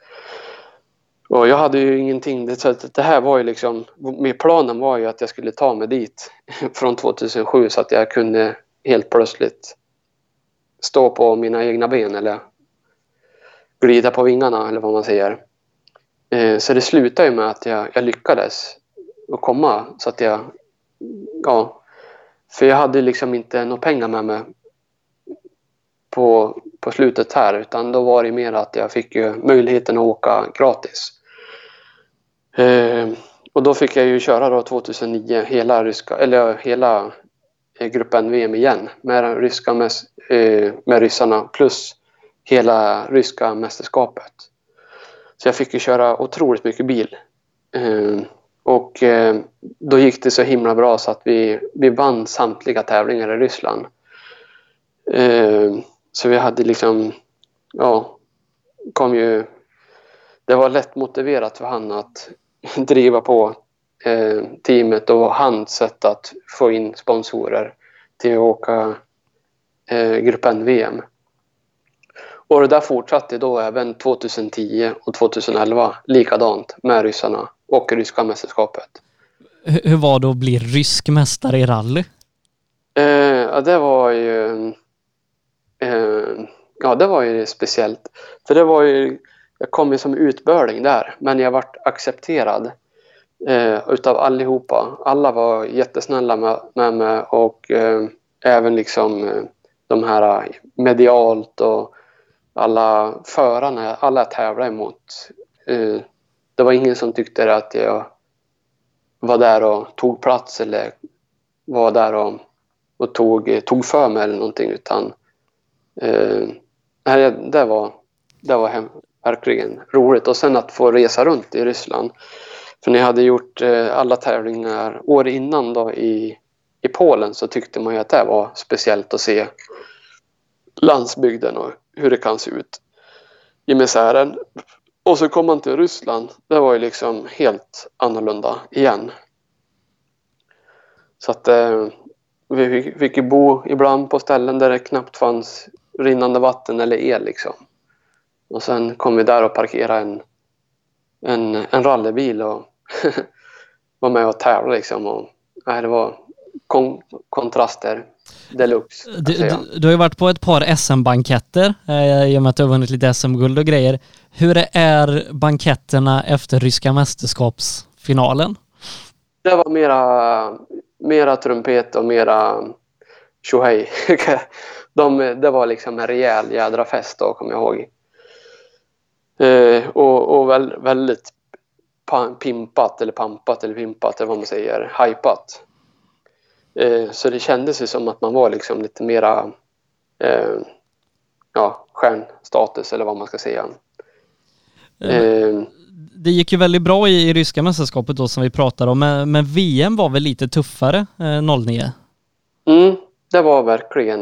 Och jag hade ju ingenting. Det, det här var ju liksom, med planen var ju att jag skulle ta mig dit från 2007 så att jag kunde helt plötsligt stå på mina egna ben eller glida på vingarna eller vad man säger. Eh, så det slutade ju med att jag, jag lyckades att komma så att jag, ja, för jag hade liksom inte några pengar med mig på, på slutet här utan då var det mer att jag fick ju möjligheten att åka gratis. Eh, och då fick jag ju köra då 2009 hela ryska, eller hela eh, gruppen VM igen med, ryska, med, eh, med ryssarna plus hela ryska mästerskapet. Så jag fick ju köra otroligt mycket bil. Ehm, och eh, då gick det så himla bra så att vi, vi vann samtliga tävlingar i Ryssland. Ehm, så vi hade liksom, ja, kom ju... Det var lätt motiverat för han att driva på eh, teamet och hans sätt att få in sponsorer till att åka eh, gruppen VM. Och det där fortsatte då även 2010 och 2011 likadant med ryssarna och ryska mästerskapet. Hur var det att bli rysk mästare i rally? Eh, ja, det var ju... Eh, ja, det var ju speciellt. För det var ju jag kom ju som utbörling där, men jag vart accepterad eh, utav allihopa. Alla var jättesnälla med, med mig och eh, även liksom eh, de här medialt och alla förarna, alla jag tävlade emot. Eh, det var ingen som tyckte att jag var där och tog plats eller var där och, och tog, tog för mig eller någonting utan eh, det var, det var hem, verkligen roligt. Och sen att få resa runt i Ryssland. För när jag hade gjort eh, alla tävlingar år innan då i, i Polen så tyckte man ju att det var speciellt att se landsbygden och hur det kan se ut i misären. Och så kom man till Ryssland. Det var ju liksom helt annorlunda igen. Så att eh, vi fick ju bo ibland på ställen där det knappt fanns rinnande vatten eller el liksom. Och sen kom vi där och parkerade en, en, en rallybil och var med och tävlade liksom. Och, nej, det var kon kontraster deluxe. Du, du, du, har ju varit på ett par SM-banketter eh, i och med att du har vunnit lite SM-guld och grejer. Hur är banketterna efter ryska mästerskapsfinalen? Det var mera, mera trumpet och mera tjohej. De, det var liksom en rejäl jädra fest då, kommer jag ihåg. Eh, och, och väl, väldigt pimpat eller pampat eller pimpat eller vad man säger, hypat. Eh, så det kändes ju som att man var liksom lite mera eh, ja, stjärnstatus eller vad man ska säga. Eh, det gick ju väldigt bra i, i ryska mästerskapet då som vi pratade om, men, men VM var väl lite tuffare eh, 09? Mm, det var verkligen.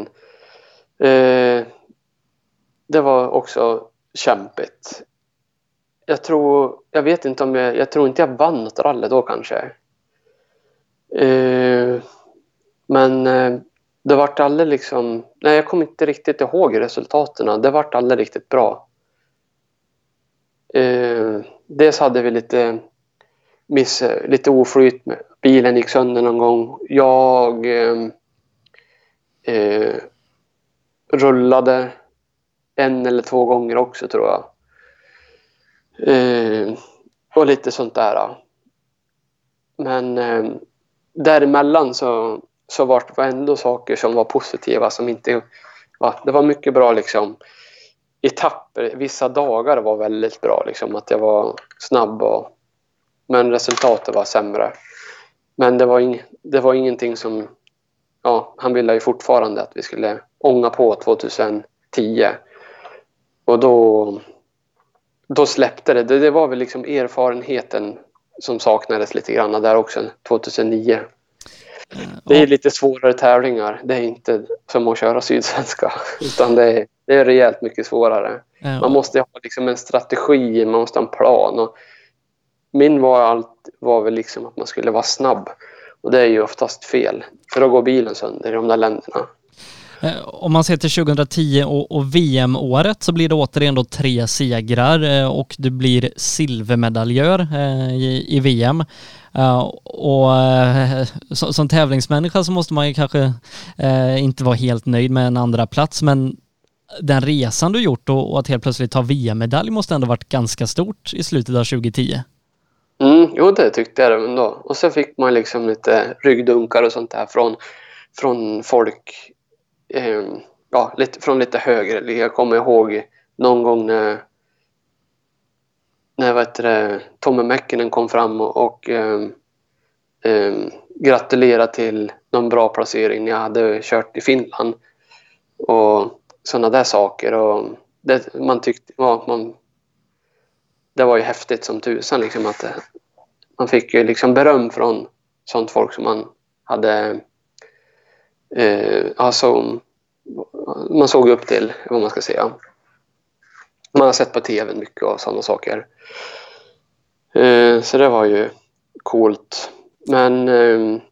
Eh, det var också kämpigt. Jag tror, jag vet inte om jag, jag tror inte jag vann något rally då kanske. Eh, men eh, det vart aldrig liksom, nej jag kommer inte riktigt ihåg resultaten. Det vart aldrig riktigt bra. Eh, dels hade vi lite miss, lite oflyt. Bilen gick sönder någon gång. Jag eh, eh rullade en eller två gånger också tror jag. Eh, och lite sånt där. Men eh, däremellan så, så var det ändå saker som var positiva som inte... Ja, det var mycket bra liksom etapper. Vissa dagar var väldigt bra, liksom att jag var snabb och... Men resultatet var sämre. Men det var, ing, det var ingenting som... Ja, han ville ju fortfarande att vi skulle ånga på 2010. Och då, då släppte det. det. det. var väl liksom erfarenheten som saknades lite grann där också 2009. Det är lite svårare tävlingar. Det är inte som att köra Sydsvenska. Utan det är, det är rejält mycket svårare. Man måste ha liksom en strategi, man måste ha en plan. Och min var, allt, var väl liksom att man skulle vara snabb. Och det är ju oftast fel. För då går bilen sönder i de där länderna. Eh, Om man ser till 2010 och, VM-året så blir det återigen då tre segrar eh, och du blir silvermedaljör eh, i VM. Eh, och eh, så- som tävlingsmänniska så måste man ju kanske eh, inte vara helt nöjd med en andra plats men den resan du gjort och, och att helt plötsligt ta VM-medalj måste ändå varit ganska stort i slutet av 2010. Mm, jo, det tyckte jag ändå. Och så fick man liksom lite ryggdunkar och sånt där från, från folk. Eh, ja, lite, från lite högre. Jag kommer ihåg någon gång när, när vad heter det, Tommy Mäkinen kom fram och, och um, um, gratulerade till någon bra placering jag hade kört i Finland. Och sådana där saker. Och det, man tyckte, ja, man, det var ju häftigt som tusan liksom att det, man fick ju liksom beröm från sånt folk som man hade eh, alltså, man såg upp till, vad man ska säga. Man har sett på tv mycket och sådana saker. Eh, så det var ju coolt. Men eh,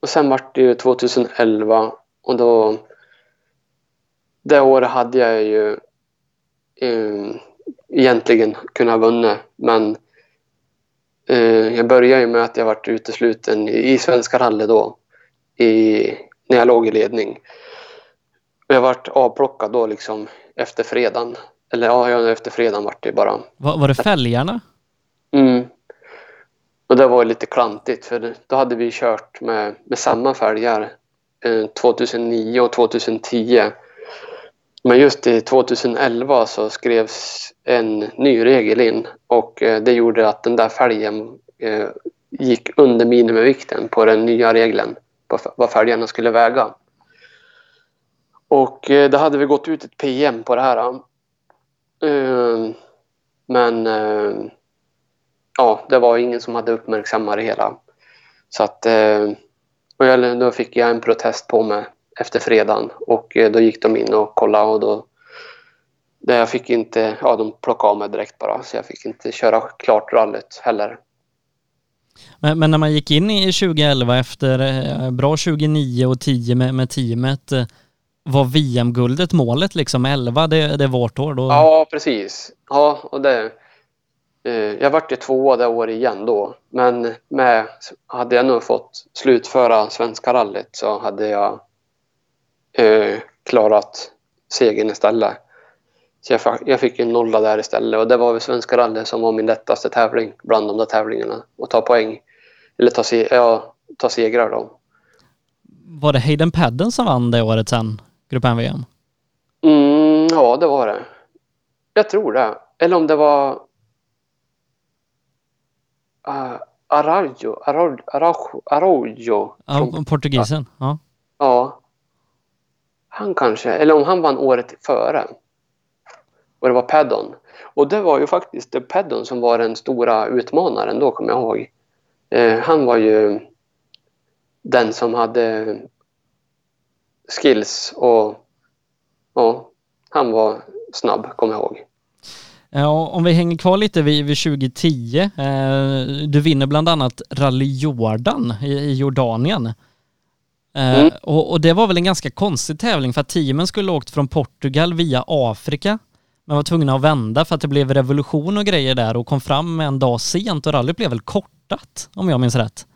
och sen var det ju 2011 och då det året hade jag ju eh, egentligen kunnat vinna men jag började ju med att jag vart utesluten i, Svenska rally då i, när jag låg i ledning. Jag vart avplockad då liksom efter fredagen. Eller ja, efter fredagen vart det bara. Var, var det fälgarna? Mm. Och det var lite klantigt för då hade vi kört med, med samma fälgar eh, 2009 och 2010. Men just i 2011 så skrevs en ny regel in och eh, det gjorde att den där fälgen eh, gick under minimivikten på den nya regeln på vad fälgarna skulle väga. Och eh, då hade vi gått ut ett PM på det här. Ehm, men ehm, ja, det var ingen som hade uppmärksammat det hela. Så att, ehm, och jag, då fick jag en protest på mig efter fredagen och eh, då gick de in och kollade och då det jag fick inte, ja de plockade av mig direkt bara så jag fick inte köra klart rallyt heller. Men, men när man gick in i 2011 efter eh, bra 2009 och 10 med, med teamet, eh, var VM-guldet målet liksom? 11, det, det är vårt år då? Ja, precis. Ja, och det, eh, jag vart ju tvåa det året igen då. Men med, hade jag nog fått slutföra Svenska rallyt så hade jag eh, klarat segern istället. Så jag, jag fick en nolla där istället och det var väl Svenska rallyt som var min lättaste tävling bland de där tävlingarna. Att ta poäng, eller ta, se, ja, ta segrar då. Var det Hayden Padden som vann det året sen, Grupp VM? Mm, ja, det var det. Jag tror det. Eller om det var... Uh, Araujo. Araujo. Araujo. Araujo. Ja, portugisen. Ja. ja. Han kanske. Eller om han vann året före. Och det var Paddon. Och det var ju faktiskt Paddon som var den stora utmanaren då, kommer jag ihåg. Eh, han var ju den som hade skills och ja, han var snabb, kommer jag ihåg. Ja, om vi hänger kvar lite vid, vid 2010. Eh, du vinner bland annat Rally Jordan i, i Jordanien. Eh, Mm. och, och det var väl en ganska konstig tävling för att teamen skulle åkt från Portugal via Afrika men var tvungna att vända för att det blev revolution och grejer där och kom fram en dag sent och rallyt blev väl kortat om jag minns rätt.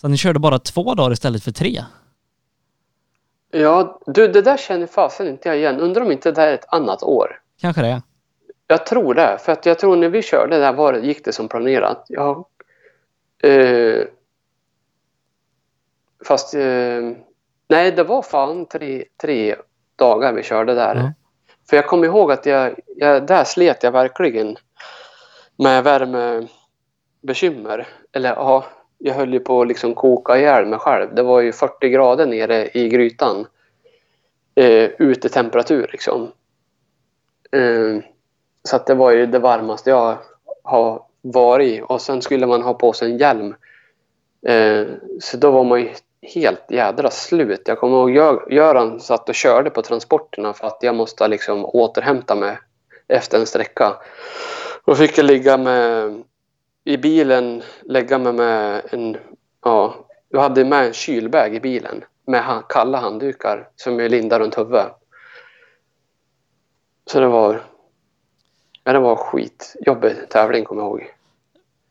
Så ni körde bara två dagar istället för tre. Ja, du, det där känner fasen inte jag igen. Undrar om inte det är ett annat år. Kanske det. Jag tror det, för att jag tror när vi körde där var, det- gick det som planerat. Jag, eh, fast, eh, nej det var fan tre, tre dagar vi körde där. Ja. För jag kommer ihåg att jag, jag, där slet jag verkligen med värmebekymmer. Eller ja, jag höll ju på att liksom koka ihjäl mig själv. Det var ju 40 grader nere i grytan. Eh, utetemperatur liksom. Eh, så att det var ju det varmaste jag har varit i. Och sen skulle man ha på sig en hjälm. Eh, så då var man ju helt jädra slut. Jag kommer ihåg Göran satt och körde på transporterna för att jag måste liksom återhämta mig efter en sträcka. Då fick jag ligga med, i bilen, lägga mig med en, ja, jag hade med en kylbag i bilen med kalla handdukar som jag lindade runt huvudet. Så det var, ja, det var skitjobbig tävling kommer jag ihåg.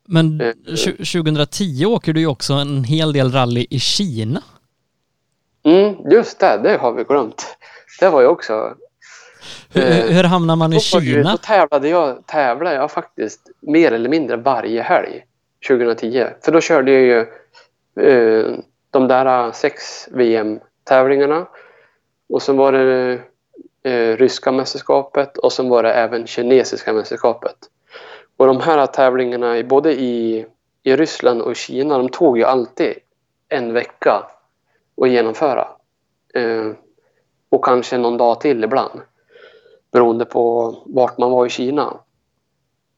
Men Eh, tju- 2010 åker du ju också en hel del rally i Kina. Mm, just det, det har vi glömt. Det var ju också... Hur, Eh, hur hamnar man i ju- Kina? då tävlade jag, tävlade jag faktiskt mer eller mindre varje helg 2010. För då körde jag ju eh, de där sex VM-tävlingarna. Och sen var det eh, ryska mästerskapet och sen var det även kinesiska mästerskapet. Och de här tävlingarna både i, i Ryssland och Kina, de tog ju alltid en vecka att genomföra. Eh, och kanske någon dag till ibland. Beroende på vart man var i Kina.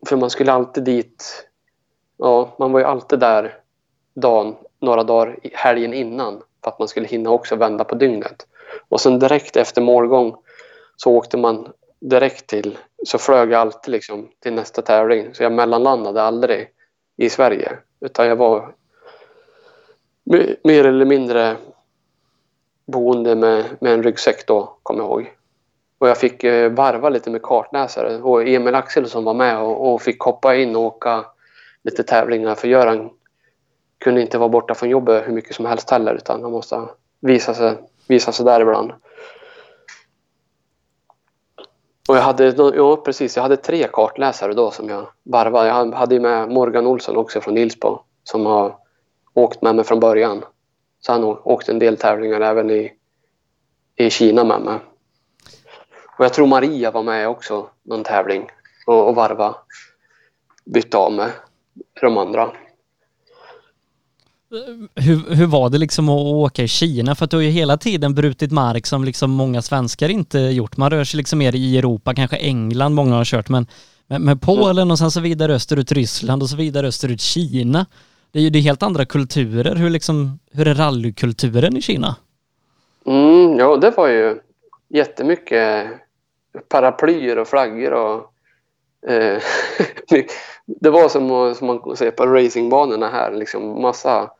För man skulle alltid dit. Ja, man var ju alltid där dagen, några dagar helgen innan. För att man skulle hinna också vända på dygnet. Och sen direkt efter målgång så åkte man direkt till, så flög jag alltid liksom till nästa tävling. Så jag mellanlandade aldrig i Sverige. Utan jag var mer eller mindre boende med, med en ryggsäck då, kommer jag ihåg. Och jag fick eh, varva lite med kartläsare. Och Emil Axelsson var med och, och fick hoppa in och åka lite tävlingar. För Göran kunde inte vara borta från jobbet hur mycket som helst heller. Utan han måste visa sig, visa sig där ibland. Och jag hade, ja precis, jag hade tre kartläsare då som jag varvade. Jag hade med Morgan Olsson också från Ilsbo som har åkt med mig från början. Så han åkte en del tävlingar även i, i Kina med mig. Och jag tror Maria var med också någon tävling och, och varva. Bytte av med de andra. Hur, hur var det liksom att åka i Kina? För att du har ju hela tiden brutit mark som liksom många svenskar inte gjort. Man rör sig liksom mer i Europa, kanske England många har kört, men med, Polen och sen så vidare österut Ryssland och så vidare österut Kina. Det är ju det är helt andra kulturer. Hur, liksom, hur är rallykulturen i Kina? Mm, ja, det var ju jättemycket paraplyer och flaggor och eh, det var som, som man ser på racingbanorna här, liksom massa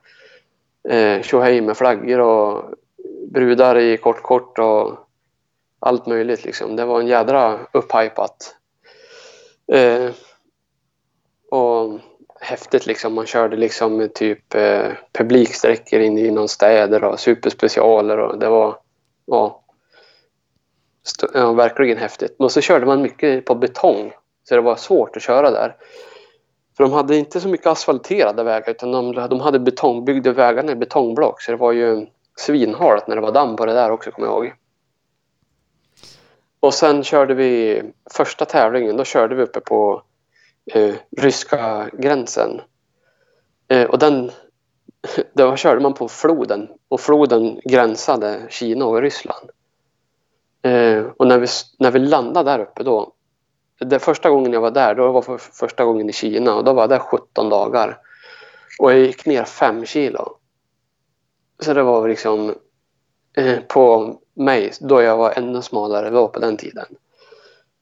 eh, tjohej med flaggor och brudar i kort kort och allt möjligt liksom. Det var en jädra upphypat. Eh, och häftigt liksom. Man körde liksom typ eh, publiksträckor in i någon städer och superspecialer och det var ja, ja, verkligen häftigt. Men så körde man mycket på betong så det var svårt att köra där. För de hade inte så mycket asfalterade vägar utan de, de hade betongbyggda vägarna i betongblock så det var ju svinhalt när det var damm på det där också kommer jag ihåg. Och sen körde vi första tävlingen, då körde vi uppe på eh, ryska gränsen. Eh, och den, då körde man på floden och floden gränsade Kina och Ryssland. Eh, och när vi, när vi landade där uppe då, det första gången jag var där, då var för första gången i Kina och då var jag där 17 dagar. Och jag gick ner 5 kilo. Så det var liksom eh, på mig, då jag var ännu smalare då på den tiden.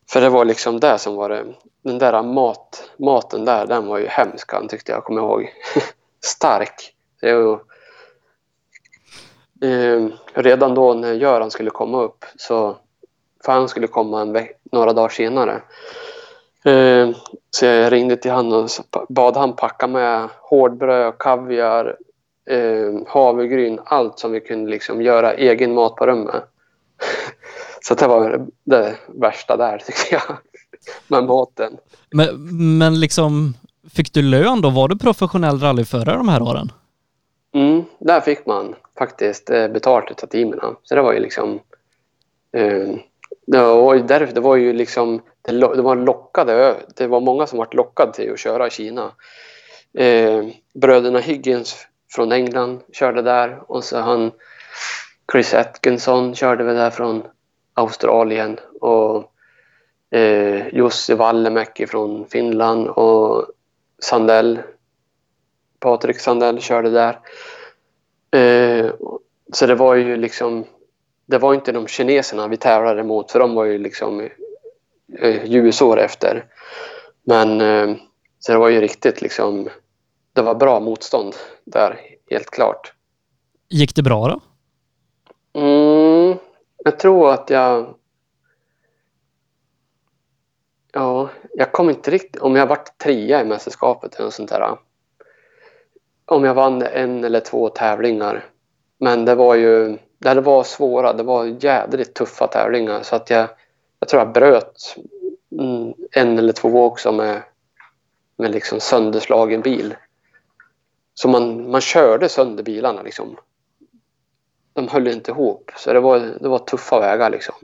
För det var liksom det som var det. Den där mat, maten där, den var ju hemsk han tyckte jag, kommer ihåg. Stark. Så jag, eh, redan då när Göran skulle komma upp så för han skulle komma en några dagar senare. Eh, så jag ringde till honom och bad han packa med hårdbröd, kaviar, eh, havregryn, allt som vi kunde liksom göra egen mat på rummet. så det var det, värsta där tyckte jag. med maten. Men, men liksom, fick du lön då? Var du professionell rallyförare de här åren? Mm, där fick man faktiskt eh, betalt av teamen. Så det var ju liksom... Eh, det, var, ju därför, det var ju liksom... Det, lo- det var lockade, det var många som var lockade till att köra i Kina. Eh, bröderna Higgins från England körde där och så han Chris Atkinson körde väl där från Australien och eh, Jussi Wallemäki från Finland och Sandell Patrik Sandell körde där. Eh, så det var ju liksom, det var inte de kineserna vi tävlade mot för de var ju liksom eh, ljusår efter. Men eh, så det var ju riktigt liksom, det var bra motstånd där, helt klart. Gick det bra då? Mm, jag tror att jag... Ja, jag kommer inte riktigt... Om jag varit trea i mästerskapet eller något sånt där. Om jag vann en eller två tävlingar. Men det var ju... Det var svåra, det var jädrigt tuffa tävlingar så att jag... Jag tror jag bröt mm, en eller två också med, med liksom sönderslagen bil. Så man, man körde sönder bilarna liksom de höll inte ihop. Så det var, det var tuffa vägar liksom.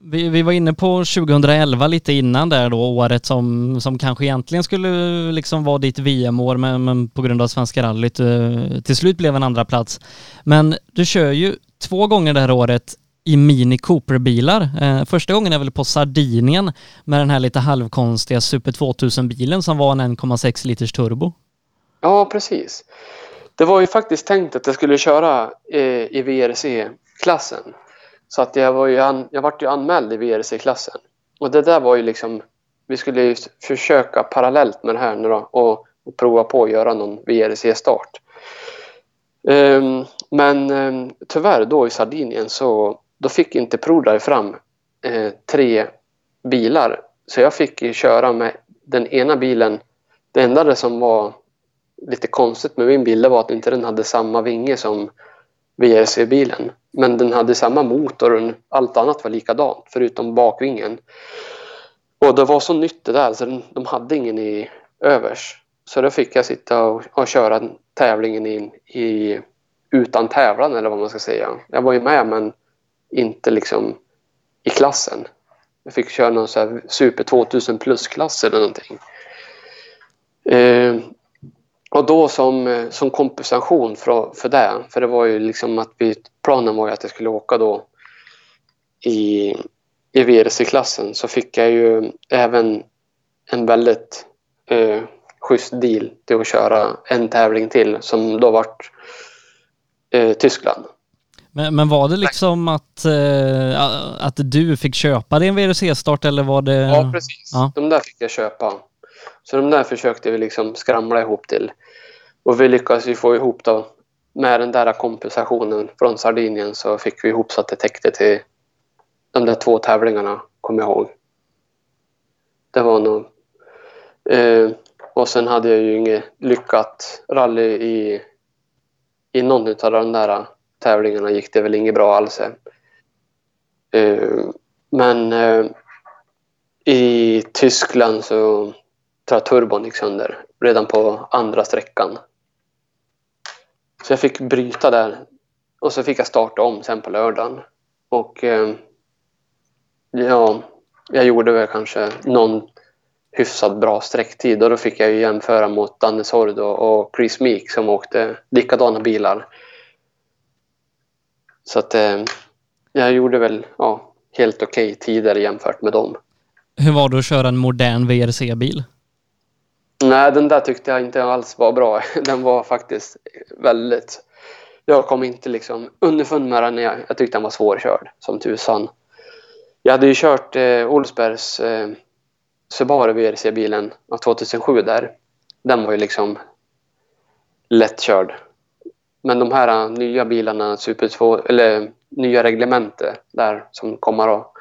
Vi, vi var inne på 2011 lite innan där då, året som, som kanske egentligen skulle liksom vara ditt VM-år, men, men på grund av Svenska rallyt eh, till slut blev en andra plats. Men du kör ju två gånger det här året i Mini Cooper-bilar. Eh, första gången är väl på Sardinien med den här lite halvkonstiga Super 2000-bilen som var en 1,6 liters turbo. Ja, precis. Det var ju faktiskt tänkt att jag skulle köra eh, i VRC-klassen. Så att jag var ju an, jag vart ju anmäld i VRC-klassen. Och det där var ju liksom, vi skulle ju försöka parallellt med det här nu då och, och prova på att göra någon VRC-start. Um, ehm, men um, tyvärr då i Sardinien så då fick inte Prodrive fram eh, tre bilar. Så jag fick köra med den ena bilen. Det enda som var lite konstigt med min bil var att inte den hade samma vinge som VRC-bilen. Men den hade samma motor och allt annat var likadant förutom bakvingen. Och det var så nytt det där så de hade ingen i övers. Så då fick jag sitta och, och köra tävlingen in i, utan tävlan eller vad man ska säga. Jag var ju med men inte liksom i klassen. Jag fick köra någon så Super 2000 plus-klass eller någonting. Eh, och då som, eh, som kompensation för, för det, för det var ju liksom att vi, planen var ju att jag skulle åka då i, i VRC-klassen så fick jag ju även en väldigt eh, schysst deal till att köra en tävling till som då vart eh, Tyskland. Men, men var det liksom att, eh, att du fick köpa din VRC-start eller var det? Ja, precis. Ja. De där fick jag köpa. Så de där försökte vi liksom skramla ihop till. Och vi lyckades ju få ihop då med den där kompensationen från Sardinien så fick vi ihop så att det täckte till de där två tävlingarna, kommer jag ihåg. Det var nog... Eh, och sen hade jag ju inget lyckat rally i, i någon av de där tävlingarna gick det väl inget bra alls. Eh, men eh, i Tyskland så tror jag turbon gick sönder redan på andra sträckan. Så jag fick bryta där och så fick jag starta om sen på lördagen. Och eh, ja, jag gjorde väl kanske någon hyfsat bra sträcktid och då fick jag ju jämföra mot Danne Sordo och Chris Meek som åkte likadana bilar. Så att eh, jag gjorde väl ja, helt okej okay tider jämfört med dem. Hur var det att köra en modern VRC-bil? Nej, den där tyckte jag inte alls var bra. Den var faktiskt väldigt... Jag kom inte liksom underfund med den. Jag, jag tyckte den var svårkörd som tusan. Jag hade ju kört eh, Olsbergs eh, Subaru VRC-bilen av 2007 där. Den var ju liksom lättkörd. Men de här eh, nya bilarna, Super 2, eller nya reglementet där som kommer då.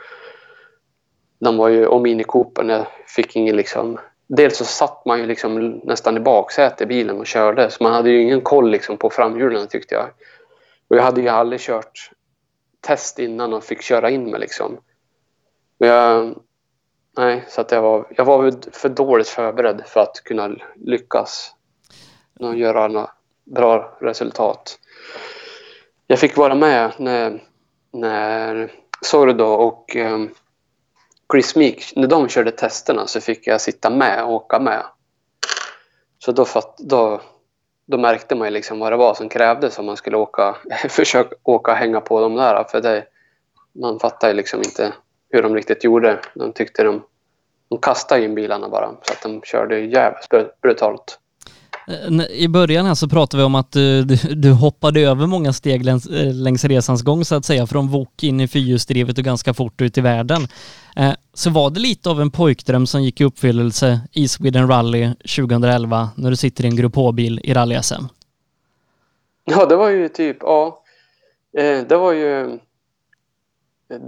De var ju, och Mini Cooper, jag fick ingen liksom dels så satt man ju liksom nästan i baksätet i bilen och körde så man hade ju ingen koll liksom på framhjulen tyckte jag. Och jag hade ju aldrig kört test innan och fick köra in mig liksom. Men jag, nej, så att jag var, jag var för dåligt förberedd för att kunna lyckas och göra några bra resultat. Jag fick vara med när, när Sordo och um, Chris Meek, när de körde testerna så fick jag sitta med och åka med. Så då, fatt, då, då märkte man ju liksom vad det var som krävdes om man skulle åka, försöka åka och hänga på dem där. För det, man fattar ju liksom inte hur de riktigt gjorde. De tyckte de, de kastade in bilarna bara så att de körde jävligt brutalt. Eh, I början här så pratade vi om att du, du, du hoppade över många steg längs, eh, längs resans gång så att säga, från VOK in i fyrhjulsdrivet och ganska fort ut i världen. Så var det lite av en pojkdröm som gick i uppfyllelse i Sweden Rally 2011 när du sitter i en Grupp H-bil i rally-SM? Ja, det var ju typ, ja. Det var ju...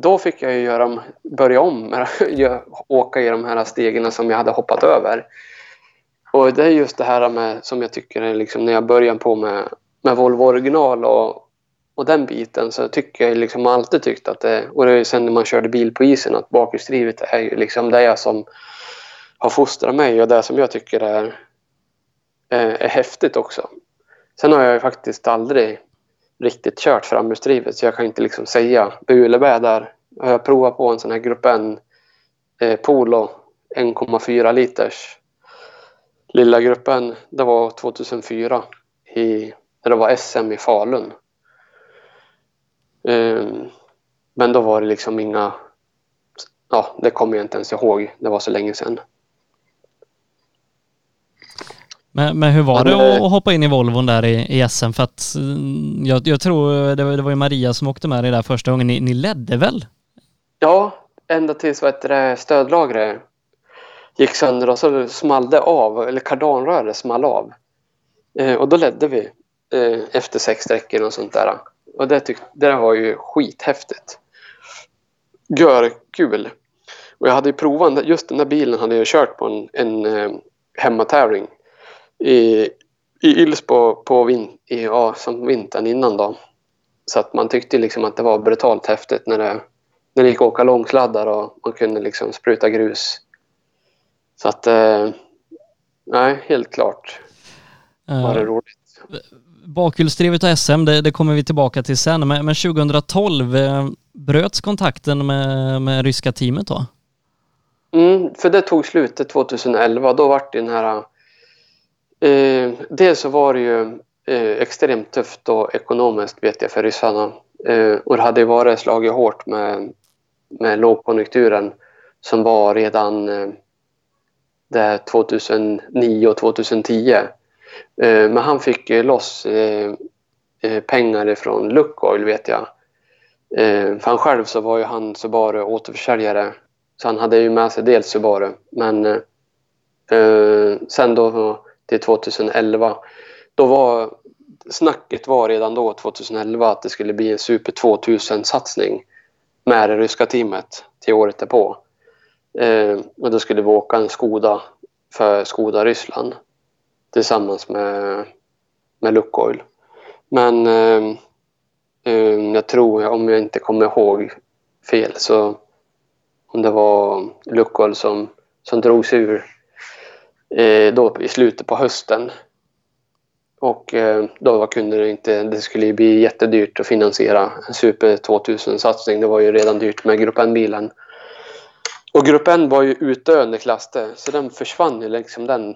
Då fick jag ju göra, börja om åka i de här stegen som jag hade hoppat över. Och det är just det här med, som jag tycker är liksom när jag började på med, med Volvo original och, och den biten så tycker jag liksom alltid tyckt att det, och det är sen när man körde bil på isen, att bakhjulsdrivet är ju liksom det som har fostrat mig och det som jag tycker är, är, är häftigt också. Sen har jag ju faktiskt aldrig riktigt kört framhjulsdrivet så jag kan inte liksom säga bu eller bä där. Jag har provat på en sån här Grupp N eh, Polo 1,4 liters lilla gruppen, det var 2004 i, när det var SM i Falun. Um, men då var det liksom inga... Ja, det kommer jag inte ens ihåg. Det var så länge sedan. Men, men hur var men, det att, att hoppa in i Volvon där i, i SM? För att mm, jag, jag tror det var, det var ju Maria som åkte med dig där första gången. Ni, ni ledde väl? Ja, ända tills vad heter det, stödlagret gick sönder och så small det av, eller kardanröret small av. Eh, och då ledde vi eh, efter sex sträckor och sånt där. Och det, tyck, det var ju skithäftigt. Gör kul. Och jag hade ju provat, just den där bilen hade jag kört på en, en eh, hemmatävling i, i Ilsbo på vin, i, ja, som vintern innan då. Så att man tyckte liksom att det var brutalt häftigt när det, när det gick att åka långsladdar och man kunde liksom spruta grus så att, eh, nej, helt klart var det uh, roligt. Bakhjulsdrivet och SM, det, det, kommer vi tillbaka till sen, men, men 2012 eh, bröts kontakten med, med ryska teamet då? Mm, för det tog slutet 2011. Då var det den här... Eh, dels så var det ju eh, extremt tufft och ekonomiskt vet jag för ryssarna. Eh, och det hade varit slagit hårt med, med lågkonjunkturen som var redan eh, där 2009 och 2010. Eh, men han fick eh, loss eh, eh pengar från Lukoil vet jag. Eh, för han själv så var ju han Subaru återförsäljare. Så han hade ju med sig dels Subaru. Men sen då till 2011 då var snacket var redan då 2011 att det skulle bli en Super 2000-satsning med det ryska teamet till året därpå. Eh, och då skulle vi åka en Skoda för Skoda Ryssland tillsammans med, med Lukoil. Men eh, eh, jag tror, om jag inte kommer ihåg fel, så om det var Lukoil som, som drog sig ur eh, då i slutet på hösten. Och eh, då kunde det inte, det skulle bli jättedyrt att finansiera en Super 2000-satsning. Det var ju redan dyrt med Grupp N-bilen. Och grupp N var ju utdöende klass där, så den försvann ju liksom den.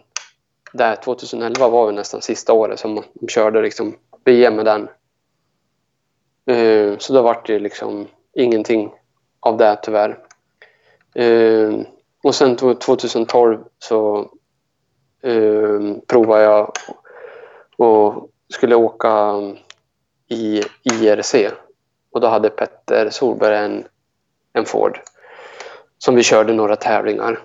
Där 2011 var väl nästan sista året som de körde liksom VM med den. Uh, så då var det liksom ingenting av det tyvärr. Uh, och sen 2012 så uh, provade jag och skulle åka i IRC. Och då hade Petter Solberg en, en Ford som vi körde några tävlingar.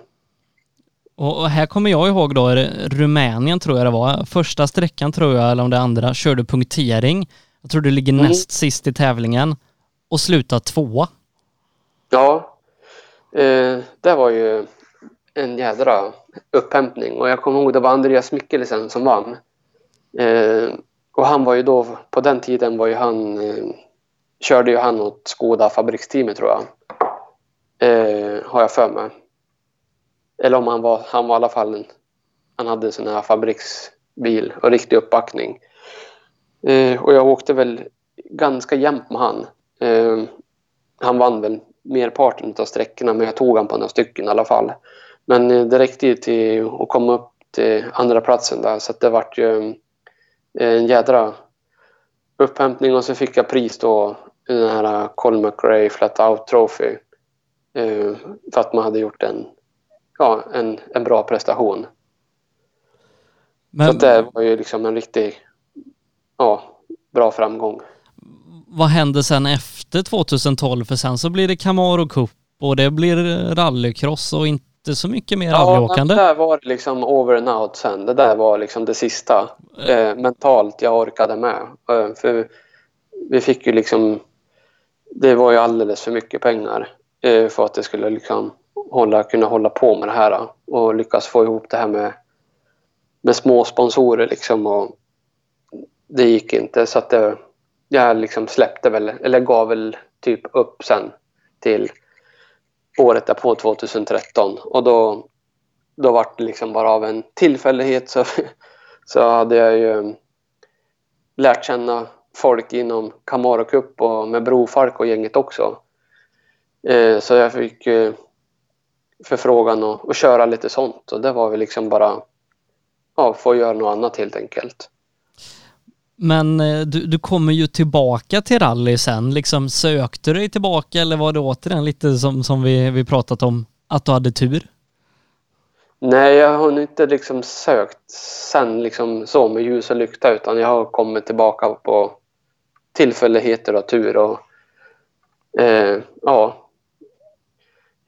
Och här kommer jag ihåg då, Rumänien tror jag det var. Första sträckan tror jag, eller om det andra, körde punktering. Jag tror du ligger mm. näst sist i tävlingen och slutar tvåa. Ja, eh, det var ju en jädra upphämtning och jag kommer ihåg det var Andreas Mikkelsen som vann. Eh, och han var ju då, på den tiden var ju han, eh, körde ju han åt Skoda fabriksteamet tror jag. Eh, har jag för mig. Eller om han var, han var i alla fall en, han hade en sån här fabriksbil och riktig uppbackning. Eh, och jag åkte väl ganska jämnt med han. Eh, han vann väl merparten av sträckorna men jag tog han på några stycken i alla fall. Men eh, det räckte ju till att komma upp till andra platsen där så det vart ju eh, en jädra upphämtning och så fick jag pris då den här Colin McRae Flat Out Trophy Eh, för att man hade gjort en, ja, en, en bra prestation. Men... Så det var ju liksom en riktig ja, bra framgång. Vad hände sen efter 2012? För sen så blir det Camaro Cup och det blir rallycross och inte så mycket mer ja, rallyåkande. Ja, det där var liksom over and out sen. Det där var liksom det sista eh, mentalt jag orkade med. Eh, för vi fick ju liksom... Det var ju alldeles för mycket pengar eh, Eh, för att det skulle liksom hålla, kunna hålla på med det här eh, och lyckas få ihop det här med, med små sponsorer liksom. Och det gick inte så att det, jag liksom släppte väl, eller gav väl typ upp sen till året därpå, 2013. Och då, då var det liksom bara av en tillfällighet så, så hade jag ju lärt känna folk inom Camaro Cup och med Brofalk och gänget också. Eh, så jag fick eh, förfrågan att, att köra lite sånt och det var väl liksom bara ja, få göra något annat helt enkelt. Men eh, du, du kommer ju tillbaka till rally sen, liksom sökte du dig tillbaka eller var det återigen lite som, som vi, vi pratat om, att du hade tur? Nej, jag har inte liksom sökt sen liksom så med ljus och lykta utan jag har kommit tillbaka på tillfälligheter och tur och eh, ja.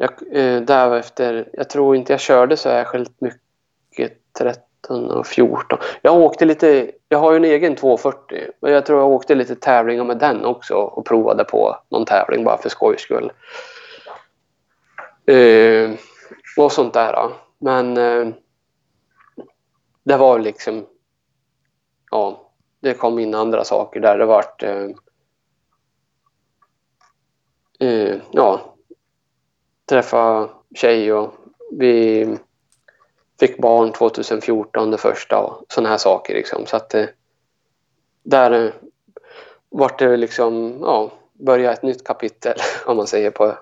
Jag, eh, därefter, jag tror inte jag körde särskilt mycket 13 och 14. Jag åkte lite, jag har ju en egen 240 men jag tror jag åkte lite tävlingar med den också och provade på någon tävling bara för skojs skull. Eh, och sånt där. Men eh, det var liksom, ja, det kom in andra saker där. Det vart... Eh, eh, ja, träffa tjej och vi fick barn 2014 det första och sådana här saker liksom. Så att eh, där eh, vart det liksom, ja, börja ett nytt kapitel om man säger på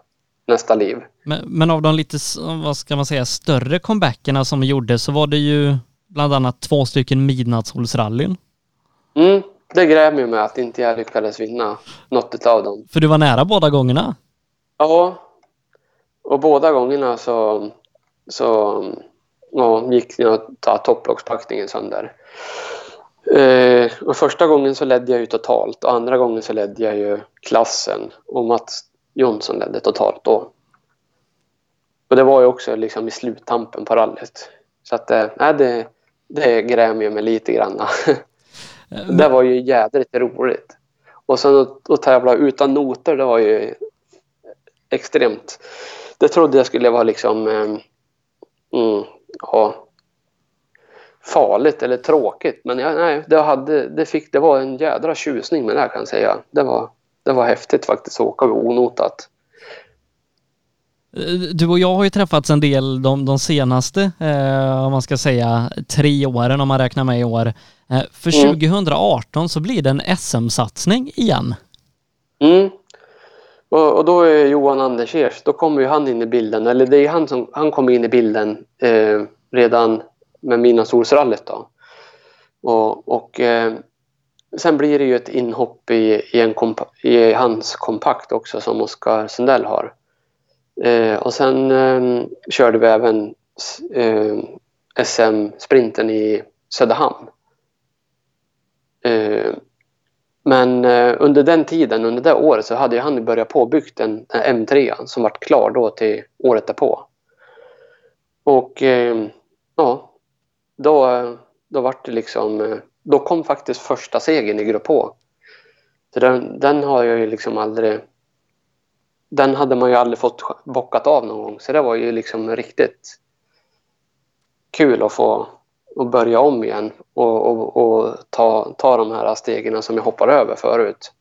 nästa liv. Men, men av de lite, vad ska man säga, större comebackerna som gjorde så var det ju bland annat två stycken midnattssolsrallyn. Mm, det grämer mig att inte jag lyckades vinna något av dem. För du var nära båda gångerna? Ja, och båda gångerna så, så ja, gick jag att ta topplockspackningen sönder. Eh, och första gången så ledde jag ju totalt och andra gången så ledde jag ju klassen och Mats Jonsson ledde totalt då. Och det var ju också liksom i sluttampen på rallyt. Så att, eh, det, det grämer mig lite grann. Det var ju jädrigt roligt. Och sen att, att tävla utan noter, det var ju extremt. Det trodde jag skulle vara liksom eh, mm, ja, farligt eller tråkigt. Men jag, nej, det, hade, det, fick, det var en jädra tjusning med det här kan jag säga. Det var, det var häftigt faktiskt att åka onotat. Du och jag har ju träffats en del de, de senaste, eh, om man ska säga, tre åren om man räknar med i år. Eh, för mm. 2018 så blir det en SM-satsning igen. Mm. Och, och, då är Johan Andersers, då kommer ju han in i bilden, eller det är han som han kommer in i bilden eh, redan med Mina Solsrallet då. Och, och eh, sen blir det ju ett inhopp i, i, en i hans kompakt också som Oskar Sundell har. Eh, och sen eh, körde vi även eh, SM-sprinten i Söderhamn. Eh, men eh, under den tiden, under det året, så hade han börjat påbyggt en, en M3 som var klar då till året därpå. Och eh, ja, då, då var det liksom... Eh, då kom faktiskt första segern i Grupp H. Så den, den har jag ju liksom aldrig den hade man ju aldrig fått bockat av någon gång. Så det var ju liksom riktigt kul att få att börja om igen och, och, och ta, ta de här stegen som jag hoppar över förut.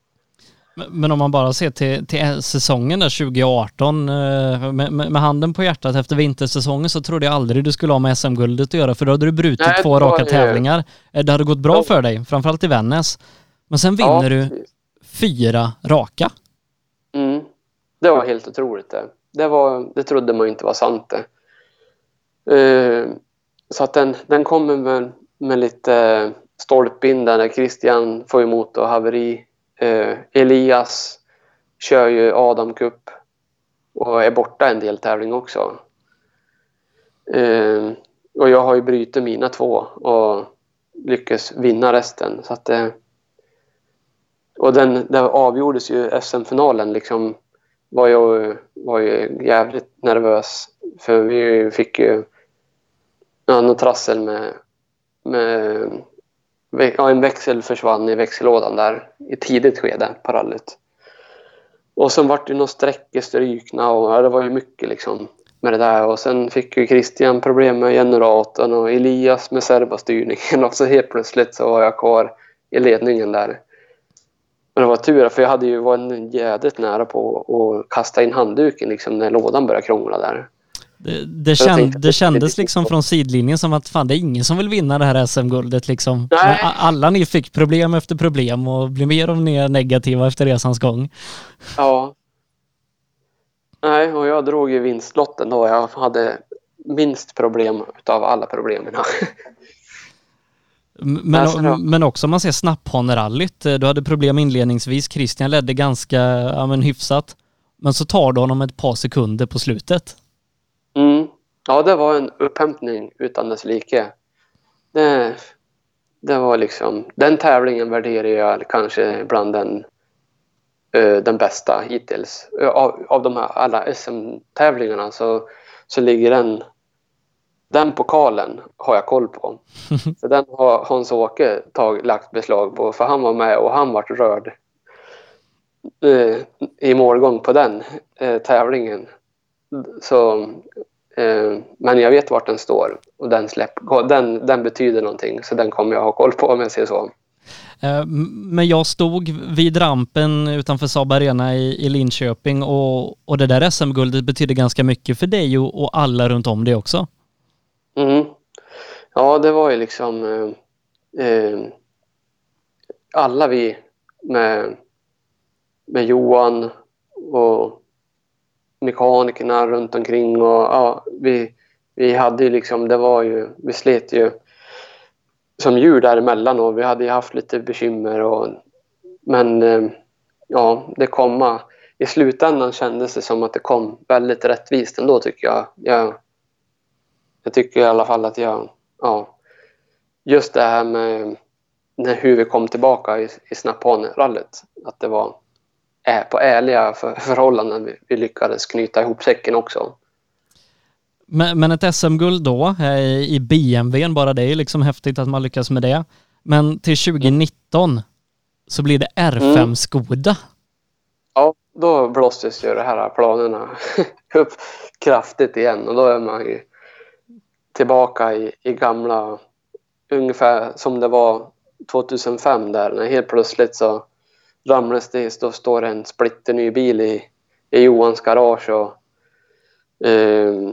Men om man bara ser till, till säsongen där 2018 eh, med, med, handen på hjärtat efter vintersäsongen så trodde jag aldrig du skulle ha med SM-guldet att göra för då hade du brutit Nej, två raka tävlingar. Eh, det hade gått bra för dig, framförallt i Vännäs. Men sen vinner ja, du fyra raka. Mm. Det var helt otroligt det. Det, var, det trodde man inte var sant det. Uh, så att den, den kommer med, med lite eh, stolpbindande. där Christian får emot och haveri. Eh, Elias kör ju Adam Cup och är borta en del tävling också. Eh, och jag har ju brutit mina två och lyckats vinna resten. Så att eh, och den, där avgjordes ju SM-finalen liksom var jag var ju jävligt nervös för vi fick ju ja, något trassel med, med ja, en växel försvann i växellådan där i tidigt skede på rallyt. Och sen vart det några sträckor strykna och ja, det var ju mycket liksom med det där. Och sen fick ju Christian problem med generatorn och Elias med servostyrningen. och så helt plötsligt så var jag kvar i ledningen där. Men det var tur för jag hade ju varit jädrigt nära på att kasta in handduken liksom när lådan började krångla där. Det, det, känd, det kändes liksom från sidlinjen som att fan det är ingen som vill vinna det här SM-guldet liksom. Nej. Alla ni fick problem efter problem och blev mer och mer negativa efter resans gång. Ja. Nej, och jag drog ju vinstlotten då. Jag hade minst problem utav alla problemen. Men, alltså, men också om man ser snapphanerallyt. Eh, du hade problem inledningsvis. Christian ledde ganska ja, men hyfsat. Men så tar du honom ett par sekunder på slutet. Mm. Ja, det var en upphämtning utan dess like. Det, det var liksom... Den tävlingen värderar jag kanske bland den, uh, den bästa hittills. Av, av de här alla SM-tävlingarna så, så ligger den den pokalen har jag koll på. För den har Hans-Åke lagt beslag på för han var med och han vart rörd eh, i målgång på den eh, tävlingen. Så, eh, men jag vet vart den står och den, släpp, den, den betyder någonting så den kommer jag ha koll på om jag säger så. Eh, men jag stod vid rampen utanför Saab Arena i, i Linköping och, och det där SM-guldet betyder ganska mycket för dig och, och alla runt om dig också. Mm. Ja, det var ju liksom eh, eh, alla vi med, med Johan och mekanikerna runt omkring och ja, vi, vi hade ju liksom, det var ju, vi slet ju som djur däremellan och vi hade ju haft lite bekymmer och men eh, ja, det komma i slutändan kändes det som att det kom väldigt rättvist ändå tycker jag. jag jag tycker i alla fall att jag, ja, just det här med hur vi kom tillbaka i, i Snappan-rallyt, att det var på ärliga för, förhållanden vi, vi lyckades knyta ihop säcken också. Men, men ett SM-guld då eh, i BMW, bara det är liksom häftigt att man lyckas med det. Men till 2019 så blir det R5 mm. Skoda. Ja, då blåstes ju de här planerna upp kraftigt igen och då är man ju tillbaka i, i gamla, ungefär som det var 2005 där när helt plötsligt så ramlades det, då står en splitterny bil i, i Johans garage och eh,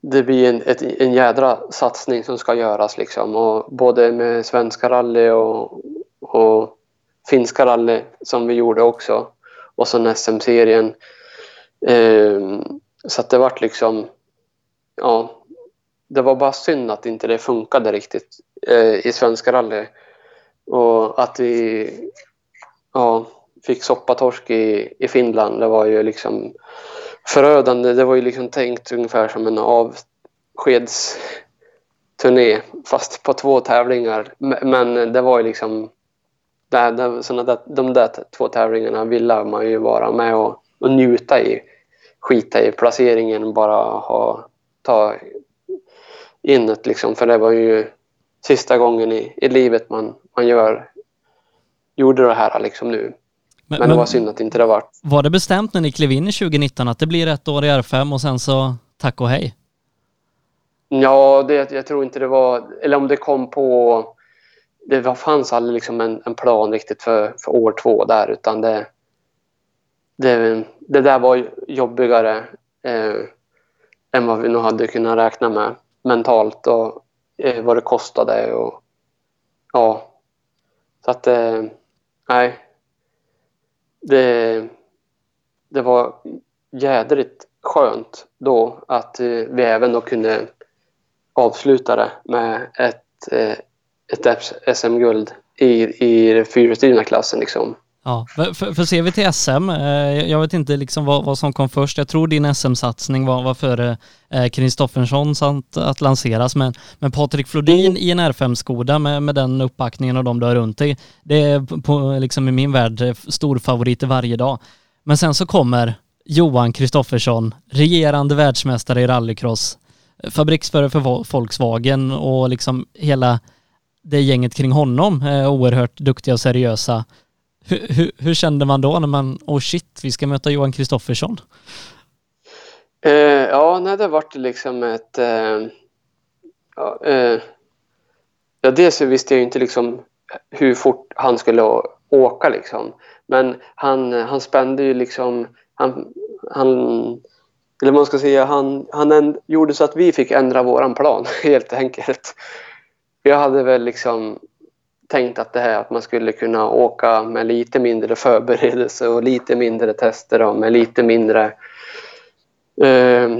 det blir en, ett, en jädra satsning som ska göras liksom och både med svenska rally och, och finska rally som vi gjorde också och så SM-serien. Eh, så att det vart liksom ja, det var bara synd att inte det funkade riktigt eh, i svenska rally. Och att vi ja, fick soppatorsk i, i Finland, det var ju liksom förödande. Det var ju liksom tänkt ungefär som en avskedsturné fast på två tävlingar. Men det var ju liksom det, det, såna där, de där två tävlingarna ville man ju vara med och, och njuta i. Skita i placeringen, bara ha ta in det liksom, för det var ju sista gången i, i livet man, man gör, gjorde det här liksom nu. Men, men det var synd att inte det var. Var det bestämt när ni klev in i 2019 att det blir ett år i R5 och sen så tack och hej? Ja, det, jag tror inte det var, eller om det kom på, det fanns aldrig liksom en, en plan riktigt för, för år två där utan det, det, det där var jobbigare eh, än vad vi nog hade kunnat räkna med mentalt och eh, vad det kostade. Och, ja, så att eh, nej. Det, det var jädrigt skönt då att eh, vi även då kunde avsluta det med ett, eh, ett SM-guld i, i den fyrhjulsdrivna klassen. Liksom. Ja, för, för ser vi till SM, eh, jag vet inte liksom vad, vad som kom först. Jag tror din SM-satsning var, var före eh, Kristoffersson eh, att, att lanseras, men, men Patrik Flodin i en R5-Skoda med, med den uppbackningen och de du har runt dig, det är på, liksom i min värld eh, storfavoriter varje dag. Men sen så kommer Johan Kristoffersson, regerande världsmästare i rallycross, fabriksförare för Volkswagen och liksom hela det gänget kring honom eh, oerhört duktiga och seriösa. Hur, hur, hur, kände man då när man, oh shit, vi ska möta Johan Kristoffersson? Eh, ja, nej, det vart liksom ett... Eh, ja, eh, ja, dels visste jag inte liksom hur fort han skulle åka liksom. Men han, han spände ju liksom... Han, han, eller man ska säga, han, han änd, gjorde så att vi fick ändra våran plan helt enkelt. Jag hade väl liksom tänkt att det här att man skulle kunna åka med lite mindre förberedelse och lite mindre tester och med lite mindre eh,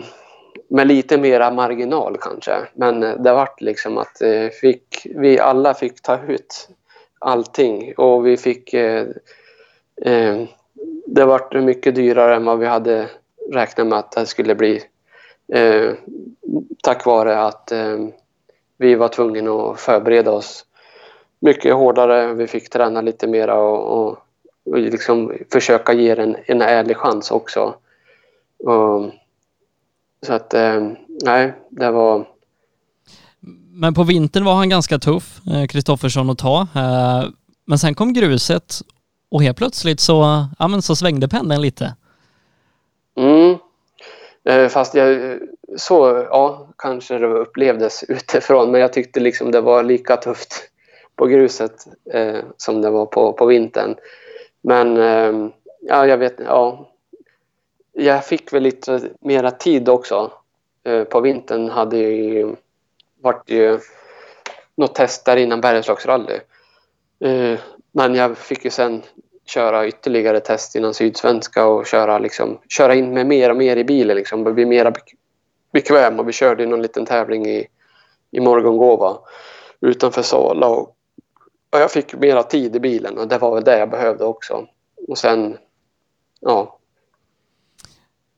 med lite mera marginal kanske. Men det vart liksom att eh, fick, vi alla fick ta ut allting och vi fick eh, eh, det vart mycket dyrare än vad vi hade räknat med att det skulle bli eh, tack vare att eh, vi var tvungna att förbereda oss mycket hårdare. Vi fick träna lite mera och, och, och liksom försöka ge en, en ärlig chans också. Och, så att, eh, nej, det var... Men på vintern var han ganska tuff, Kristoffersson, att ta. Eh, men sen kom gruset och helt plötsligt så, ja, men så svängde pendeln lite. Mm. Eh, fast jag så, ja, kanske det upplevdes utifrån, men jag tyckte liksom det var lika tufft på gruset eh, som det var på, på vintern. Men eh, ja, jag vet ja. Jag fick väl lite mera tid också. Eh, på vintern hade ju varit ju något test där innan Bergslagsrally. Eh, men jag fick ju sen köra ytterligare test innan Sydsvenska och köra, liksom, köra in mig mer och mer i bilen. Liksom, bli mer bekväm och vi körde någon liten tävling i, i Morgongåva utanför Sala och och jag fick mera tid i bilen och det var väl det jag behövde också. Och sen, ja.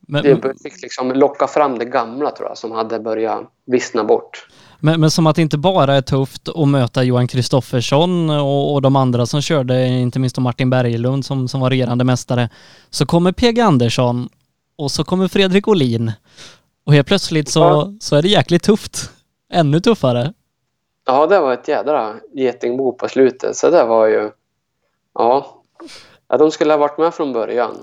Men, det fick liksom locka fram det gamla tror jag som hade börjat vissna bort. Men, men som att det inte bara är tufft att möta Johan Kristoffersson och, och, de andra som körde, inte minst Martin Berglund som, som var regerande mästare, så kommer PG Andersson och så kommer Fredrik Olin och helt plötsligt så, ja. så är det jäkligt tufft. Ännu tuffare. Ja, det var ett jädra getingbo på slutet. Så det var ju... Ja, ja de skulle ha varit med från början.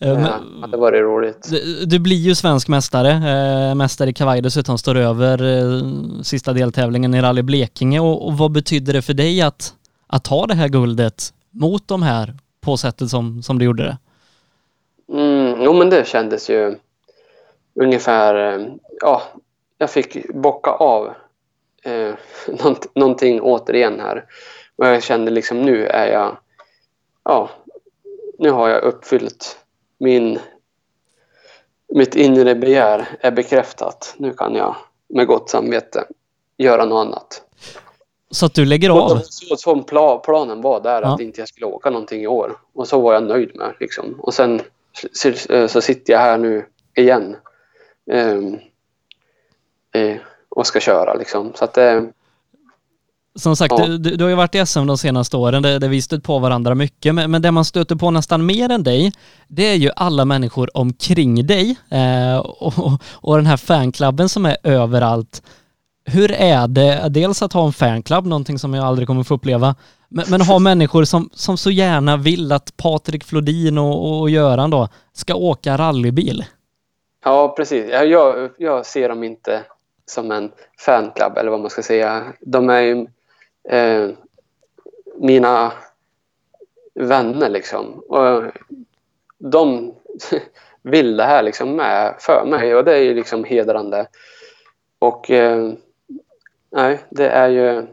Eh, men, det hade varit roligt. Du, du, blir ju svensk mästare. Eh, mästare i kavaj dessutom står över eh, sista deltävlingen i Rally Blekinge. Och, och, vad betyder det för dig att, att ta det här guldet mot de här på sättet som, som du gjorde det? Mm, jo, men det kändes ju ungefär... Eh, ja, jag fick bocka av eh, någonting återigen här. Och jag kände liksom nu är jag, ja, nu har jag uppfyllt min, mitt inre begär är bekräftat. Nu kan jag med gott samvete göra något annat. Så att du lägger av? Så, så pla, planen var där ja. att inte jag skulle åka någonting i år. Och så var jag nöjd med liksom. Och sen så, så sitter jag här nu igen. Um, eh, och ska köra liksom. Så att. Eh, som sagt, ja. du, du, har ju varit i SM de senaste åren där, där vi stött på varandra mycket, men, men det man stöter på nästan mer än dig, det är ju alla människor omkring dig eh, och, och den här fanklubben som är överallt. Hur är det, dels att ha en fanklubb, någonting som jag aldrig kommer få uppleva, men, men ha människor som, som så gärna vill att Patrik Flodin och, och Göran då ska åka rallybil? Ja, precis. Jag, jag ser dem inte som en fanclub eller vad man ska säga. De är ju eh, mina vänner liksom. Och de vill det här liksom med för mig och det är ju liksom hedrande. Och eh, nej, det är ju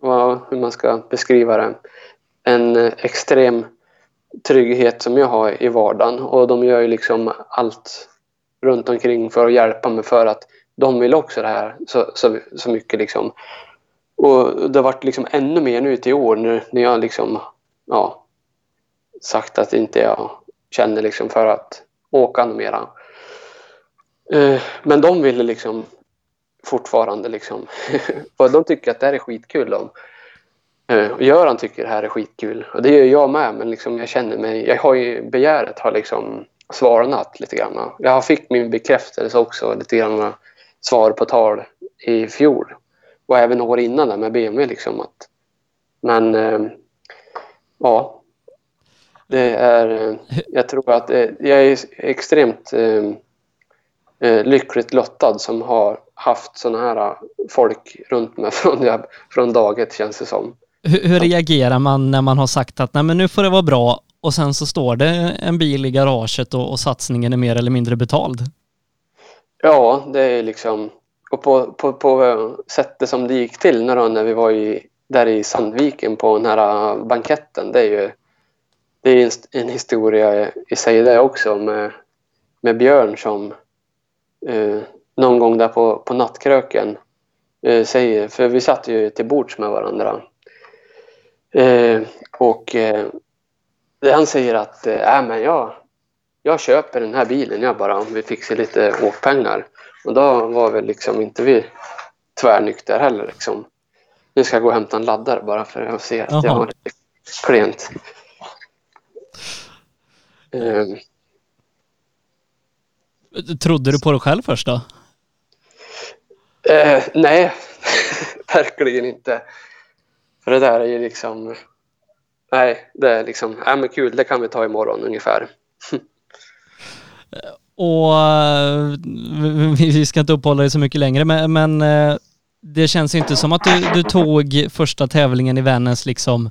vad, hur man ska beskriva det. En extrem trygghet som jag har i vardagen och de gör ju liksom allt runt omkring för att hjälpa mig för att de vill också det här så, så, så mycket. Liksom. Och det har varit liksom ännu mer nu till år när, när jag liksom ja, sagt att inte jag känner liksom för att åka mera. Eh, men de ville liksom fortfarande liksom de tycker att det här är skitkul. De. Eh, och Göran tycker det här är skitkul och det gör jag med men liksom jag känner mig, jag har ju begäret har liksom svarnat lite grann. Jag fick min bekräftelse också lite grann svar på tal i fjol och även år innan där med BMW liksom att men eh, ja det är, jag tror att eh, jag är extremt eh, eh, lyckligt lottad som har haft sådana här folk runt mig från, från dag ett känns det som. Hur, hur, reagerar man när man har sagt att nej men nu får det vara bra och sen så står det en bil i garaget och, och satsningen är mer eller mindre betald? Ja, det är liksom och på, på, på sättet som det gick till när, när vi var i, där i Sandviken på den här äh, banketten, det är ju det är en, historia i sig det också med, med Björn som eh, någon gång där på, på nattkröken eh, säger, för vi satt ju till bords med varandra. Eh, och eh, han säger att äh, men jag, jag köper den här bilen jag bara om vi fixar lite åkpengar och då var väl liksom inte vi tvärnykter heller liksom. Nu ska jag gå och hämta en laddare bara för att se att Aha. jag har det klent. Um, Trodde du på det själv först då? Uh, nej, verkligen inte. För det där är ju liksom... Nej, det är liksom... Ja, men kul, det kan vi ta imorgon ungefär. Och eh, vi ska inte uppehålla dig så mycket längre, men, men eh, det känns inte som att du, du, tog första tävlingen i Vännäs liksom,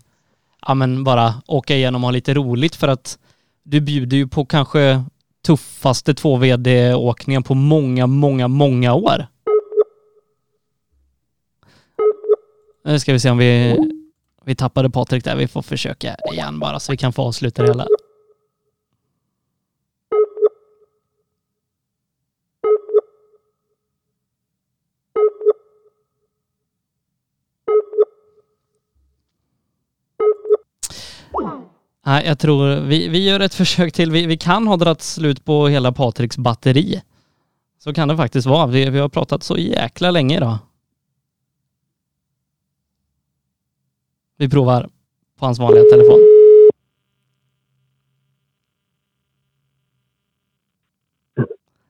ja men bara åka igenom och ha lite roligt för att du bjuder ju på kanske tuffaste 2VD-åkningen på många, många, många år. Nu ska vi se om vi, vi tappade Patrik där. Vi får försöka igen bara så vi kan få avsluta det hela. Nej, jag tror vi, vi gör ett försök till. Vi, vi kan ha dragit slut på hela Patriks batteri. Så kan det faktiskt vara. Vi, vi har pratat så jäkla länge idag. Vi provar på hans vanliga telefon.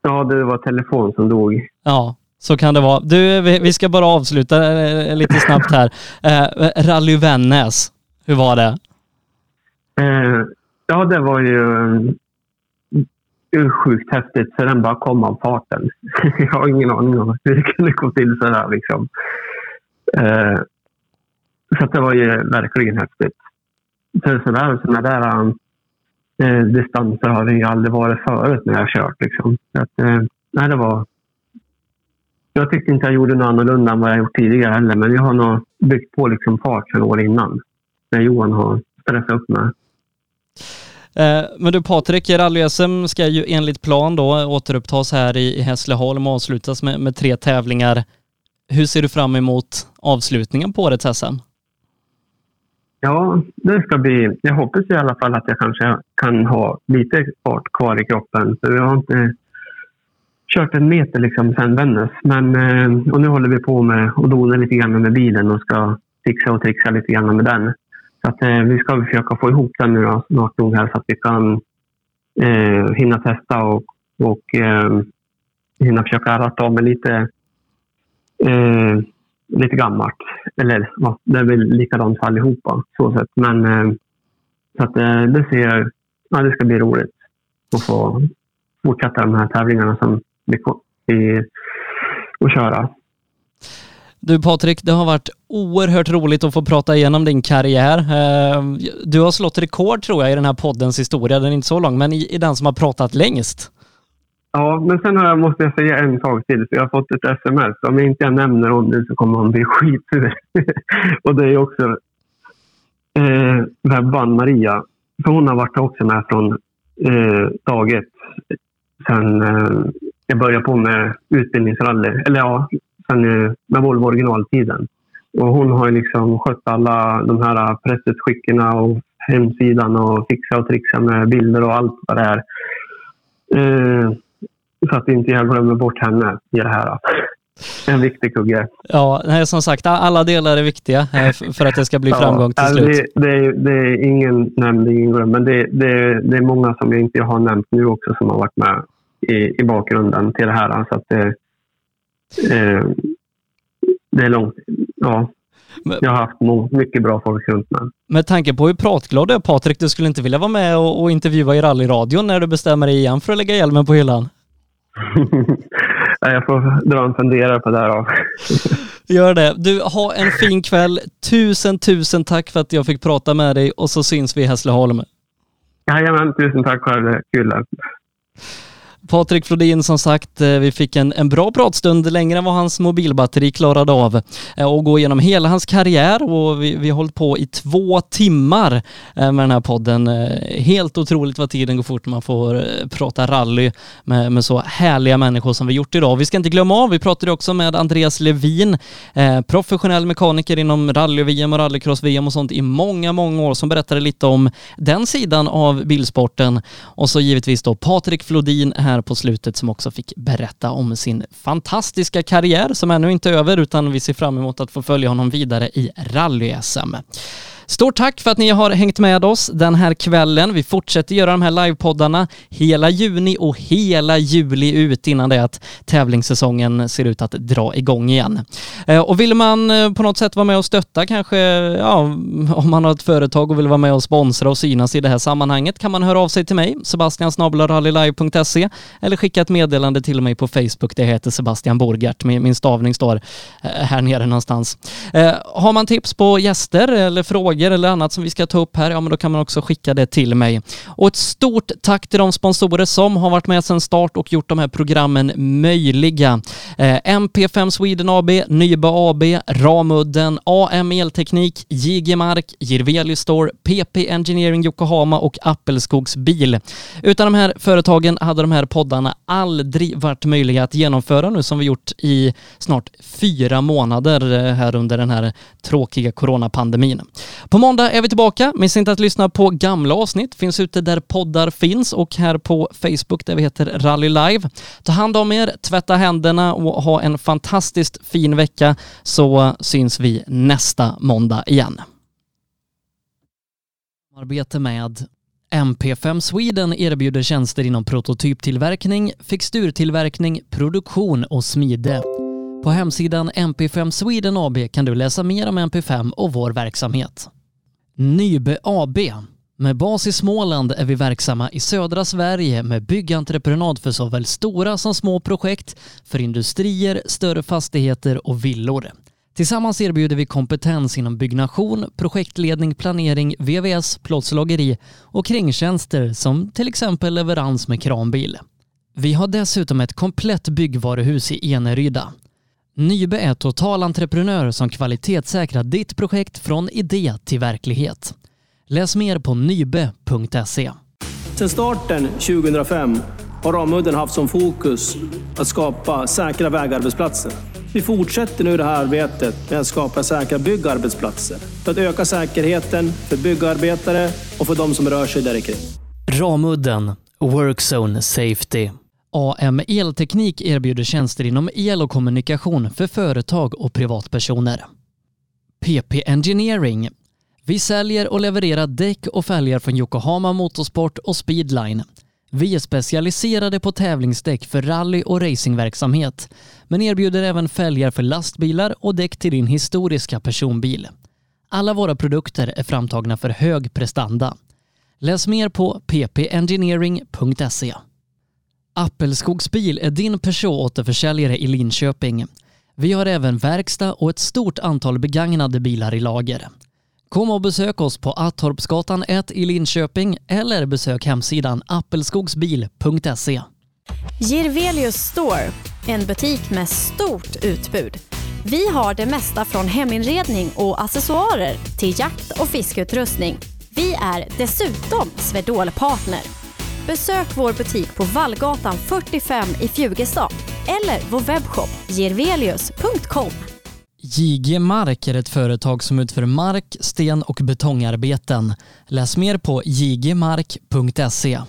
Ja, det var telefon som dog. Ja, så kan det vara. Du, vi ska bara avsluta eh, lite snabbt här. Eh, Rally Vännäs, hur var det? Eh, ja, det var ju eh, sjukt häftigt för den bara kom av farten. jag har ingen aning om hur det kunde gå till sådär liksom. Eh, så det var ju verkligen häftigt. Sådär, sådana där eh, distanser har det ju aldrig varit förut när jag har kört. Liksom. Så att, eh, nej, det var... Jag tyckte inte jag gjorde något annorlunda än vad jag gjort tidigare heller, men jag har nog byggt på liksom fart för år innan. När Johan har stressat upp mig. Eh, men du Patrik, rally-SM ska ju enligt plan då återupptas här i Hässleholm och avslutas med, med tre tävlingar. Hur ser du fram emot avslutningen på årets SM? Ja, det ska bli... Jag hoppas i alla fall att jag kanske kan ha lite fart kvar i kroppen. För jag har inte kört en meter liksom sen Vännäs. Men, eh, och nu håller vi på med att dona lite grann med bilen och ska fixa och trixa lite grann med den. Så att, eh, vi ska försöka få ihop den nu då, snart nog här så att vi kan eh, hinna testa och, och eh, hinna försöka ratta av med lite, eh, lite gammalt. Eller ja, det är väl likadant för allihopa. Så sätt. Men eh, så att, eh, det ser ja, det ska bli roligt att få fortsätta de här tävlingarna som vi, vi och köra. Du Patrik, det har varit oerhört roligt att få prata igenom din karriär. Ehm, du har slått rekord tror jag i den här poddens historia. Den är inte så lång, men i, den som har pratat längst. Ja, men sen har jag, måste jag säga en sak till. För jag har fått ett sms. Om jag inte nämner om det så kommer hon bli skitsur. och det är också eh, Webban Maria. För hon har varit också med från eh, dag ett. Sen eh, jag började på med utbildningsrally. Eller ja, sen med Volvo originaltiden. Och hon har liksom skött alla de här pressutskicken och hemsidan och fixa och trixa med bilder och allt vad det är. Eh, så att inte jag glömmer bort henne i det här. En viktig kugge. Ja, nej, som sagt, alla delar är viktiga eh, för att det ska bli framgång till alltså slut. Det, det, det, är ingen nämnd, ingen glömd, men det, det, det är många som jag inte har nämnt nu också som har varit med i, i bakgrunden till det här. Så att det, eh, det är långt. Ja, jag har haft mycket bra folk runt mig. Med tanke på hur pratglad du är Patrik, du skulle inte vilja vara med och, och intervjua i rallyradion när du bestämmer dig igen för att lägga hjälmen på hyllan? jag får dra en funderare på det här då. Gör det. Du, ha en fin kväll. Tusen, tusen tack för att jag fick prata med dig och så syns vi i Hässleholm. Jajamän, tusen tack själv. Kul. Patrik Flodin som sagt, eh, vi fick en, en bra pratstund längre än vad hans mobilbatteri klarade av eh, och gå igenom hela hans karriär och vi, vi har hållit på i två timmar eh, med den här podden. Helt otroligt vad tiden går fort när man får prata rally med, med så härliga människor som vi gjort idag. Vi ska inte glömma av, vi pratade också med Andreas Levin, professionell mekaniker inom rally-VM och rallycross-VM och sånt i många, många år som berättade lite om den sidan av bilsporten och så givetvis då Patrik Flodin här här på slutet som också fick berätta om sin fantastiska karriär som ännu inte är över utan vi ser fram emot att få följa honom vidare i rally-SM. Stort tack för att ni har hängt med oss den här kvällen. Vi fortsätter göra de här livepoddarna hela juni och hela juli ut innan det att tävlingssäsongen ser ut att dra igång igen. Eh, och vill man eh, på något sätt vara med och stötta kanske, ja, om man har ett företag och vill vara med och sponsra och synas i det här sammanhanget kan man höra av sig till mig, sebastiansnablarallylive.se eller skicka ett meddelande till mig på Facebook. Det heter Sebastian Borgart. Min, stavning står eh, här nere någonstans. Har man tips på gäster eller frågor frågor eller annat som vi ska ta upp här, ja men då kan man också skicka det till mig. Och ett stort tack till de sponsorer som har varit med sedan start och gjort de här programmen möjliga. Eh, MP5 Sweden AB, Nyba AB, Ramudden, AM Elteknik, JG Mark, Jirvelius Store, PP Engineering Yokohama och Appelskogs Bil. Utan de här företagen hade de här poddarna aldrig varit möjliga att genomföra nu som vi gjort i snart fyra månader eh, här under den här tråkiga coronapandemin. På måndag är vi tillbaka. Missa inte att lyssna på gamla avsnitt. Finns ute där poddar finns och här på Facebook där vi heter Rally Live. Ta hand om er, tvätta händerna och ha en fantastiskt fin vecka så syns vi nästa måndag igen. Arbete med MP5 Sweden erbjuder tjänster inom prototyptillverkning, fixturtillverkning, produktion och smide. På hemsidan MP5 Sweden AB kan du läsa mer om MP5 och vår verksamhet. Nybe AB. Med bas i Småland är vi verksamma i södra Sverige med byggentreprenad för såväl stora som små projekt, för industrier, större fastigheter och villor. Tillsammans erbjuder vi kompetens inom byggnation, projektledning, planering, VVS, plåtslageri och kringtjänster som till exempel leverans med kranbil. Vi har dessutom ett komplett byggvaruhus i Eneryda. Nybe är totalentreprenör som kvalitetssäkrar ditt projekt från idé till verklighet. Läs mer på nybe.se. Sedan starten 2005 har Ramudden haft som fokus att skapa säkra vägarbetsplatser. Vi fortsätter nu det här arbetet med att skapa säkra byggarbetsplatser för att öka säkerheten för byggarbetare och för de som rör sig där kring. Ramudden Workzone Safety AM Elteknik erbjuder tjänster inom el och kommunikation för företag och privatpersoner. PP Engineering. Vi säljer och levererar däck och fälgar från Yokohama Motorsport och Speedline. Vi är specialiserade på tävlingsdäck för rally och racingverksamhet, men erbjuder även fälgar för lastbilar och däck till din historiska personbil. Alla våra produkter är framtagna för hög prestanda. Läs mer på ppengineering.se. Appelskogsbil är din Peugeot-återförsäljare i Linköping. Vi har även verkstad och ett stort antal begagnade bilar i lager. Kom och besök oss på Attorpsgatan 1 i Linköping eller besök hemsidan appelskogsbil.se. Girvelius Store, en butik med stort utbud. Vi har det mesta från heminredning och accessoarer till jakt och fiskeutrustning. Vi är dessutom Swedol-partner. Besök vår butik på Vallgatan 45 i Fjugestad eller vår webbshop gervelius.com. JG Mark är ett företag som utför mark, sten och betongarbeten. Läs mer på jgmark.se.